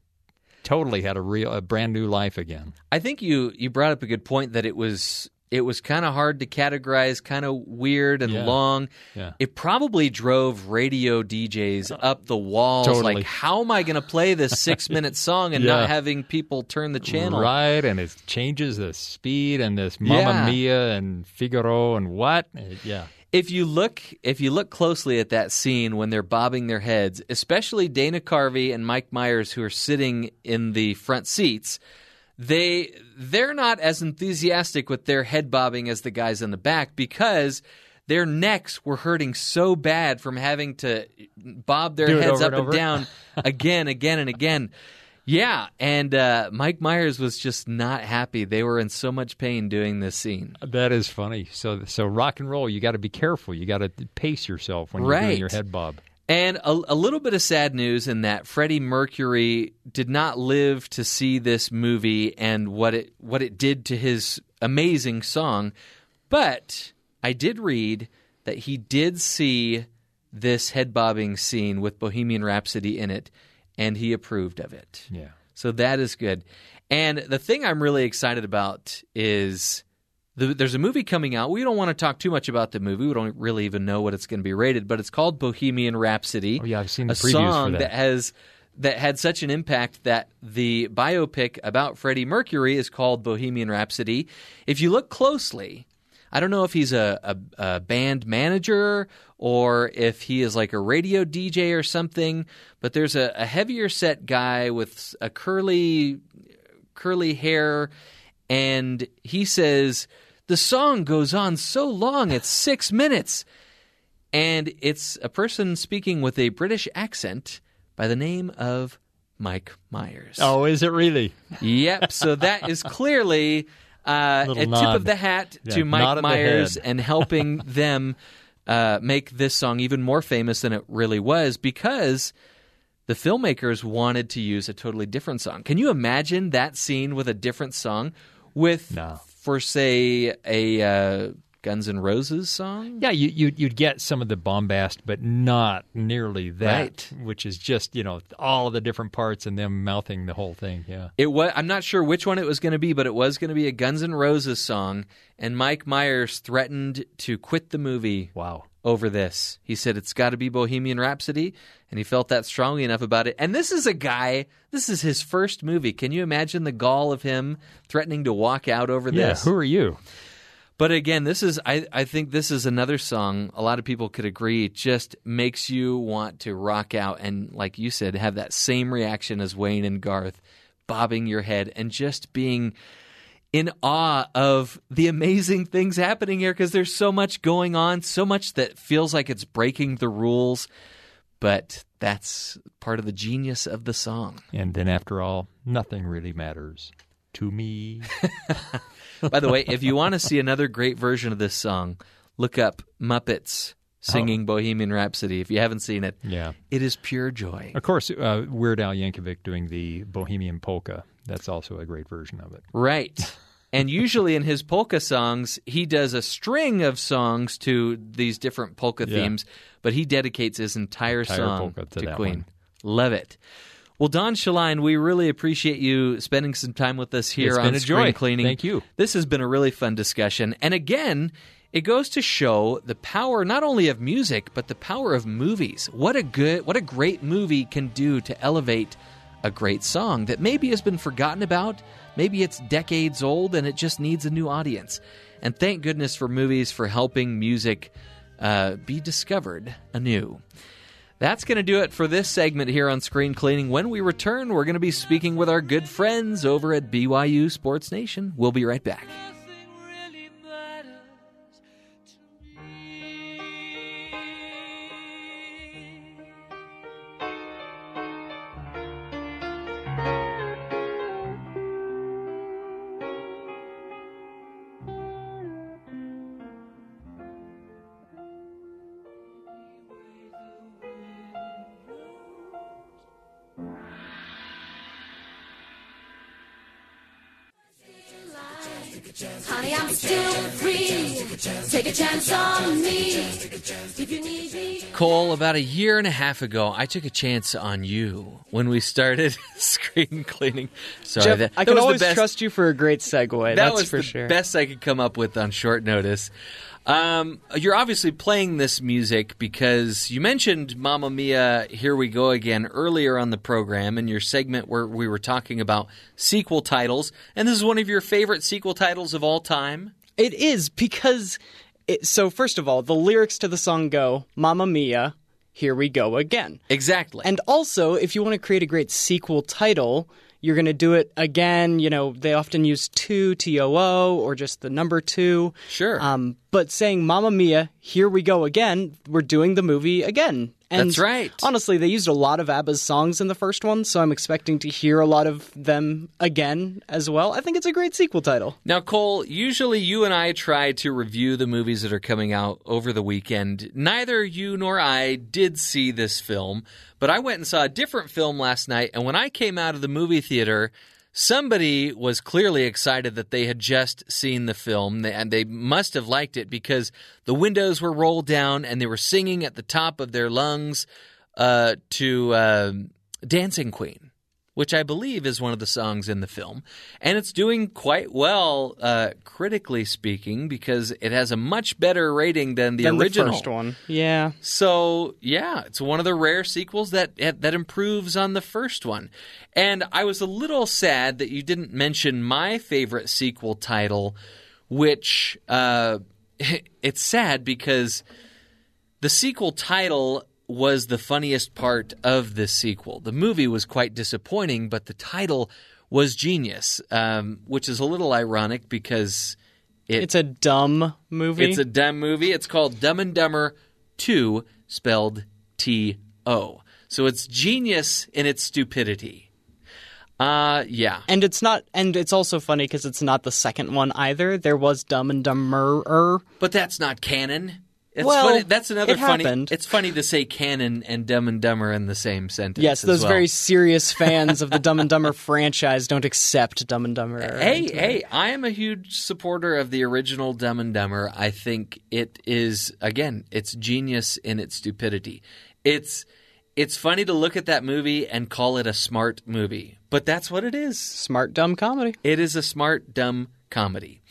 totally had a real, a brand new life again. I think you you brought up a good point that it was it was kind of hard to categorize, kind of weird and Yeah. long. Yeah. It probably drove radio DJs up the walls. Totally. Like, how am I going to play this six minute song and Yeah. not having people turn the channel? right? And it changes the speed and this Mamma. Mia and Figaro and what? Uh, Yeah, If you look, if you look closely at that scene when they're bobbing their heads, especially Dana Carvey and Mike Myers, who are sitting in the front seats, they they're not as enthusiastic with their head bobbing as the guys in the back because their necks were hurting so bad from having to bob their Do heads up and and down again, again, and again. Yeah, and uh, Mike Myers was just not happy. They were in so much pain doing this scene. that is funny. So so rock and roll, you got to be careful. You got to pace yourself when you're doing your head bob. And a, a little bit of sad news in that Freddie Mercury did not live to see this movie and what it what it did to his amazing song. But I did read that he did see this head bobbing scene with Bohemian Rhapsody in it, and he approved of it. Yeah. So that is good. And the thing I'm really excited about is the, there's a movie coming out. We don't want to talk too much about the movie. We don't really even know what it's going to be rated, but it's called Bohemian Rhapsody. Oh yeah, I've seen the a previews song for that. has that had such an impact that the biopic about Freddie Mercury is called Bohemian Rhapsody. If you look closely, I don't know if he's a, a, a band manager or if he is like a radio DJ or something, but there's a, a heavier set guy with a curly curly hair and he says the song goes on so long it's 6 minutes and it's a person speaking with a British accent by the name of Mike Myers. Oh, is it really? Yep. So that is clearly uh, a Little tip of the hat Yeah, to Mike Myers and helping them uh, make this song even more famous than it really was because the filmmakers wanted to use a totally different song. Can you imagine that scene with a different song with, for say, a uh, Guns N' Roses song? Yeah, you, you you'd get some of the bombast, but not nearly that, Right. which is just you know all of the different parts and them mouthing the whole thing. Yeah. It was. I'm not sure which one it was going to be, but it was going to be a Guns N' Roses song. And Mike Myers threatened to quit the movie. Wow. Over this, he said it's got to be Bohemian Rhapsody, and he felt that strongly enough about it. And this is a guy. This is his first movie. Can you imagine the gall of him threatening to walk out over Yeah. this? Who are you? But again, this is I, I think this is another song a lot of people could agree just makes you want to rock out and like you said have that same reaction as Wayne and Garth bobbing your head and just being in awe of the amazing things happening here because there's so much going on, so much that feels like it's breaking the rules, but that's part of the genius of the song. And then after all, nothing really matters to me. By the way, if you want to see another great version of this song, look up Muppets singing Bohemian Rhapsody. If you haven't seen it, Yeah. it is pure joy. Of course, uh, Weird Al Yankovic doing the Bohemian Polka. That's also a great version of it. Right. And usually in his polka songs, he does a string of songs to these different polka Yeah. themes, but he dedicates his entire, Entire song to to, Queen. one. Love it. Well, Don Shelline, we really appreciate you spending some time with us here It's on been a Screen joy. Cleaning. Thank you. This has been a really fun discussion. And again, it goes to show the power not only of music, but the power of movies. What a good what a great movie can do to elevate a great song that maybe has been forgotten about, maybe it's decades old and it just needs a new audience. And thank goodness for movies for helping music uh, be discovered anew. That's going to do it for this segment here on Screen Cleaning. When we return, we're going to be speaking with our good friends over at BYU Sports Nation. We'll be right back. Cole, about a year and a half ago, I took a chance on you when we started Screen Cleaning. Sorry, Jeff, that, I that can was always the best. trust you for a great segue. that that's was for the sure. best I could come up with on short notice. Um, you're obviously playing this music because you mentioned Mamma Mia, Here We Go Again earlier on the program in your segment where we were talking about sequel titles. And this is one of your favorite sequel titles of all time. It is because. It, so, first of all, the lyrics to the song go, Mamma Mia, here we go again. Exactly. And also, if you want to create a great sequel title, you're going to do it again. You know, they often use two, T O O, or just the number two. Sure. Um, but saying Mamma Mia, here we go again, we're doing the movie again. And That's right. Honestly, they used a lot of ABBA's songs in the first one, so I'm expecting to hear a lot of them again as well. I think it's a great sequel title. Now, Cole, usually you and I try to review the movies that are coming out over the weekend. Neither you nor I did see this film, but I went and saw a different film last night, and when I came out of the movie theater, somebody was clearly excited that they had just seen the film, and they must have liked it because the windows were rolled down and they were singing at the top of their lungs uh, to uh, Dancing Queen which I believe is one of the songs in the film. And it's doing quite well, uh, critically speaking, because it has a much better rating than the Than the original. first one. Yeah. So yeah, it's one of the rare sequels that that improves on the first one. And I was a little sad that you didn't mention my favorite sequel title, which uh, it's sad because the sequel title was the funniest part of this sequel. The movie was quite disappointing, but the title was genius, um, which is a little ironic because it, It's a dumb movie. it's a dumb movie. It's called Dumb and Dumber 2, spelled T O. So it's genius in its stupidity. Uh, yeah. And it's not, and it's also funny because it's not the second one either. There was Dumb and Dumber. But that's not canon. It's Well, funny. That's another it funny. happened. It's funny to say canon and Dumb and Dumber in the same sentence. Yes, those well. very serious fans of the Dumb and Dumber franchise don't accept Dumb and Dumber. Hey, hey, I am a huge supporter of the original Dumb and Dumber. I think it is again, it's genius in its stupidity. It's it's funny to look at that movie and call it a smart movie, but that's what it is. Smart dumb comedy. It is a smart dumb comedy.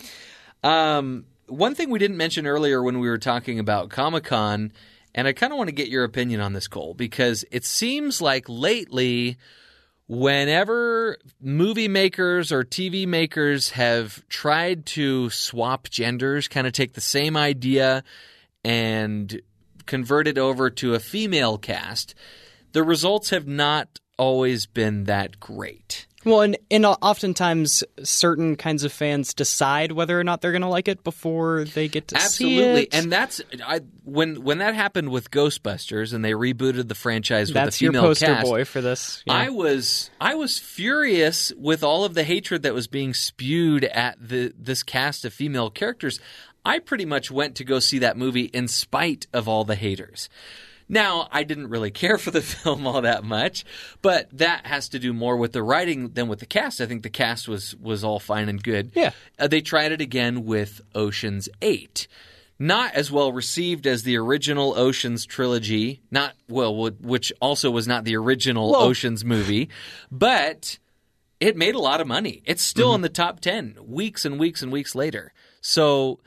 Um, one thing we didn't mention earlier when we were talking about Comic Con, and I kind of want to get your opinion on this, Cole, because it seems like lately, whenever movie makers or TV makers have tried to swap genders, kind of take the same idea and convert it over to a female cast, the results have not always been that great. Well, and, and oftentimes certain kinds of fans decide whether or not they're going to like it before they get to see it. Absolutely, and that's I, when when that happened with Ghostbusters and they rebooted the franchise with That's a female your poster cast. boy for this. Yeah. I was I was furious with all of the hatred that was being spewed at the this cast of female characters. I pretty much went to go see that movie in spite of all the haters. Now, I didn't really care for the film all that much, but that has to do more with the writing than with the cast. I think the cast was was all fine and good. Yeah. Uh, they tried it again with Ocean's 8. Not as well received as the original Ocean's trilogy, not well which also was not the original Ocean's movie, but it made a lot of money. It's still Mm-hmm. in the top 10 weeks and weeks and weeks later. So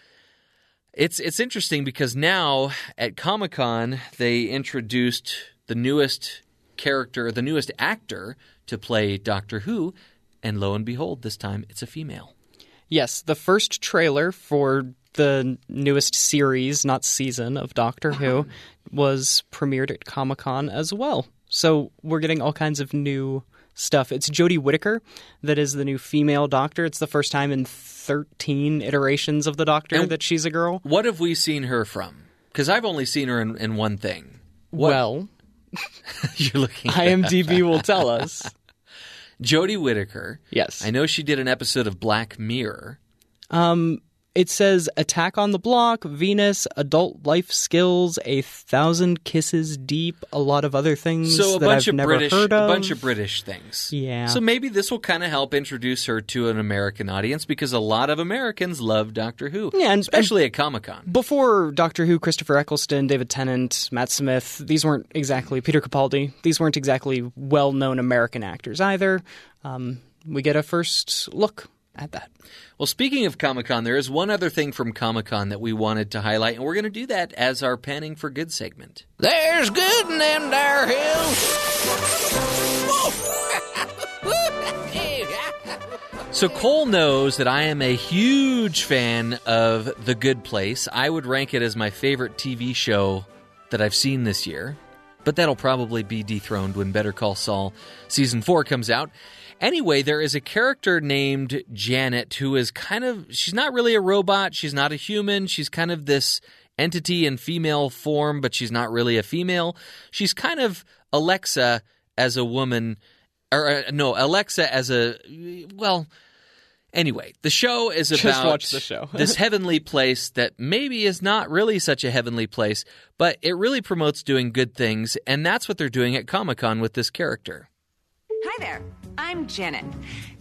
it's it's interesting because now at Comic Con they introduced the newest character, the newest actor to play Doctor Who, and lo and behold, this time it's a female. Yes, the first trailer for the newest series, not season, of Doctor Who was premiered at Comic Con as well. So we're getting all kinds of new stuff. It's Jodie Whittaker that is the new female Doctor. It's the first time in 13 iterations of the Doctor And- that she's a girl. What have we seen her from? Because I've only seen her in, in one thing. What- Well, you're looking. IMDb will tell us. Jodie Whittaker. Yes. I know she did an episode of Black Mirror. Um, it says Attack on the Block, Venus, Adult Life Skills, A Thousand Kisses Deep, a lot of other things So a that bunch I've of never British, a bunch of British things. Yeah. So maybe this will kind of help introduce her to an American audience because a lot of Americans love Doctor Who. Yeah, and- especially at Comic Con. Before Doctor Who, Christopher Eccleston, David Tennant, Matt Smith, these weren't exactly Peter Capaldi. These weren't exactly well-known American actors either. Um, we get a first look at that. Well, speaking of Comic Con, there is one other thing from Comic Con that we wanted to highlight, and we're going to do that as our panning for good segment. There's good in them there hills. So Cole knows that I am a huge fan of The Good Place. I would rank it as my favorite TV show that I've seen this year, but that'll probably be dethroned when Better Call Saul season 4 comes out. Anyway, there is a character named Janet who is kind of she's not really a robot, she's not a human, she's kind of this entity in female form, but she's not really a female. She's kind of Alexa as a woman, or uh, no, Alexa as a well. Anyway, the show is Just about watch the show. this heavenly place that maybe is not really such a heavenly place, but it really promotes doing good things, and that's what they're doing at Comic Con with this character. Hi there, I'm Janet,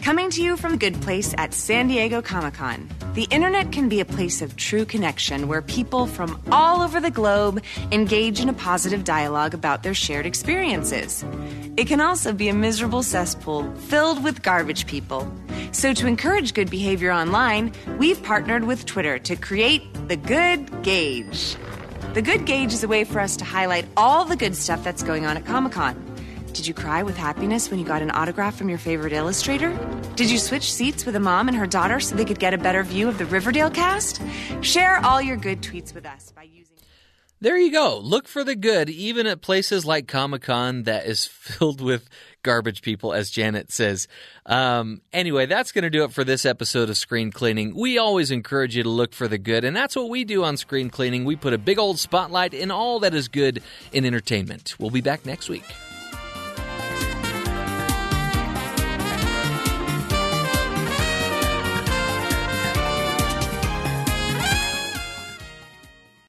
coming to you from the good place at San Diego Comic Con. The internet can be a place of true connection where people from all over the globe engage in a positive dialogue about their shared experiences. It can also be a miserable cesspool filled with garbage people. So, to encourage good behavior online, we've partnered with Twitter to create the Good Gauge. The Good Gauge is a way for us to highlight all the good stuff that's going on at Comic Con. Did you cry with happiness when you got an autograph from your favorite illustrator? Did you switch seats with a mom and her daughter so they could get a better view of the Riverdale cast? Share all your good tweets with us by using. There you go. Look for the good, even at places like Comic Con that is filled with garbage people, as Janet says. Um, anyway, that's going to do it for this episode of Screen Cleaning. We always encourage you to look for the good, and that's what we do on Screen Cleaning. We put a big old spotlight in all that is good in entertainment. We'll be back next week.